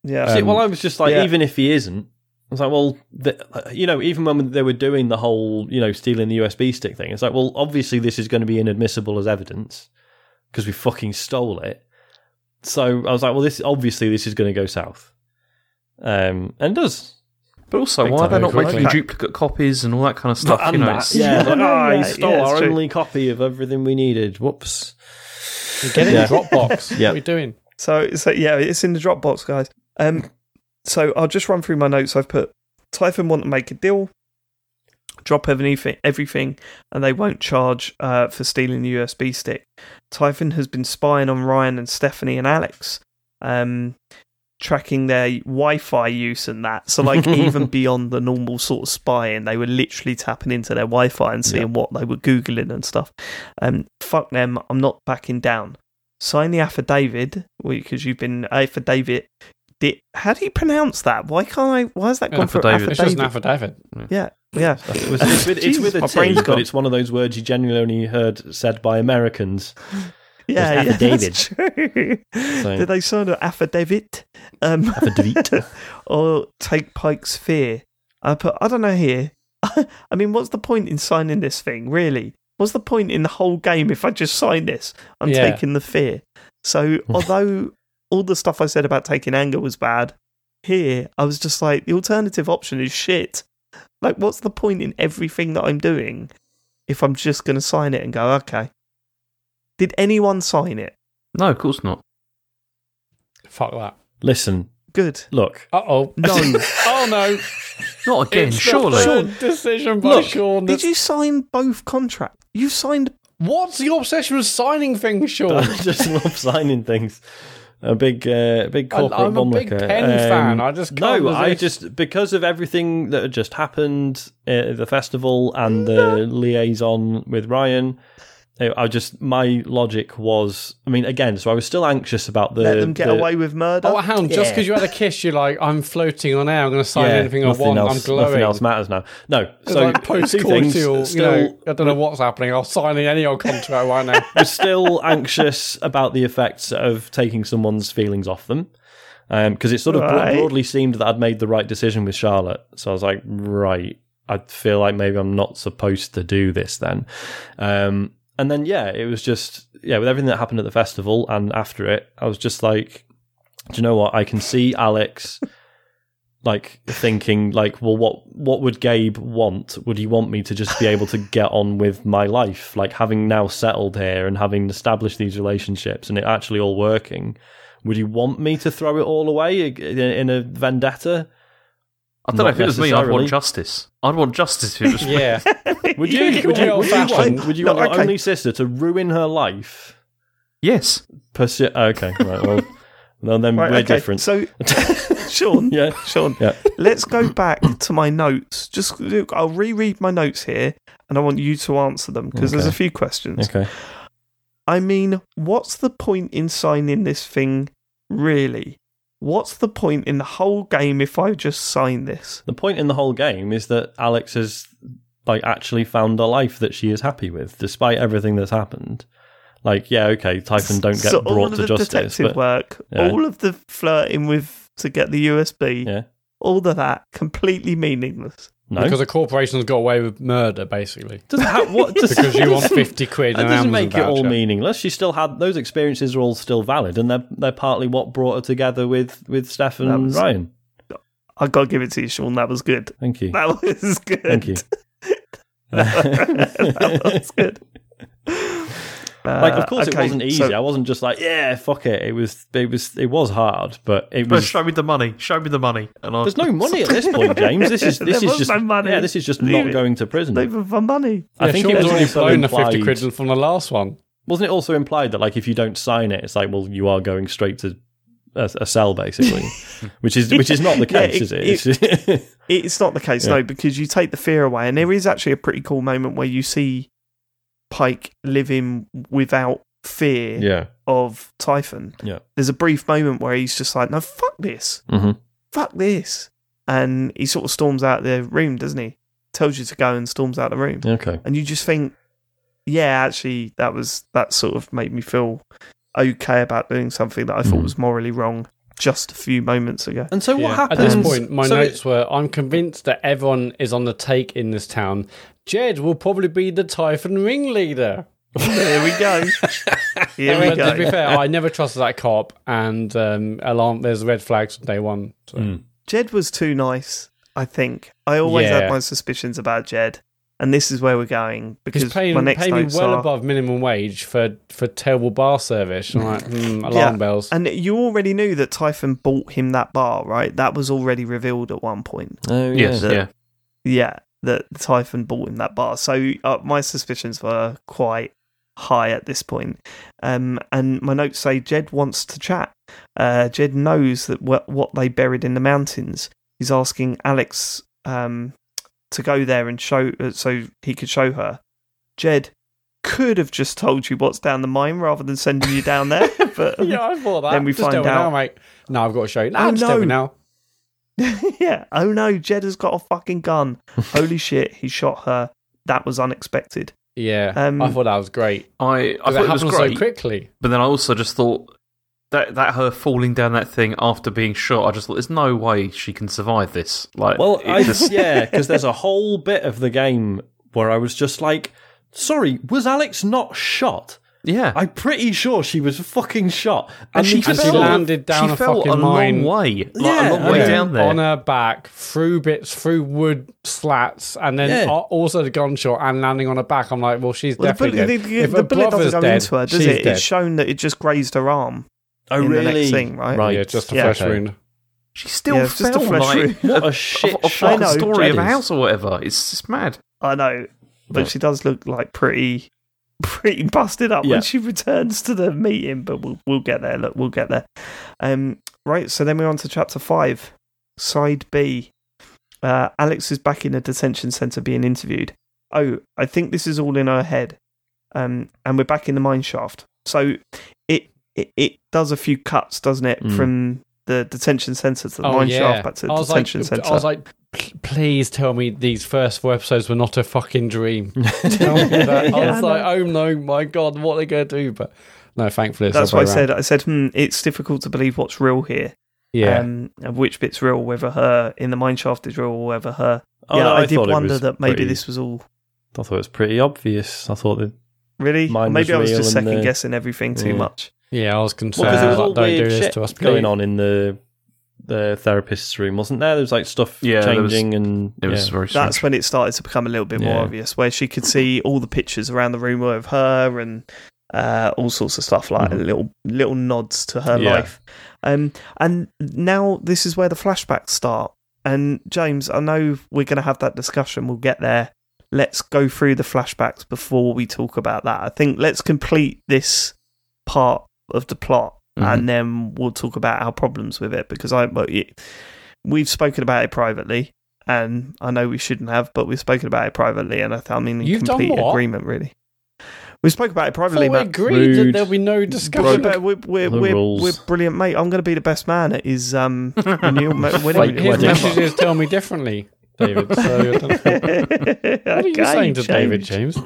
Yeah. See, Um, well, I was just like, yeah. even if he isn't, I was like, well, the, you know, even when they were doing the whole, you know, stealing the USB stick thing, it's like, well, obviously this is going to be inadmissible as evidence because we fucking stole it. So I was like, well, this obviously this is going to go south, um, and it does. But also, Big why are they not Quickly. making duplicate copies and all that kind of stuff? and you know, that, it's- yeah, like, oh, yeah, he stole yeah, our true. only copy of everything we needed. Whoops. Get in Yeah. Dropbox. Yeah. What are you doing? So, so yeah, it's in the Dropbox, guys. Um, so I'll just run through my notes. I've put Typhon want to make a deal, drop everything, everything, and they won't charge uh, for stealing the USB stick. Typhon has been spying on Ryan and Stephanie and Alex, um, tracking their Wi-Fi use and that. So, like, even beyond the normal sort of spying, they were literally tapping into their Wi-Fi and seeing what they were googling and stuff. Um, fuck them. I'm not backing down sign the affidavit because you've been affidavit. Di- How do you pronounce that? Why can't I? Why is that gone for Affidavit. It's just an affidavit? affidavit. Yeah, yeah. It it's with, it's with a Jesus, my T, brain's but gone. it's one of those words you genuinely only heard said by Americans. Yeah, It's yeah, affidavit. that's true. So- Did they sign an affidavit? Um, Affidavit. or take Pike's fear? I put. I don't know here. I mean, what's the point in signing this thing? Really? What's the point in the whole game if I just sign this? I'm Yeah. taking the fear. So, although all the stuff I said about taking anger was bad, here I was just like, the alternative option is shit. Like, what's the point in everything that I'm doing if I'm just going to sign it and go, okay? Did anyone sign it? No, of course not. Fuck that. Listen, Good. look. Uh oh. No. oh no. Not again, It's the surely. third decision by Look, Sean. Did you sign both contracts? You signed. What's your obsession with signing things, Sean? I just love signing things. A big, uh, big corporate I'm a big. Pen fan. I just no. I just because of everything that had just happened at the festival and the liaison with Ryan. I I just my logic was. I mean, again, so I was still anxious about the. let them get the- away with murder. Oh, hang on. Just because you had a kiss, you're like, I'm floating on air. I'm going to sign anything I nothing want. Else, I'm glowing. Nothing else matters now. No, so like post two things. cordial. Still, you know, I don't know what's happening. I'll sign any old contract right now. I was still anxious about the effects of taking someone's feelings off them. Because it sort of bro- Right. broadly seemed that I'd made the right decision with Charlotte. So I was like, right, I feel like maybe I'm not supposed to do this then. Um, and then, yeah, it was just, yeah, with everything that happened at the festival and after it, I was just like, do you know what? I can see Alex. Like thinking, like, well, what what would Gabe want? Would he want me to just be able to get on with my life, like having now settled here and having established these relationships and it actually all working? Would he want me to throw it all away in in a vendetta? I don't know if it was me, I'd want justice. I'd want justice if it was me. Yeah. Would you? You would you? Would you fashion. want, would you No, want your okay. only sister to ruin her life? Yes. Pursue, oh, okay, right. Well, well then Right, we're okay. different. So, Sean, yeah, Sean, yeah. let's go back to my notes. Just look, I'll reread my notes here, and I want you to answer them because there's a few questions. Okay. I mean, what's the point in signing this thing, really? What's the point in the whole game if I just sign this? The point in the whole game is that Alex has like actually found a life that she is happy with, despite everything that's happened. Like, yeah, okay, Typhon don't get so all brought of to the justice, detective but work, Yeah. all of the flirting with to get the USB, yeah, all of that, completely meaningless. No, Because a corporation's got away with murder, basically. doesn't ha- what does, Because you want 50 quid That and an doesn't Amazon make it all meaningless. She still had those experiences are all still valid, and they're they're partly what brought her together with with Steph That and was- Ryan. I gotta give it to you, Sean. That was good. Thank you, That was good. thank you. that was good. Like, of uh, course, it wasn't easy. so- I wasn't just like, yeah, fuck it. It was, it was, it was hard, but it But was. show me the money. Show me the money. And I'll... There's no money at this point, James. This is this There is just no money. yeah. This is just Leave not it. going to prison. not even for money. I Yeah, think Sean's it was already also blown the 50 quid from the last one. Wasn't it also implied that like if you don't sign it, it's like well you are going straight to a, a cell basically, which is which is not the Yeah, case, it- is it? It's- It's not the case, Yeah. no, because you take the fear away, and there is actually a pretty cool moment where you see Pike living without fear yeah. of Typhon. Yeah. There's a brief moment where he's just like, "No, fuck this, hmm fuck this," and he sort of storms out the room, doesn't he? Tells you to go and storms out the room, Okay. and you just think, "Yeah, actually, that was that sort of made me feel okay about doing something that I thought Mhm. was morally wrong." just a few moments ago. And so what Yeah. happens? At this point, my so notes were I'm convinced that everyone is on the take in this town. Jed will probably be the Typhon ringleader. Here we go. Here we But to be fair, I never trusted that cop, and um, alarm. There's red flags from day one. So. Mm. Jed was too nice. I think I always had my suspicions about Jed, and this is where we're going because He's paying, my next paying me well are, above minimum wage for, for terrible bar service. I'm like, hmm, alarm Yeah. bells. And you already knew that Typhon bought him that bar, right? That was already revealed at one point. Oh, yeah. Yes, The- yeah. Yeah, that the Typhon bought him that bar. So uh, my suspicions were quite high at this point. Um, and my notes say Jed wants to chat. Uh, Jed knows that what, what they buried in the mountains. He's asking Alex um, to go there and show, uh, so he could show her. Jed could have just told you what's down the mine rather than sending you down there. But yeah, I thought that. Then we Just find out- now, mate. No, I've got to show you. No, Oh, just no. now. yeah. Oh no, Jed has got a fucking gun. Holy shit, he shot her. That was unexpected. Yeah, Um, I thought that was great. I, I 'Cause thought it it was happened great, so quickly. but then I also just thought that that her falling down that thing after being shot. I just thought there's no way she can survive this. Like, Well, I just, yeah, because there's a whole bit of the game where I was just like, "Sorry, was Alex not shot?" Yeah, I'm pretty sure she was fucking shot, and she And she fell, film- landed down she a fell fucking a mine. long way, like Yeah, a long way yeah. down there. on her back, through bits, through wood slats, and then Yeah. also the gunshot and landing on her back. I'm like, well, she's Well, the definitely bullet, dead. the, if the her bullet doesn't go dead, into her, does she's it? dead. It's shown that it just grazed her arm. Oh, in the really? next thing, right? Right. yeah, just a Yeah. flesh Okay. wound. she still Yeah, it's just a fell flesh like wound. What a a, shit a, a shot. fucking know, story of a house or whatever. It's just mad. I know, but Yeah. she does look like pretty, pretty busted up Yeah. when she returns to the meeting. But we'll we'll get there. Look, we'll get there. Um, right. So then we're on to chapter five, side B. Uh, Alex is back in a detention center being interviewed. Oh, I think this is all in her head. Um, and we're back in the mine shaft. So it it, it does a few cuts, doesn't it, Mm. from the detention center to the Oh mine yeah, shaft back to the detention like, center. I was like, please tell me these first four episodes were not a fucking dream. tell me that. I Yeah, was I like, oh no, my god, what are they going to do? But no, thankfully, it's That's the why I other said I said hmm, it's difficult to believe what's real here. Yeah, Um, of which bit's real, whether her in the mine shaft is real or whether her. Oh, yeah, no, I, did wonder that maybe pretty- this was all I thought it was pretty obvious. I thought that really. Mine maybe was I was real just second the- guessing everything too Yeah. much. Yeah, I was well, concerned. because there was like, all don't do weird this shit to us, going on in the the therapist's room, wasn't there? There was like stuff Yeah, there was- changing and It was yeah. very strange. That's when it started to become a little bit more obvious, where she could see all the pictures around the room of her and uh, all sorts of stuff like Mhm. little little nods to her Yeah. life. Um, and now this is where the flashbacks start. And James, I know we're going to have that discussion. We'll get there. Let's go through the flashbacks before we talk about that. I think let's complete this part of the plot, Mhm. and then we'll talk about our problems with it. Because I, well, we've spoken about it privately, and I know we shouldn't have, but we've spoken about it privately, and I th- I'm in You've done complete what? agreement. Really, we spoke about it privately, thought we Mat. agreed that there'll be no discussion. we're, we're, we're, we're, we're brilliant, mate. I'm going to be the best man at his um, renewal ma- Like, winning. his wedding. messages tell me differently, David. So know. what are you saying to David James?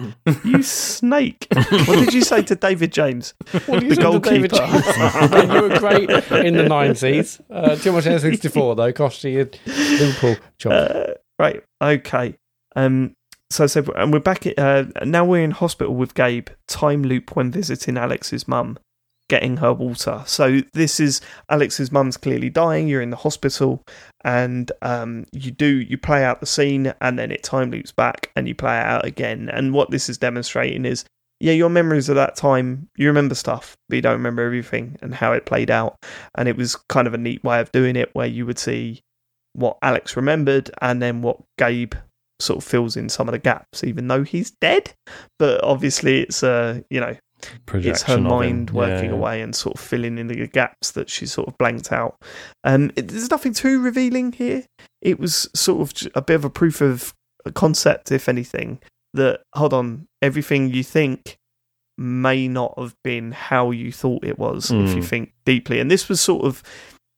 You snake! what did you say to David James? What you The saying to David goalkeeper. James? You were great in the nineties. Uh, too much N64 though, cost you Liverpool job. Uh, right. Okay. Um. So, so and we're back. At, uh, now we're in hospital with Gabe. Time loop when visiting Alex's mum, getting her water. So this is Alex's mum's clearly dying. You're in the hospital, and um, you do you play out the scene, and then it time loops back, and you play it out again. And what this is demonstrating is, yeah, your memories of that time, you remember stuff, but you don't remember everything and how it played out. And it was kind of a neat way of doing it, where you would see what Alex remembered and then what Gabe sort of fills in some of the gaps, even though he's dead. But obviously, it's uh, you know, it's her Projection of him. mind working Yeah. away and sort of filling in the gaps that she sort of blanked out. Um, it, there's nothing too revealing here. It was sort of a bit of a proof of concept, if anything. That hold on, everything you think may not have been how you thought it was if you Mm. think deeply. And this was sort of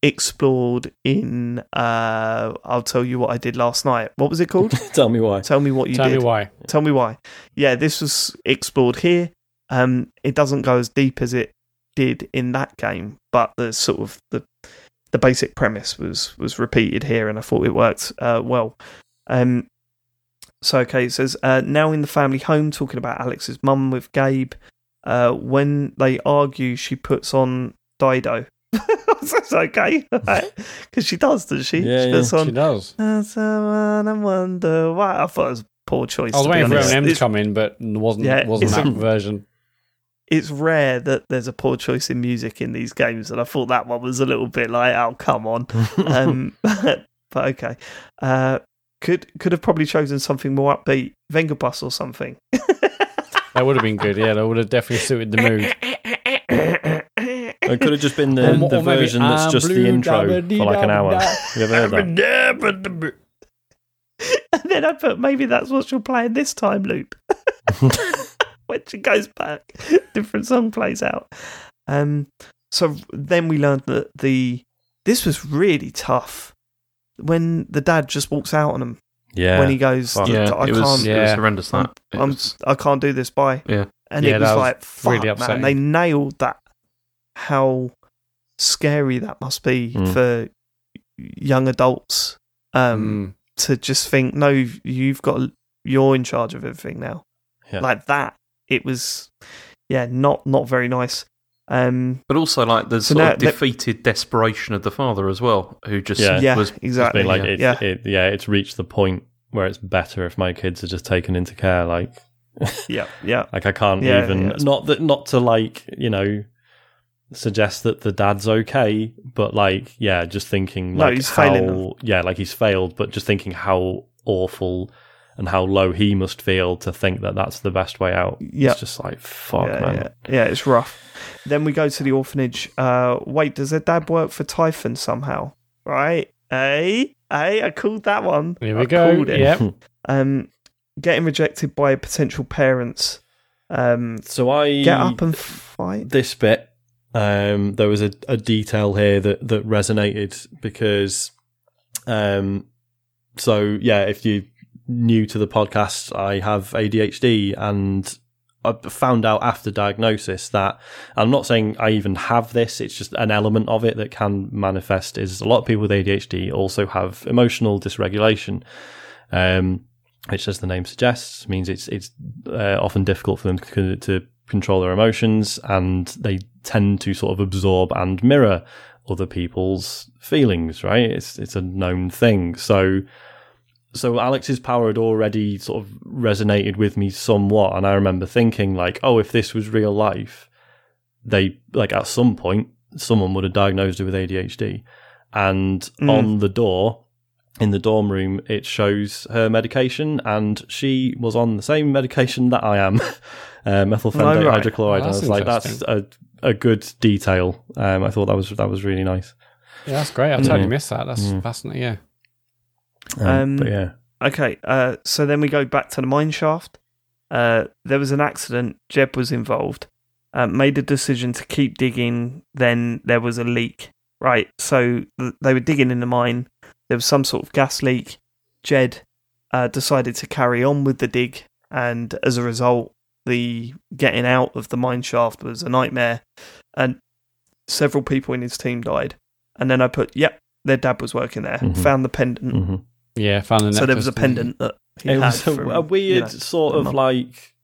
explored in uh I'll tell you what I did last night. What was it called? Tell me why. tell me what you Tell did. me why. Tell me why. Yeah, this was explored here. Um, it doesn't go as deep as it did in that game, but the sort of the the basic premise was was repeated here, and I thought it worked uh, well. Um, so okay, it says uh, now in the family home, talking about Alex's mum with Gabe. Uh, when they argue, she puts on Dido. That's okay, because she does, does she? Yeah, she yeah. puts on. She does. "That's someone I wonder why. I thought it was a poor choice. I was waiting for. M to come in, but wasn't Yeah, wasn't that a- version. It's rare that there's a poor choice in music in these games, and I thought that one was a little bit like, oh, come on. um, but okay, uh, could could have probably chosen something more upbeat, Venga Bus or something. That would have been good. Yeah, that would have definitely suited the mood. It could have just been the, Or- the or maybe, version that's "I'm just the intro dabba-dee, for like an hour. You ever heard that? and then I put maybe that's what she'll play in this time loop. When she goes back, different song plays out. Um, so then we learned that the this was really tough when the dad just walks out on him Yeah. when he goes, Fuck. Yeah, I it was, can't, it was horrendous. That It I'm, was- I can't do this. Bye. Yeah. and Yeah, it was that was like, fuck, really man, upsetting. they nailed that. How scary that must be Mm. for young adults. Um, Mm. to just think, no, you've got, you're in charge of everything now. Yeah. Like that. It was, yeah, not not very nice. Um, but also like the So sort now- of defeated desperation of the father as well, who just Yeah. yeah, was It's exactly. been like yeah. it, yeah, it, yeah, it's reached the point where it's better if my kids are just taken into care. Like, yeah, yeah, like I can't Yeah, even yeah, not that not to like you know suggest that the dad's okay, but like yeah, just thinking No, like he's how failing yeah, like he's failed, but just thinking how awful and how low he must feel to think that that's the best way out. Yeah. It's just like fuck, yeah, man. yeah, yeah, it's rough. Then we go to the orphanage. Uh, wait, does their dad work for Typhon somehow? Right? Hey, hey, I called that one. Here we I go. called it. Yep. Um, getting rejected by potential parents. Um, So I get up and fight. this bit um there was a, a detail here that that resonated because um so yeah if you new to the podcast i have adhd and i found out after diagnosis that i'm not saying i even have this it's just an element of it that can manifest is a lot of people with adhd also have emotional dysregulation. Um which as the name suggests means it's it's uh, often difficult for them to, to control their emotions and they tend to sort of absorb and mirror other people's feelings right? It's it's a known thing. So so Alex's power had already sort of resonated with me somewhat and I remember thinking like oh if this was real life they like at some point someone would have diagnosed her with ADHD and Mm. on the door in the dorm room it shows her medication and she was on the same medication that I am uh, methylphenidate Oh, right. hydrochloride Oh, and I was like that's a, a good detail um, I thought that was that was really nice Yeah, that's great. I totally Mm. missed that. That's Mm. fascinating. Yeah. Um, Um, but yeah Okay, uh, so then we go back to the mine shaft. Uh, there was an accident. Jed was involved. Uh, made a decision to keep digging. Then there was a leak. Right, so th- they were digging in the mine. There was some sort of gas leak. Jed uh, decided to carry on with the dig, and as a result, the getting out of the mine shaft was a nightmare, and several people in his team died. And then I put, yep, their dad was working there. Mhm. Found the pendant. hmm Yeah, found the So there was a pendant that he it had was a, from, a weird you know, sort of like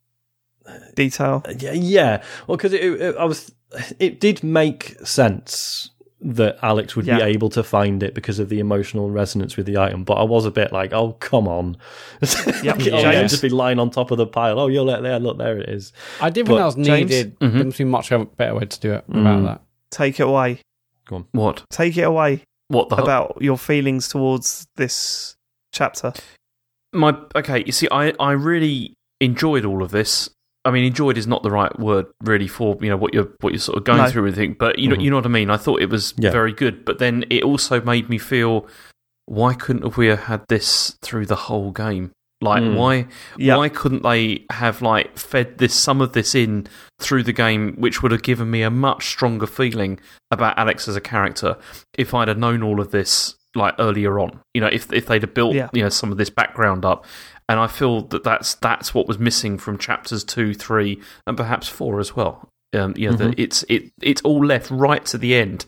detail. Yeah, yeah. Well, because it, it, I was, it did make sense that Alex would Yeah. be able to find it because of the emotional resonance with the item. But I was a bit like, oh, come on, Yep. Oh, yeah, James? just be lying on top of the pile. Oh, you're like there. Look, there it is. I did But- think that was James? needed. There must be much better way to do it without Mm. that. Take it away. Go on. What Take it away what the about your feelings towards this chapter. my okay you see i i really enjoyed all of this i mean enjoyed is not the right word really for you know what you're what you're sort of going No. through and everything but you know Mhm. you know what i mean i thought it was Yeah. very good but then it also made me feel why couldn't we have had this through the whole game like Mm. why Yeah. why couldn't they have like fed this some of this in through the game which would have given me a much stronger feeling about alex as a character if i'd have known all of this like earlier on you know if if they'd have built Yeah. you know some of this background up and i feel that that's that's what was missing from chapters 2 3 and perhaps 4 as well um you know Mhm. that it's it it's all left right to the end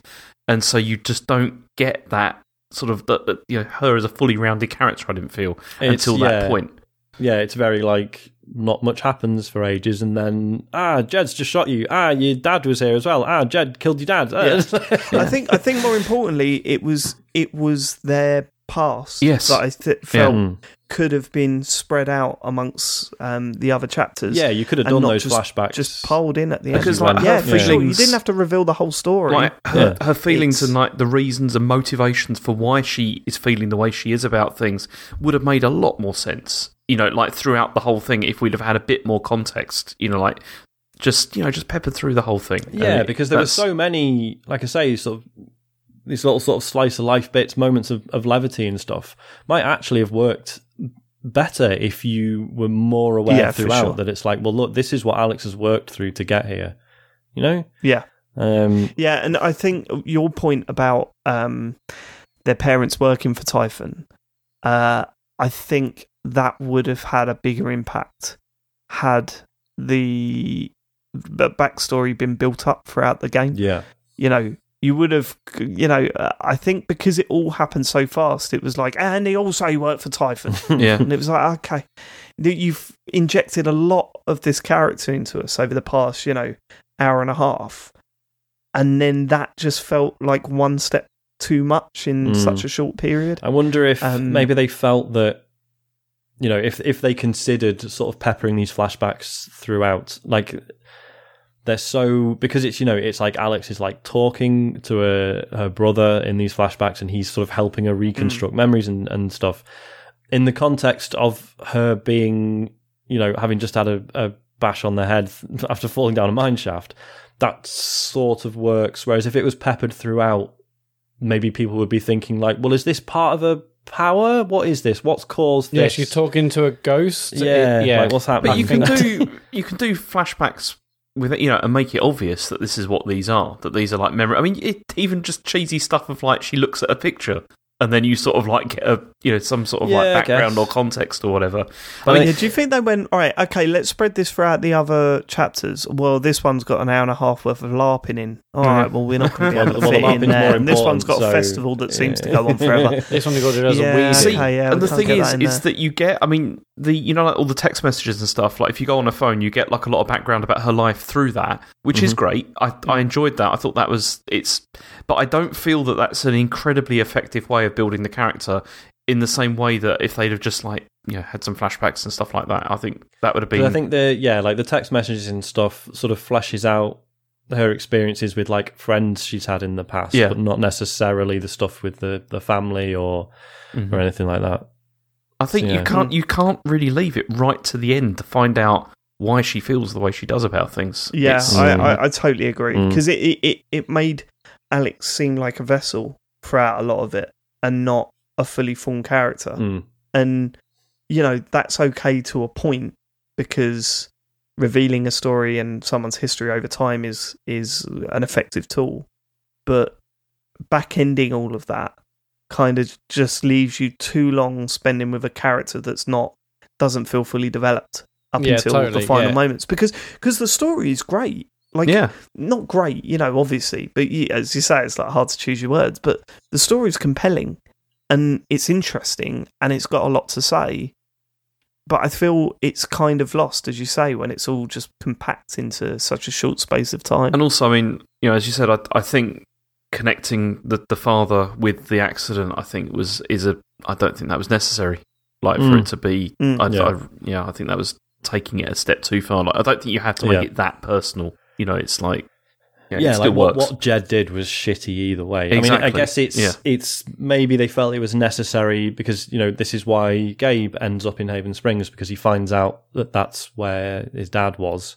and so you just don't get that sort of the, the- you know her as a fully rounded character. I didn't feel It's- until that point. Yeah, it's very like not much happens for ages, and then ah, Jed's just shot you. Ah, your dad was here as well. Ah, Jed killed your dad. Ah. I think I think more importantly, it was it was their past Yes. that I th- felt Mm. could have been spread out amongst um, the other chapters. yeah, you could have done those just, flashbacks. just piled in at the end. Because, like, yeah, her for sure. You didn't have to reveal the whole story. Like her, Yeah. her feelings It's- and like the reasons and motivations for why she is feeling the way she is about things would have made a lot more sense. You know, like throughout the whole thing, if we'd have had a bit more context. You know, like just you know just peppered through the whole thing. Yeah, And because there were so many, like I say, sort of these little sort of slice of life bits, moments of, of levity and stuff might actually have worked better if you were more aware Yeah, throughout sure. that it's like, well, look, this is what Alex has worked through to get here. You know? yeah, Um, yeah, and I think your point about um, their parents working for Typhon, uh, I think that would have had a bigger impact had the the backstory been built up throughout the game. yeah. you know, you would have, you know, I think because it all happened so fast, it was like, and he also worked for Typhon. yeah. and it was like, okay, you've injected a lot of this character into us over the past, you know, hour and a half. And then that just felt like one step too much in Mm. such a short period. I wonder if Um, maybe they felt that, you know, if if they considered sort of peppering these flashbacks throughout, like they're so because it's you know it's like Alex is like talking to her her brother in these flashbacks, and he's sort of helping her reconstruct mm. memories and and stuff. In the context of her being, you know, having just had a, a bash on the head after falling down a mine shaft, that sort of works. Whereas if it was peppered throughout, maybe people would be thinking like, well, is this part of a power? What is this? What's caused this? Yeah, this? she's talking to a ghost. Yeah, It- yeah. like what's happening? But you can do you can do flashbacks with it, you know, and make it obvious that this is what these are. That these are like memory. I mean, it, even just cheesy stuff of like she looks at a picture. And then you sort of like get a you know some sort of Yeah, like background or context or whatever. I I mean, Yeah, do you think they went, all right, okay, let's spread this throughout the other chapters? Well, this one's got an hour and a half worth of LARPing in. All right, mm-hmm. well, we're not going to be able to Well, fit LARPing's in there. And this one's got a festival that seems to go on forever. This one's got it as Yeah, a weed. See, okay, yeah, and we the thing is, that in is there. that you get. I mean, the you know like all the text messages and stuff. Like if you go on a phone, you get like a lot of background about her life through that, which is Mhm. great. I I mm-hmm. enjoyed that. I thought that was it's, but I don't feel that that's an incredibly effective way of building the character. In the same way that if they'd have just like you know had some flashbacks and stuff like that, I think that would have been. But I think the yeah, like the text messages and stuff sort of fleshes out her experiences with like friends she's had in the past, Yeah. but not necessarily the stuff with the, the family or Mhm. or anything like that. I think Yeah. you can't you can't really leave it right to the end to find out why she feels the way she does about things. Yeah, It's- I, Mm. I, I totally agree Mm. because it, it, it, it made Alex seem like a vessel throughout a lot of it and not a fully formed character. Mm. And, you know, that's okay to a point because revealing a story and someone's history over time is is an effective tool. But back ending all of that kind of just leaves you too long spending with a character that's not doesn't feel fully developed up Yeah, until totally, the final yeah. moments because because the story is great like yeah, not great you know obviously but you, as you say it's like hard to choose your words but the story is compelling and it's interesting and it's got a lot to say but i feel it's kind of lost as you say when it's all just compact into such a short space of time and also, I mean, you know, as you said, I, I think connecting the the father with the accident, I think was is a. I don't think that was necessary. Like for Mm. it to be, Mm. I, Yeah. I, yeah, I think that was taking it a step too far. Like, I don't think you have to make Yeah. it that personal. You know, it's like, yeah, Yeah, it still like what, works. what Jed did was shitty either way. I mean, I guess it's Yeah. it's maybe they felt it was necessary because you know this is why Gabe ends up in Haven Springs because he finds out that that's where his dad was.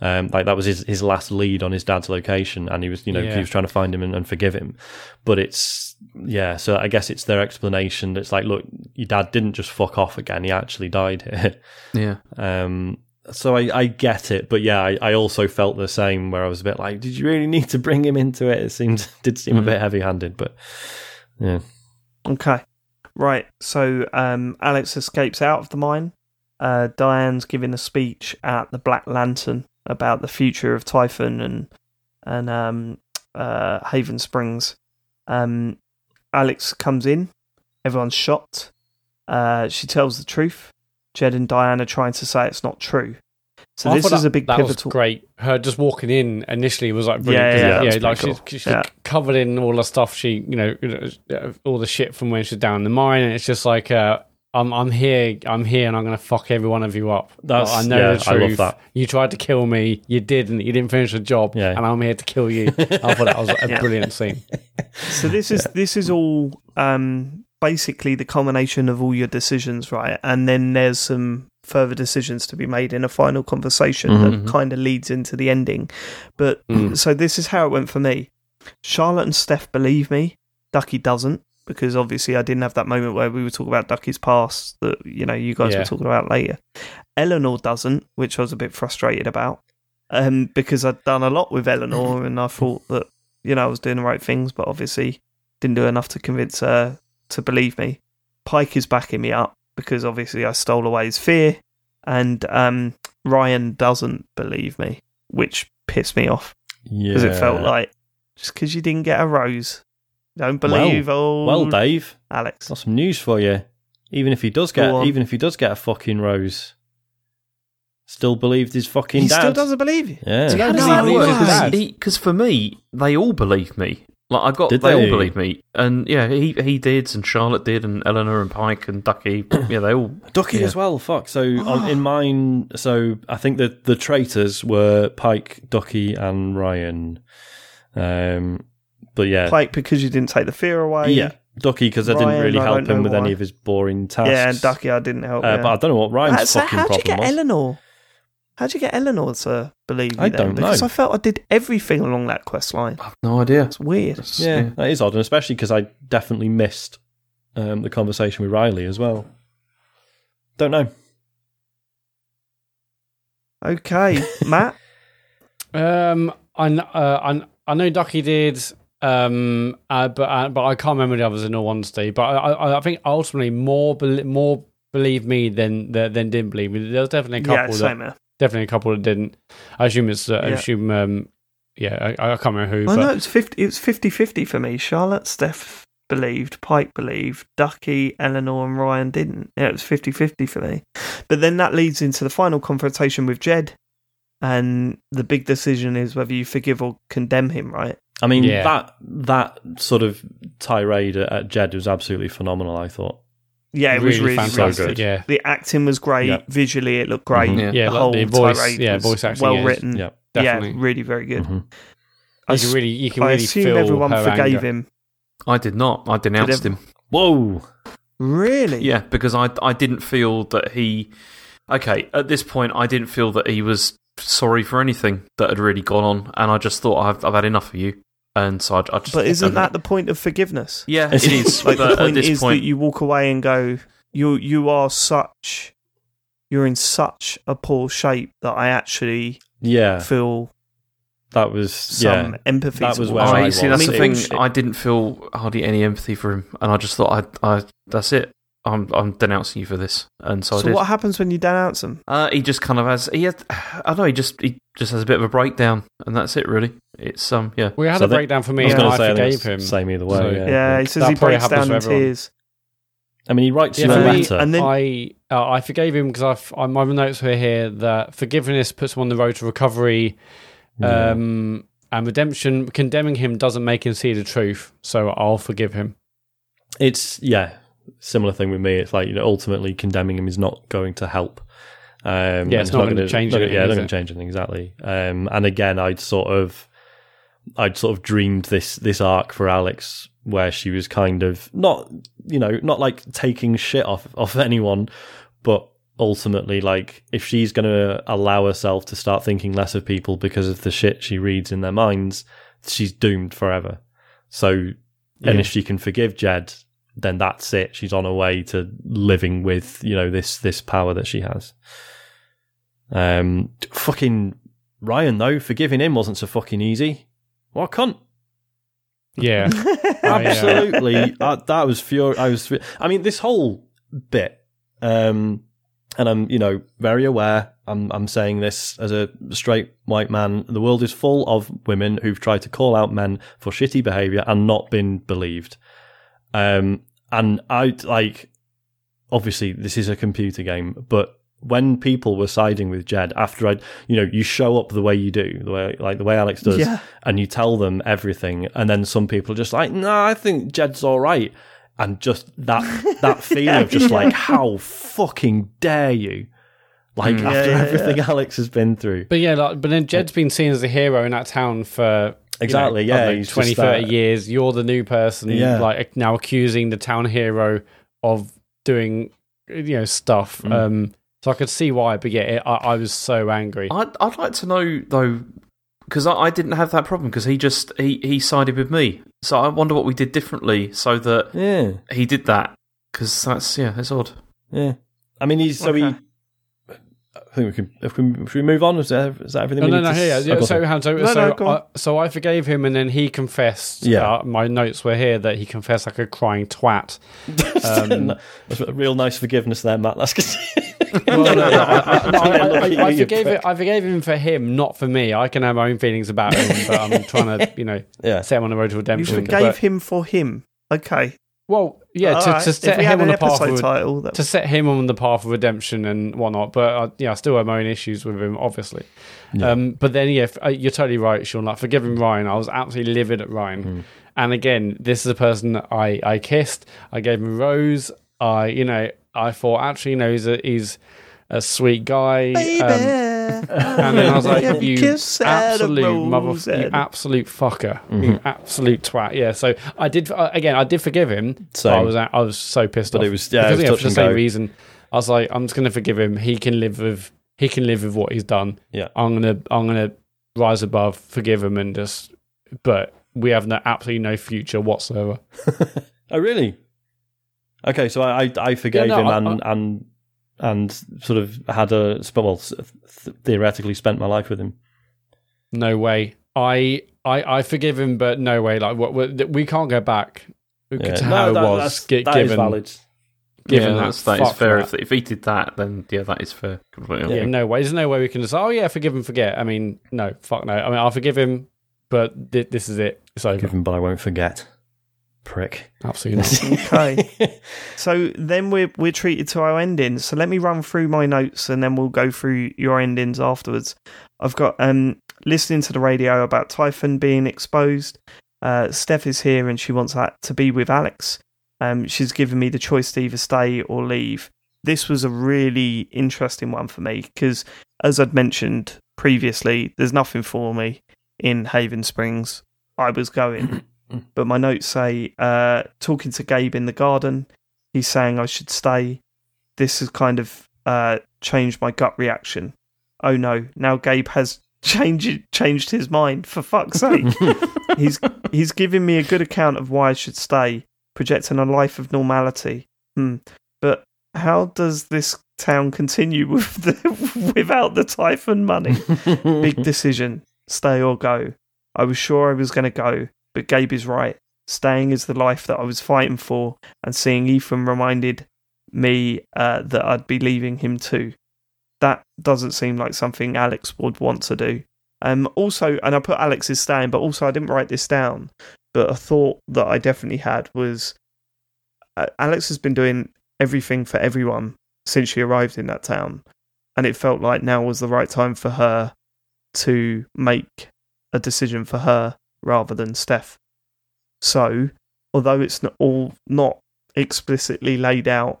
Um, like that was his, his last lead on his dad's location, and he was you know Yeah. he was trying to find him and, and forgive him. But it's yeah, so I guess it's their explanation. That's like, look, your dad didn't just fuck off again; he actually died here. yeah, Um, so I, I get it, but yeah, I, I also felt the same where I was a bit like, did you really need to bring him into it? It seemed did seem a Mm. bit heavy handed, but yeah, Okay. Right. So um, Alex escapes out of the mine. Uh, Diane's giving a speech at the Black Lantern about the future of Typhon and and um, uh, Haven Springs. Um, Alex comes in. Everyone's shocked. Uh, she tells the truth. Jed and Diana trying to say it's not true. So I this is that- a big that pivotal. Was great. Her just walking in initially was like brilliant. Yeah, 'cause, yeah, yeah, that was like pretty she's, she's Yeah. covered in all the stuff she, you know, all the shit from when she's down the mine, and it's just like, uh, I'm, I'm here, I'm here, and I'm gonna fuck every one of you up. That's- I know yeah, the I love truth. that. You tried to kill me, you didn't. You didn't finish the job, Yeah. and I'm here to kill you. I thought that was a Yeah. brilliant scene. So this is this is all um, basically the culmination of all your decisions, right? And then there's some further decisions to be made in a final conversation Mhm. that kind of leads into the ending. But Mm. so this is how it went for me. Charlotte and Steph believe me. Ducky doesn't because obviously I didn't have that moment where we were talking about Ducky's past that you know you guys Yeah. were talking about later. Eleanor doesn't, which I was a bit frustrated about. Um, because I'd done a lot with Eleanor and I thought that you know I was doing the right things, but obviously didn't do enough to convince her to believe me. Pike is backing me up because obviously I stole away his fear, and um, Ryan doesn't believe me, which pissed me off Yeah. because it felt like just because you didn't get a rose, don't believe old Well, Dave, Alex. got some news for you. Even if he does get, even if he does get a fucking rose, still believed his fucking He dad. still doesn't believe you. Yeah. See, how How does does he that believe work? his dad? Because for me, they all believe me. Like I got, Did they, they? all believed me, and yeah, he he did, and Charlotte did, and Eleanor and Pike and Ducky. yeah, they all. Ducky Yeah. as well. Fuck. So on, in mine, so I think that the traitors were Pike, Ducky, and Ryan. Um, but yeah, Pike because you didn't take the fear away. yeah, Ducky because I didn't really I help him with why. any of his boring tasks. yeah, and Ducky I didn't help. Uh, yeah. But I don't know what Ryan's Uh, so fucking how'd you problem get was. Eleanor? How'd you get Eleanor to believe you I then? don't because know. I felt I did everything along that quest line. I have no idea. It's weird. It's- Yeah, that is odd, and especially because I definitely missed um, the conversation with Riley as well. Don't know. Okay, Mat. Um, I uh, I, I know Ducky did, um, uh, but uh, but I can't remember the others in all honesty. But I, I, I think ultimately more bel more believe me than than than didn't believe me. There was definitely a yeah, couple that same here. Definitely a couple that didn't. I assume it's uh, I assume um, yeah I, I can't remember who. I but know it's fifty. It was 50-50 for me. Charlotte, Steph believed, Pike believed, Ducky, Eleanor, and Ryan didn't. Yeah, it was 50-50 for me. But then that leads into the final confrontation with Jed, and the big decision is whether you forgive or condemn him. Right? I mean Yeah. that that sort of tirade at, at Jed was absolutely phenomenal. I thought. Yeah, it was really fantastic. good. Yeah, The acting was great. Yeah. Visually, it looked great. Mhm. Yeah. yeah, the like whole the voice, tirade yeah, voice acting, well written. Yeah. definitely. Yeah, really very good. Mhm. I, You can really you can I really assume feel everyone her forgave anger. him. I did not. I denounced ev- him. Whoa. Really? Yeah, because I I didn't feel that he. Okay, at this point, I didn't feel that he was sorry for anything that had really gone on, and I just thought I've I've had enough of you, and so I, I just. But isn't that the point of forgiveness? Yeah, it is. Like but the at point this is point, that you walk away and go, you you are such, you're in such a poor shape that I actually Yeah, feel that was some yeah. empathy. that was towards where Oh, him. I you see, that's I the thing. I didn't feel hardly any empathy for him, and I just thought, I, I, that's it. I'm, I'm denouncing you for this, and so, I So did. what happens when you denounce him? Uh, he just kind of has. He had. I don't know. He just he just has a bit of a breakdown, and that's it. Really, it's um yeah. We had So a they- breakdown for I me, was and I say I forgave him. Same either way. So- yeah, Yeah, he says That he breaks down to in tears. I mean, he writes Yeah, you a letter. and then- I uh, I forgave him because I my notes were here that forgiveness puts him on the road to recovery, Yeah. um, and redemption. Condemning him doesn't make him see the truth, so I'll forgive him. it's yeah, similar thing with me. It's like you know, ultimately condemning him is not going to help. Um, Yeah, it's and not gonna change not- anything, Yeah, not going to change anything exactly. Um, and again, I'd sort of, I'd sort of dreamed this this arc for Alex where she was kind of not, you know, not like taking shit off off anyone, but ultimately like if she's going to allow herself to start thinking less of people because of the shit she reads in their minds, she's doomed forever. So, and Yeah. if she can forgive Jed, then that's it. She's on her way to living with you know this this power that she has. Um, fucking Ryan though, forgiving him wasn't so fucking easy. What a cunt! Yeah, yeah. Absolutely, uh, that was furious. I was. fu- I mean, this whole bit. Um, and I'm you know very aware. I'm I'm saying this as a straight white man. The world is full of women who've tried to call out men for shitty behavior and not been believed. Um, and I like obviously this is a computer game, but when people were siding with Jed after I, you know, you show up the way you do, the way like the way Alex does, Yeah. and you tell them everything, and then some people are just like, no, I think Jed's all right, and just that that feeling of just like, how fucking dare you, like after Yeah, yeah, everything Alex has been through. But yeah, like, but then Jed's been seen as a hero in that town for you Exactly, know, yeah, don't know, 20, 30 that- years. You're the new person, Yeah. like now accusing the town hero of doing you know stuff. Mm. Um, so I could see why, but yeah, it, I, I was so angry. I'd, I'd like to know though, because I, I didn't have that problem because he just he, he sided with me. So I wonder what we did differently so that Yeah, he did that. Because that's yeah, it's odd. yeah. I mean, he's so he. Okay. I think we can. If we, should we move on? Is that, is that everything? No, we no, need no. to Here, s- yeah, oh, so, on. hang so, No, so, no. I, so I forgave him, and then he confessed. Yeah. uh, my notes were here that he confessed like a crying twat. Um, That's a real nice forgiveness there, Mat. That's good. Well, no, no, forgave it. I forgave him for him, not for me. I can have my own feelings about him, but I'm trying to, you know, yeah. set him on the road to redemption. You forgave But- him for him. Okay. well, yeah, to, Alright, to if set him on the path episode of title, that to set him on the path of redemption and whatnot. But uh, yeah, I still have my own issues with him, obviously. Yeah. Um, but then, yeah, f- uh, you're totally right, Sean. Like forgiving Ryan, I was absolutely livid at Ryan. Mm. And again, this is a person that I I kissed. I gave him a rose. I you know I thought actually you know he's a he's a sweet guy. baby. Um, and then I was like, Every you kiss absolute mother, you absolute fucker, Mm-hmm. you absolute twat. Yeah. So I did uh, again. I did forgive him. So I was I was so pissed But off. it was- yeah, it was yeah, for the same go. reason. I was like, I'm just going to forgive him. He can live with he can live with what he's done. Yeah. I'm gonna I'm gonna rise above, forgive him, and just. But we have no absolutely no future whatsoever. Oh, really? Okay, so I I, I forgave no, him I- and and and sort of had a well th- theoretically spent my life with him. No way. I I I forgive him, but no way. Like what, what we can't go back Yeah. to how that- it was. that's- gi- that is given valid. given yeah, that that's, that is fair. that. If, if he did that, then yeah, that is fair. Completely. Yeah, no way. There's no way we can just, oh, yeah, forgive and forget. I mean, no, fuck no. I mean, I'll forgive him, but th- this is it. It's over. Forgive him, but I won't forget. Prick. Absolutely not. Okay. So then we're we're treated to our endings. So let me run through my notes and then we'll go through your endings afterwards. I've got um listening to the radio about Typhon being exposed. Uh, Steph is here and she wants that to be with Alex. Um, she's given me the choice to either stay or leave. This was a really interesting one for me because, as I'd mentioned previously, there's nothing for me in Haven Springs. I was going but my notes say uh, talking to Gabe in the garden, he's saying I should stay. This has kind of uh, changed my gut reaction. Oh no! Now Gabe has changed changed his mind. For fuck's sake, he's he's giving me a good account of why I should stay, projecting a life of normality. Hmm. But how does this town continue with the, without the Typhon money? Big decision. Stay or go. I was sure I was going to go, but Gabe is right. Staying is the life that I was fighting for, and seeing Ethan reminded me uh, that I'd be leaving him too. That doesn't seem like something Alex would want to do. Um, also, and I put Alex's staying, but also I didn't write this down. But a thought that I definitely had was uh, Alex has been doing everything for everyone since she arrived in that town, and it felt like now was the right time for her to make a decision for her rather than Steph. So, although it's not all not explicitly laid out,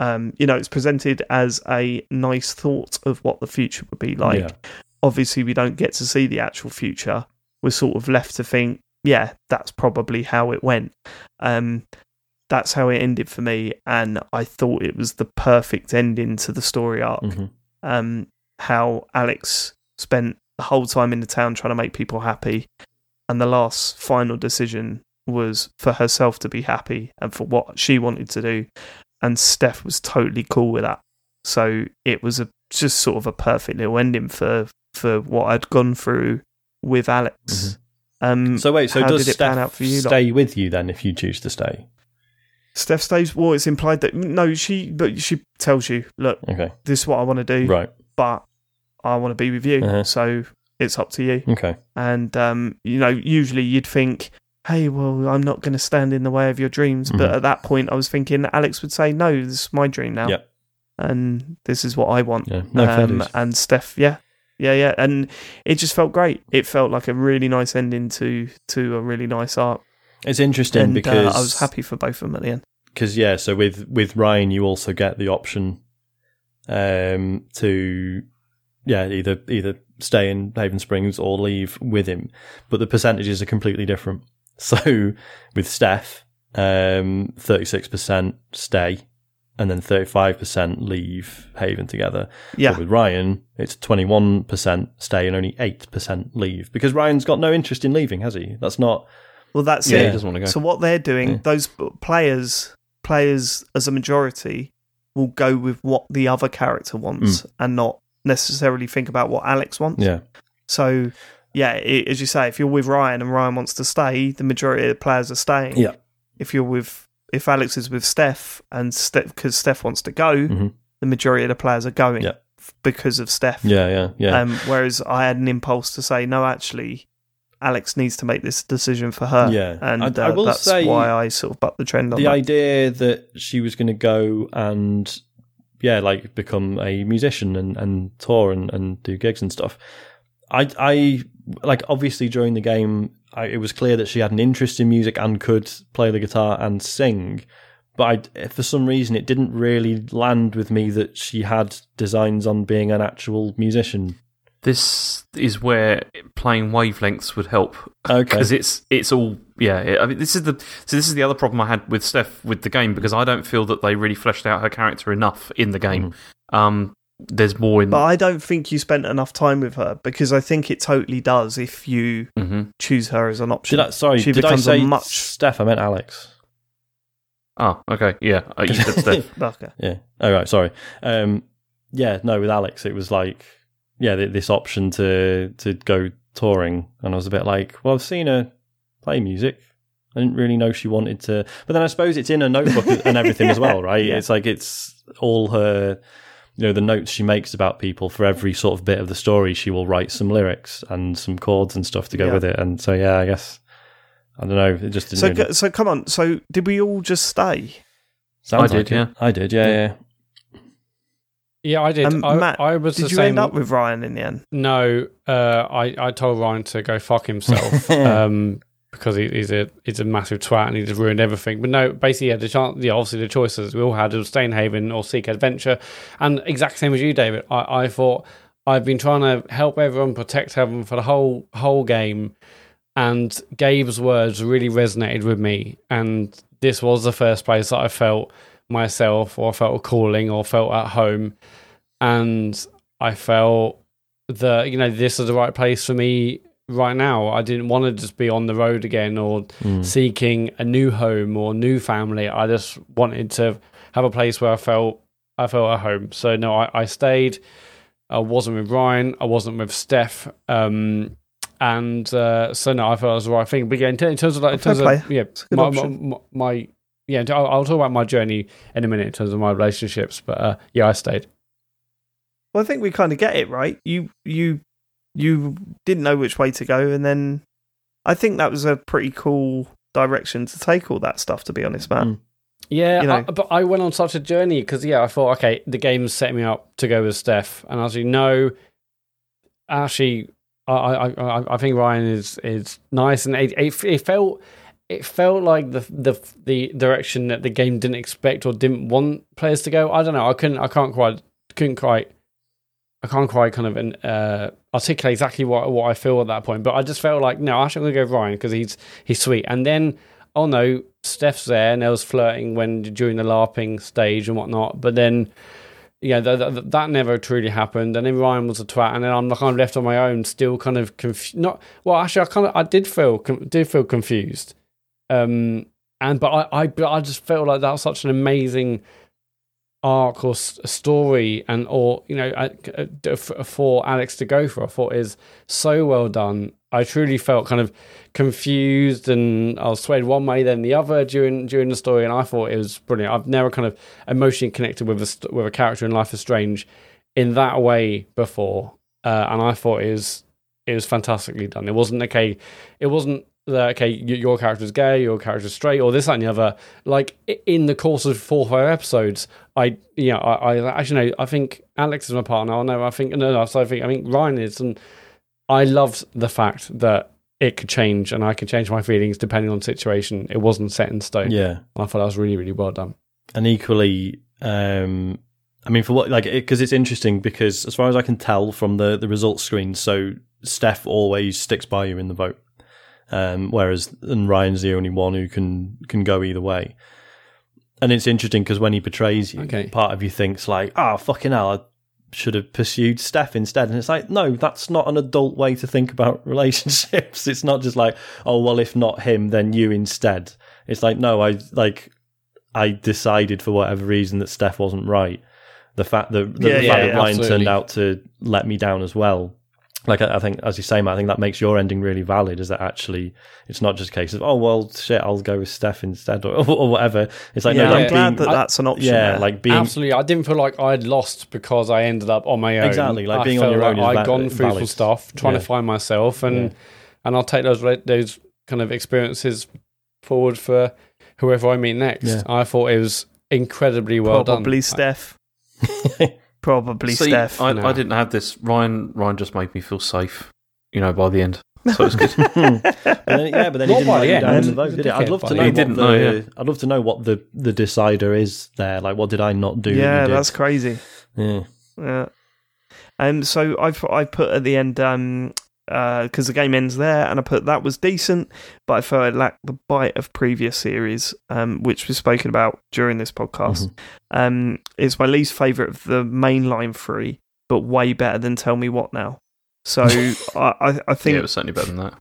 um, you know, it's presented as a nice thought of what the future would be like. Yeah. Obviously, we don't get to see the actual future. We're sort of left to think, yeah, that's probably how it went. Um, that's how it ended for me, and I thought it was the perfect ending to the story arc Mhm. um, how Alex spent the whole time in the town trying to make people happy, and the last final decision was for herself to be happy and for what she wanted to do, and Steph was totally cool with that. So it was a just sort of a perfect little ending for for what I'd gone through with Alex. Mhm. Um, So wait, so does Steph out for you lot? stay with you then if you choose to stay? Steph stays. Well, it's implied that no, she but she tells you, look, Okay. this is what I want to do, Right. but I want to be with you, Uh-huh. so it's up to you. Okay. And um, you know, usually you'd think, hey, well, I'm not going to stand in the way of your dreams. But Mhm. at that point, I was thinking Alex would say, no, this is my dream now, Yep. and this is what I want. Yeah. No um, and Steph, yeah, yeah, yeah, and it just felt great. It felt like a really nice ending to to a really nice arc, It's interesting and because uh, I was happy for both of them at the end. because yeah, so with with Ryan, you also get the option um, to yeah either either stay in Haven Springs or leave with him, but the percentages are completely different. So with Steph, um, six percent stay, and then thirty five percent leave Haven together. Yeah, But with Ryan, it's twenty one percent stay and only eight percent leave because Ryan's got no interest in leaving, has he? That's not well, that's Yeah, it. he doesn't want to go. So what they're doing, Yeah. those players, players as a majority, will go with what the other character wants mm. and not necessarily think about what Alex wants. yeah So, yeah, it, as you say, if you're with Ryan and Ryan wants to stay, the majority of the players are staying. Yeah. If you're with, if Alex is with Steph and Steph, because Steph wants to go, Mhm. the majority of the players are going Yeah. because of Steph. yeah yeah yeah. Um, whereas I had an impulse to say, no, actually, Alex needs to make this decision for her. Yeah. and I- I uh, will that's say why I sort of bucked the trend on the that. idea that she was going to go and yeah like become a musician and, and tour and, and do gigs and stuff. I i like obviously during the game I, it was clear that she had an interest in music and could play the guitar and sing but I, for some reason it didn't really land with me that she had designs on being an actual musician This is where playing wavelengths would help okay because it's it's all yeah. it- I mean, this is the so this is the other problem I had with Steph with the game because I don't feel that they really fleshed out her character enough in the game. Um, there's more in. but I don't think you spent enough time with her because I think it totally does if you Mhm. choose her as an option. did I, sorry she did I becomes a say much- Steph I meant Alex Oh, okay, yeah. You said Steph. Okay. Yeah. Oh right. Sorry. Um. Yeah. No. With Alex, it was like, yeah, th- this option to to go touring, and I was a bit like, well, I've seen her play music. I didn't really know she wanted to, but then I suppose it's in her notebook and everything as well, right? Yeah. It's like it's all her, you know, the notes she makes about people for every sort of bit of the story. She will write some lyrics and some chords and stuff to go Yeah. with it, and so yeah, I guess I don't know. It just didn't. So, really so come on. So, did we all just stay? sounds I did, like it. yeah. I did, yeah, yeah. Yeah, I did. Um, I, Mat, I was Did the you same. end up with Ryan in the end? No, uh, I I told Ryan to go fuck himself um, because he, he's a he's a massive twat and he just ruined everything. But no, basically, yeah, the chance, yeah, obviously the choices we all had was stay in Haven or seek adventure, and exact same as you, David. I, I thought I've been trying to help everyone, protect everyone for the whole whole game, and Gabe's words really resonated with me, and this was the first place that I felt myself or felt a calling or felt at home and I felt that you know this is the right place for me right now. I didn't want to just be on the road again or Mm. seeking a new home or new family. I just wanted to have a place where I felt I felt at home. So no, I, I stayed. I wasn't with Ryan. I wasn't with Steph. Um, and uh, so no, I felt it was the right thing. But yeah, in, ter- in terms of like, in terms play. of yeah, my, my, my, my yeah, I'll, I'll talk about my journey in a minute in terms of my relationships. But uh, yeah, I stayed. Well, I think we kind of get it, right? You you you didn't know which way to go, and then I think that was a pretty cool direction to take all that stuff. To be honest, man. Mm. Yeah, You know. I, but I went on such a journey because yeah, I thought okay, the game's set me up to go with Steph, and as you know, no, actually, I I, I, I think Ryan is is nice, and it, it, it felt it felt like the the the direction that the game didn't expect or didn't want players to go. I don't know. I couldn't. I can't quite couldn't quite. I can't quite kind of uh, articulate exactly what what I feel at that point, but I just felt like no, actually I'm gonna go Ryan because he's he's sweet. And then oh no, Steph's there and there was flirting when during the LARPing stage and whatnot. But then, yeah, th- th- that never truly happened. And then Ryan was a twat, and then I'm kind of left on my own, still kind of confused. Not well, actually, I kind of I did feel com- did feel confused. Um, and but I I I just felt like that was such an amazing arc or story and or you know uh, uh, for Alex to go for I thought is so well done I truly felt kind of confused and I was swayed one way then the other during during the story, and I thought it was brilliant. I've never kind of emotionally connected with a with a character in Life is Strange in that way before, uh, and I thought it was it was fantastically done. It wasn't okay. It wasn't that okay. Your character is gay, your character is straight, or this that, and the other. Like in the course of four or five episodes, I yeah, I, I actually know. I think Alex is my partner. I know. I think no, no. So I think I think Ryan is, and I loved the fact that it could change and I could change my feelings depending on the situation. It wasn't set in stone. Yeah. I thought that was really, really well done. And equally, um, I mean, for what, like, because it, it's interesting because as far as I can tell from the, the results screen, so Steph always sticks by you in the vote. Um, whereas, and Ryan's the only one who can, can go either way. And it's interesting because when he betrays you, Okay. part of you thinks like, "Ah, fucking hell, I should have pursued Steph instead." And it's like, no, that's not an adult way to think about relationships. It's not just like, oh well, if not him, then you instead. It's like, no, I like, I decided for whatever reason that Steph wasn't right. The fact that the, Yeah, the yeah, fact that Ryan absolutely. turned out to let me down as well. Like I, I think, as you say, Mat, I think that makes your ending really valid. Is that actually it's not just a case of oh well, shit, I'll go with Steph instead or, or whatever. It's like yeah, no, I'm like glad being, that that's an option. yeah, there. like being Absolutely. I didn't feel like I'd lost because I ended up on my own. Exactly, like I being on felt your own like is I'd va- gone through some valid. stuff, trying Yeah. to find myself, and Yeah. and I'll take those re- those kind of experiences forward for whoever I meet next. Yeah. I thought it was incredibly well Probably done. Steph. Probably See, Steph. I, No. I didn't have this. Ryan Ryan just made me feel safe, you know, by the end. So it's good. But then, yeah, but then he didn't by the down end. vote, did he? I'd love to know. What didn't the, know, yeah. I'd love to know what the the decider is there. Like, what did I not do? yeah, did? that's crazy. yeah. Yeah. Um, so I put, I put at the end um because the game ends there, and I put that was decent, but I felt it lacked the bite of previous series, um, which was spoken about during this podcast. Mm-hmm. Um, it's my least favorite of the mainline three, but way better than Tell Me What Now. So I, I, I yeah, think it was certainly better than that.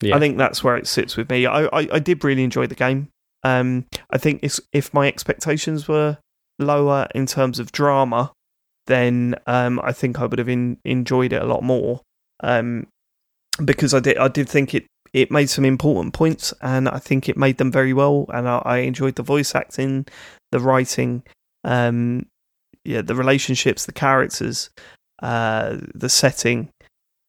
Yeah. I think that's where it sits with me. I, I, I did really enjoy the game. Um, I think it's, if my expectations were lower in terms of drama, then um, I think I would have in, enjoyed it a lot more. Um, because I did I did think it it made some important points, and I think it made them very well. And I, I enjoyed the voice acting, the writing, um, yeah, the relationships, the characters, uh, the setting.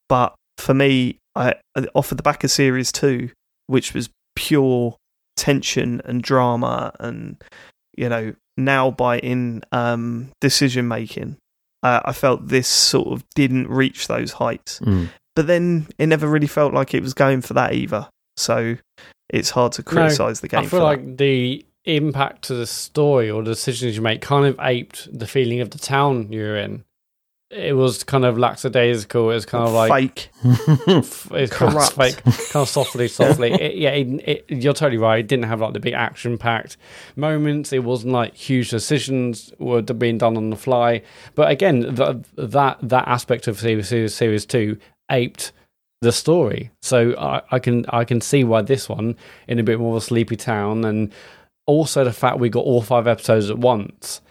But for me, I off of the back of series two, which was pure tension and drama, and you know now by in um, decision making, uh, I felt this sort of didn't reach those heights. Mm. But then it never really felt like it was going for that either. So it's hard to criticize the game. I feel for like the impact to the story or the decisions you make kind of aped the feeling of the town you're in. It was kind of lackadaisical. It was kind of like fake. it's kind of fake, kind of softly, softly. It, yeah, it, it, you're totally right. It didn't have like the big action-packed moments. It wasn't like huge decisions were being done on the fly. But again, the, that that aspect of series, series series two aped the story. So I, I can I can see why this one in a bit more of a sleepy town, and also the fact we got all five episodes at once.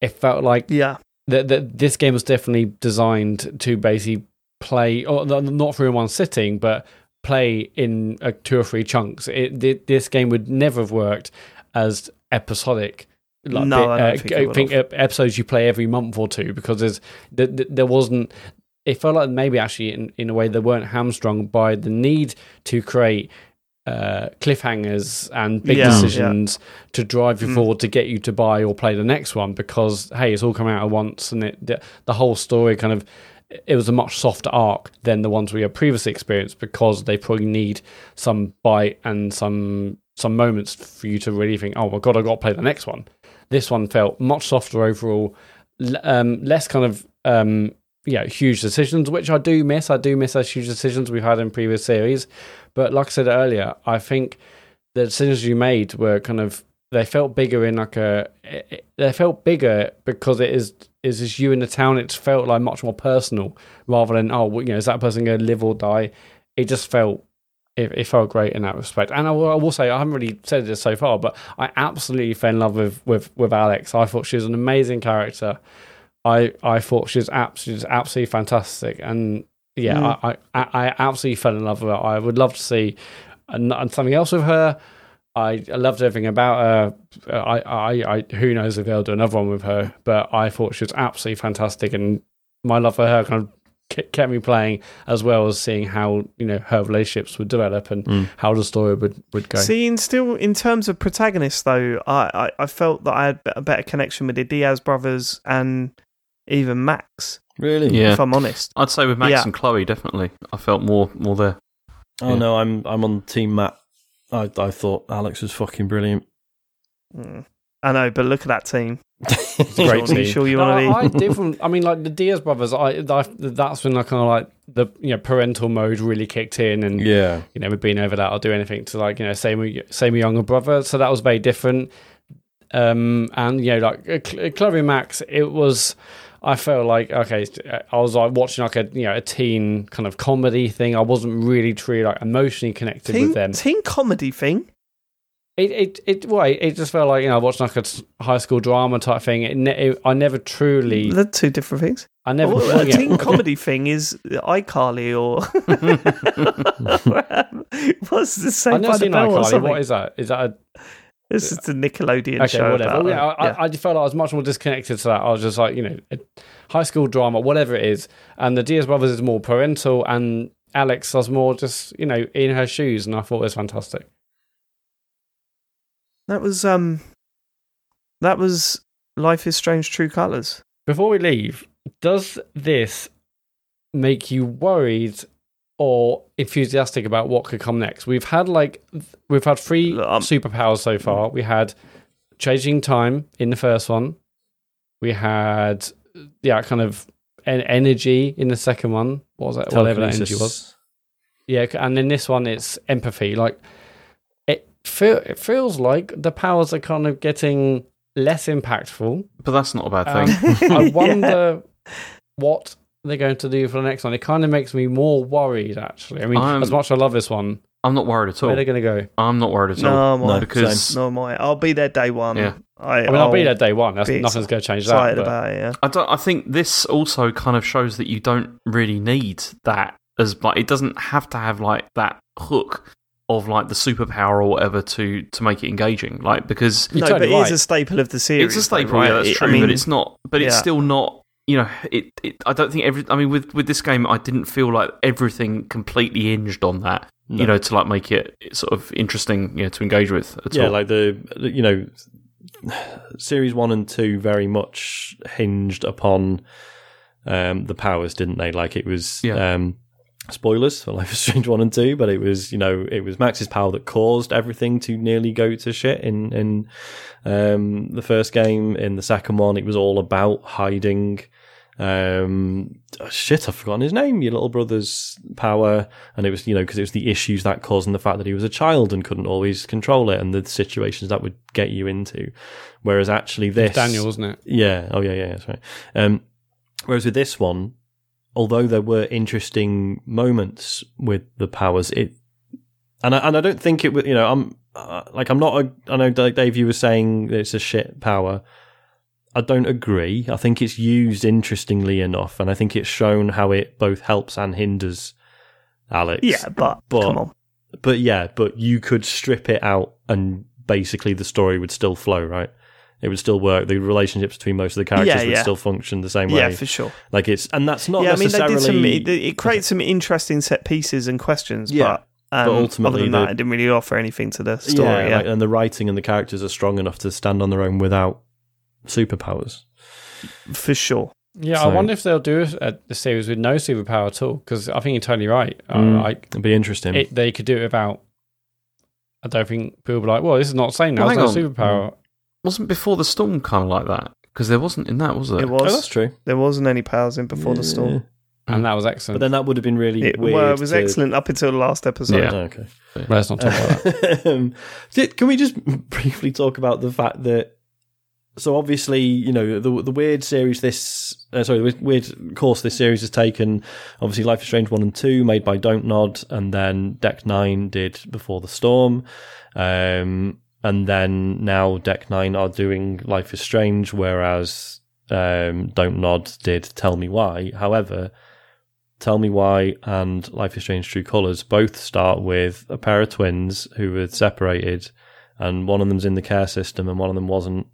It felt like Yeah. That that this game was definitely designed to basically play, or not through in one sitting, but play in uh, two or three chunks. It, thi- this game would never have worked as episodic. Like No, bit- I don't uh, think it would think ep- episodes you play every month or two because there's th- th- there wasn't. It felt like maybe actually in, in a way they weren't hamstrung by the need to create uh, cliffhangers and big Yeah, decisions to drive you Mm. forward to get you to buy or play the next one because hey it's all come out at once and it the, the whole story kind of it was a much softer arc than the ones we had previously experienced because they probably need some bite and some some moments for you to really think oh my god i got to play the next one. This one felt much softer overall um, less kind of um, yeah huge decisions which i do miss. I do miss those huge decisions we've had in previous series but like i said earlier i think the decisions you made were kind of they felt bigger in like a it- it- they felt bigger because it is is just you in the town? It felt like much more personal rather than oh you know is that person going to live or die? It just felt it, it felt great in that respect. And I will, I will say I haven't really said this so far but I absolutely fell in love with with with Alex. I thought she was an amazing character. I I thought she was absolutely absolutely fantastic. And yeah, Mm. I, I I absolutely fell in love with her. I would love to see and something else with her. I, I loved everything about her. I, I, I, who knows if they'll do another one with her, but I thought she was absolutely fantastic, and my love for her kind of kept me playing, as well as seeing how you know her relationships would develop and Mm. how the story would would go. See, in still in terms of protagonists, though, I, I, I felt that I had a better connection with the Diaz brothers and even Max. Really? Yeah. If I'm honest, I'd say with Max Yeah. and Chloe, definitely. I felt more more there. Oh Yeah. no, I'm I'm on team Mat. I I thought Alex was fucking brilliant. Mm. I know, but look at that team. It's great team. sure you No, want to be? I different. I mean, like the Diaz brothers. I, I that's when I kind of like the you know parental mode really kicked in, and yeah. you know, being over that, I'll do anything to like, you know, same same younger brother. So that was very different. Um, and you know, like uh, Chloe and Max, it was, I felt like, okay, uh, I was like watching like a, you know, a teen kind of comedy thing. I wasn't really truly like emotionally connected teen, with them. teen comedy thing. It, it, it, well, it just felt like, you know, watching like a high school drama type thing. It, ne- it, I never truly, They're two different things. I never, Well, well, a teen comedy thing is iCarly or what's the same I've never seen iCarly. What is that? Is that a This is the Nickelodeon okay, show. whatever. About, Well, yeah, I, I, I felt like I was much more disconnected to that. I was just like, you know, high school drama, whatever it is. And the Diaz brothers is more parental, and Alex was more just, you know, in her shoes. And I thought it was fantastic. That was um, that was Life is Strange: True Colors. Before we leave, does this make you worried or enthusiastic about what could come next? We've had like we've had three I'm- superpowers so far. We had changing time in the first one. We had yeah, kind of en- energy in the second one. What was that? Whatever that energy was. Yeah, and in this one, it's empathy. Like it feel it feels like the powers are kind of getting less impactful. But that's not a bad Um, thing. I wonder what they're going to do for the next one. It kind of makes me more worried, actually. I mean, I'm- as much as I love this one, I'm not worried at all. where are going to go? I'm not worried at all. No, my, No, because no, my. I'll be there day one. Yeah. I, I mean, I'll be there day one. That's, nothing's going to change that. excited but- about it. Yeah. I don't. I think this also kind of shows that you don't really need that as like it doesn't have to have like that hook of like the superpower or whatever to to make it engaging. Like because no, totally but it is right. a staple of the series. it's a staple, though, right? yeah, that's It- true. I mean, but it's not. But it's still not. You know, it, it. I don't think every. I mean, with with this game, I didn't feel like everything completely hinged on that. No. You know, to like make it sort of interesting. You know, to engage with at yeah, all. like the you know, series one and two very much hinged upon um, the powers, didn't they? Like it was. Yeah. Um, Spoilers for Life is Strange one and two, but it was you know it was Max's power that caused everything to nearly go to shit in in um, the first game. In the second one, it was all about hiding. Um, oh, shit, I've forgotten his name. Your little brother's power, and it was you know because it was the issues that caused and the fact that he was a child and couldn't always control it, and the situations that would get you into. Whereas actually this Daniel, wasn't it? yeah. Oh, yeah, yeah. That's right. Um, whereas with this one, although there were interesting moments with the powers, it and I, and I don't think it was. You know, I'm uh, like I'm not. A, I know like Dave, you were saying that it's a shit power. I don't agree. I think it's used interestingly enough, and I think it's shown how it both helps and hinders Alex. Yeah, but, But- come on. But yeah, but you could strip it out and basically the story would still flow, right? It would still work. The relationships between most of the characters Yeah, would yeah. still function the same way. Yeah, for sure. like it's and that's not yeah, I mean, they necessarily did some. It, it creates some interesting set pieces and questions. Yeah, but, um, but ultimately other than that, the- it didn't really offer anything to the story. yeah, Yeah, like, and the writing and the characters are strong enough to stand on their own without superpowers. for sure. Yeah, So- I wonder if they'll do a, a series with no superpower at all. Because I think you're totally right. Mm. Uh, like It'd be interesting. it, they could do it without. I don't think people will be like, well, this is not the same now. Well, It's no hang on. superpower. wasn't before the storm kind of like that because there wasn't in that, was there? It oh, was. that's true. there wasn't any powers in before the storm. And that was excellent. But then that would have been really It, weird. well, it was to- excellent up until the last episode. Yeah. Oh, okay. Let's not talk about that. um, can we just briefly talk about the fact that so obviously you know the the weird series this uh, sorry the weird course this series has taken obviously Life is Strange one and two made by Dontnod and then Deck Nine did Before the Storm. Um, and then now Deck Nine are doing Life is Strange whereas um, Dontnod did Tell Me Why. However Tell Me Why and Life is Strange True Colors both start with a pair of twins who were separated, and one of them's in the care system and one of them wasn't,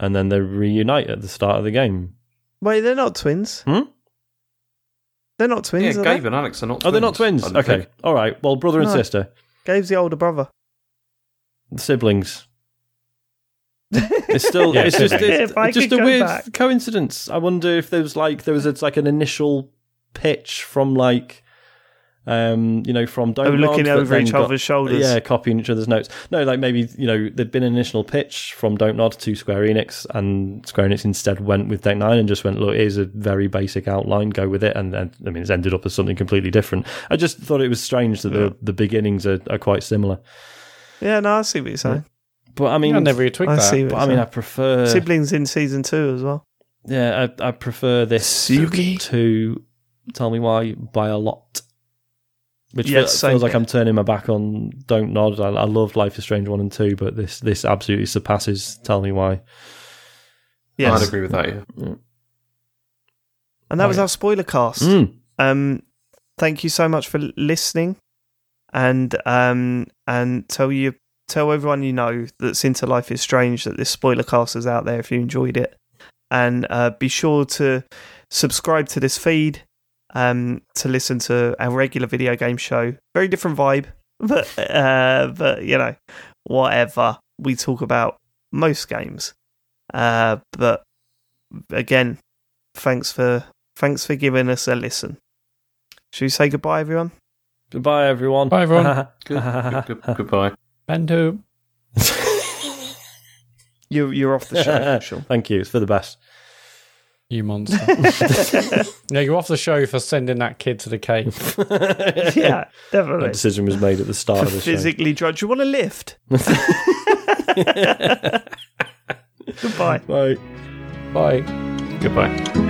and then they reunite at the start of the game. Wait, they're not twins. Hmm? They're not twins. Yeah, are Gabe they? and Alex are not. Twins, oh, they're not twins. Okay, think. all right. Well, brother and No. sister, Gabe's the older brother. siblings. It's still, Yeah, it's just, it's, it's just could a weird back. coincidence. I wonder if there was like there was it's like an initial pitch from like, um, you know, from Don't were looking Nod, that over then each got- other's shoulders. Yeah, copying each other's notes. No, like maybe you know there'd been an initial pitch from Dontnod to Square Enix, and Square Enix instead went with Deck Nine and just went, look, here's a very basic outline, go with it. And then I mean, it's ended up as something completely different. I just thought it was strange that the the beginnings are, are quite similar. Yeah, no, I see what you're saying. But I mean, I never really twigged I that. see what but I mean, I prefer Siblings in season two as well. Yeah, I, I prefer this Spooky. to Tell Me Why by a lot. Which Yes, feels, feels like. I'm turning my back on Dontnod. I, I love Life is Strange 1 and 2, but this this absolutely surpasses Tell Me Why. Yes. I'd agree with that. Yeah. And that Oh, was yeah. our spoiler cast. Mm. Um, thank you so much for listening, and um, and tell you tell everyone you know that's into Life is Strange that this spoiler cast is out there if you enjoyed it, and uh, be sure to subscribe to this feed um, to listen to our regular video game show. Very different vibe, but uh, but you know whatever we talk about most games. Uh, but again, thanks for thanks for giving us a listen. Should we say goodbye, everyone? Goodbye, everyone. Bye, everyone. Good, good, good, goodbye. Bento. You're you're off the show, Sean. Thank you. It's for the best. You monster. yeah, you're off the show for sending that kid to the cave. yeah, That definitely. decision was made at the start of the show. Physically drunk. Do you want a lift? Goodbye. Bye. Bye. Goodbye.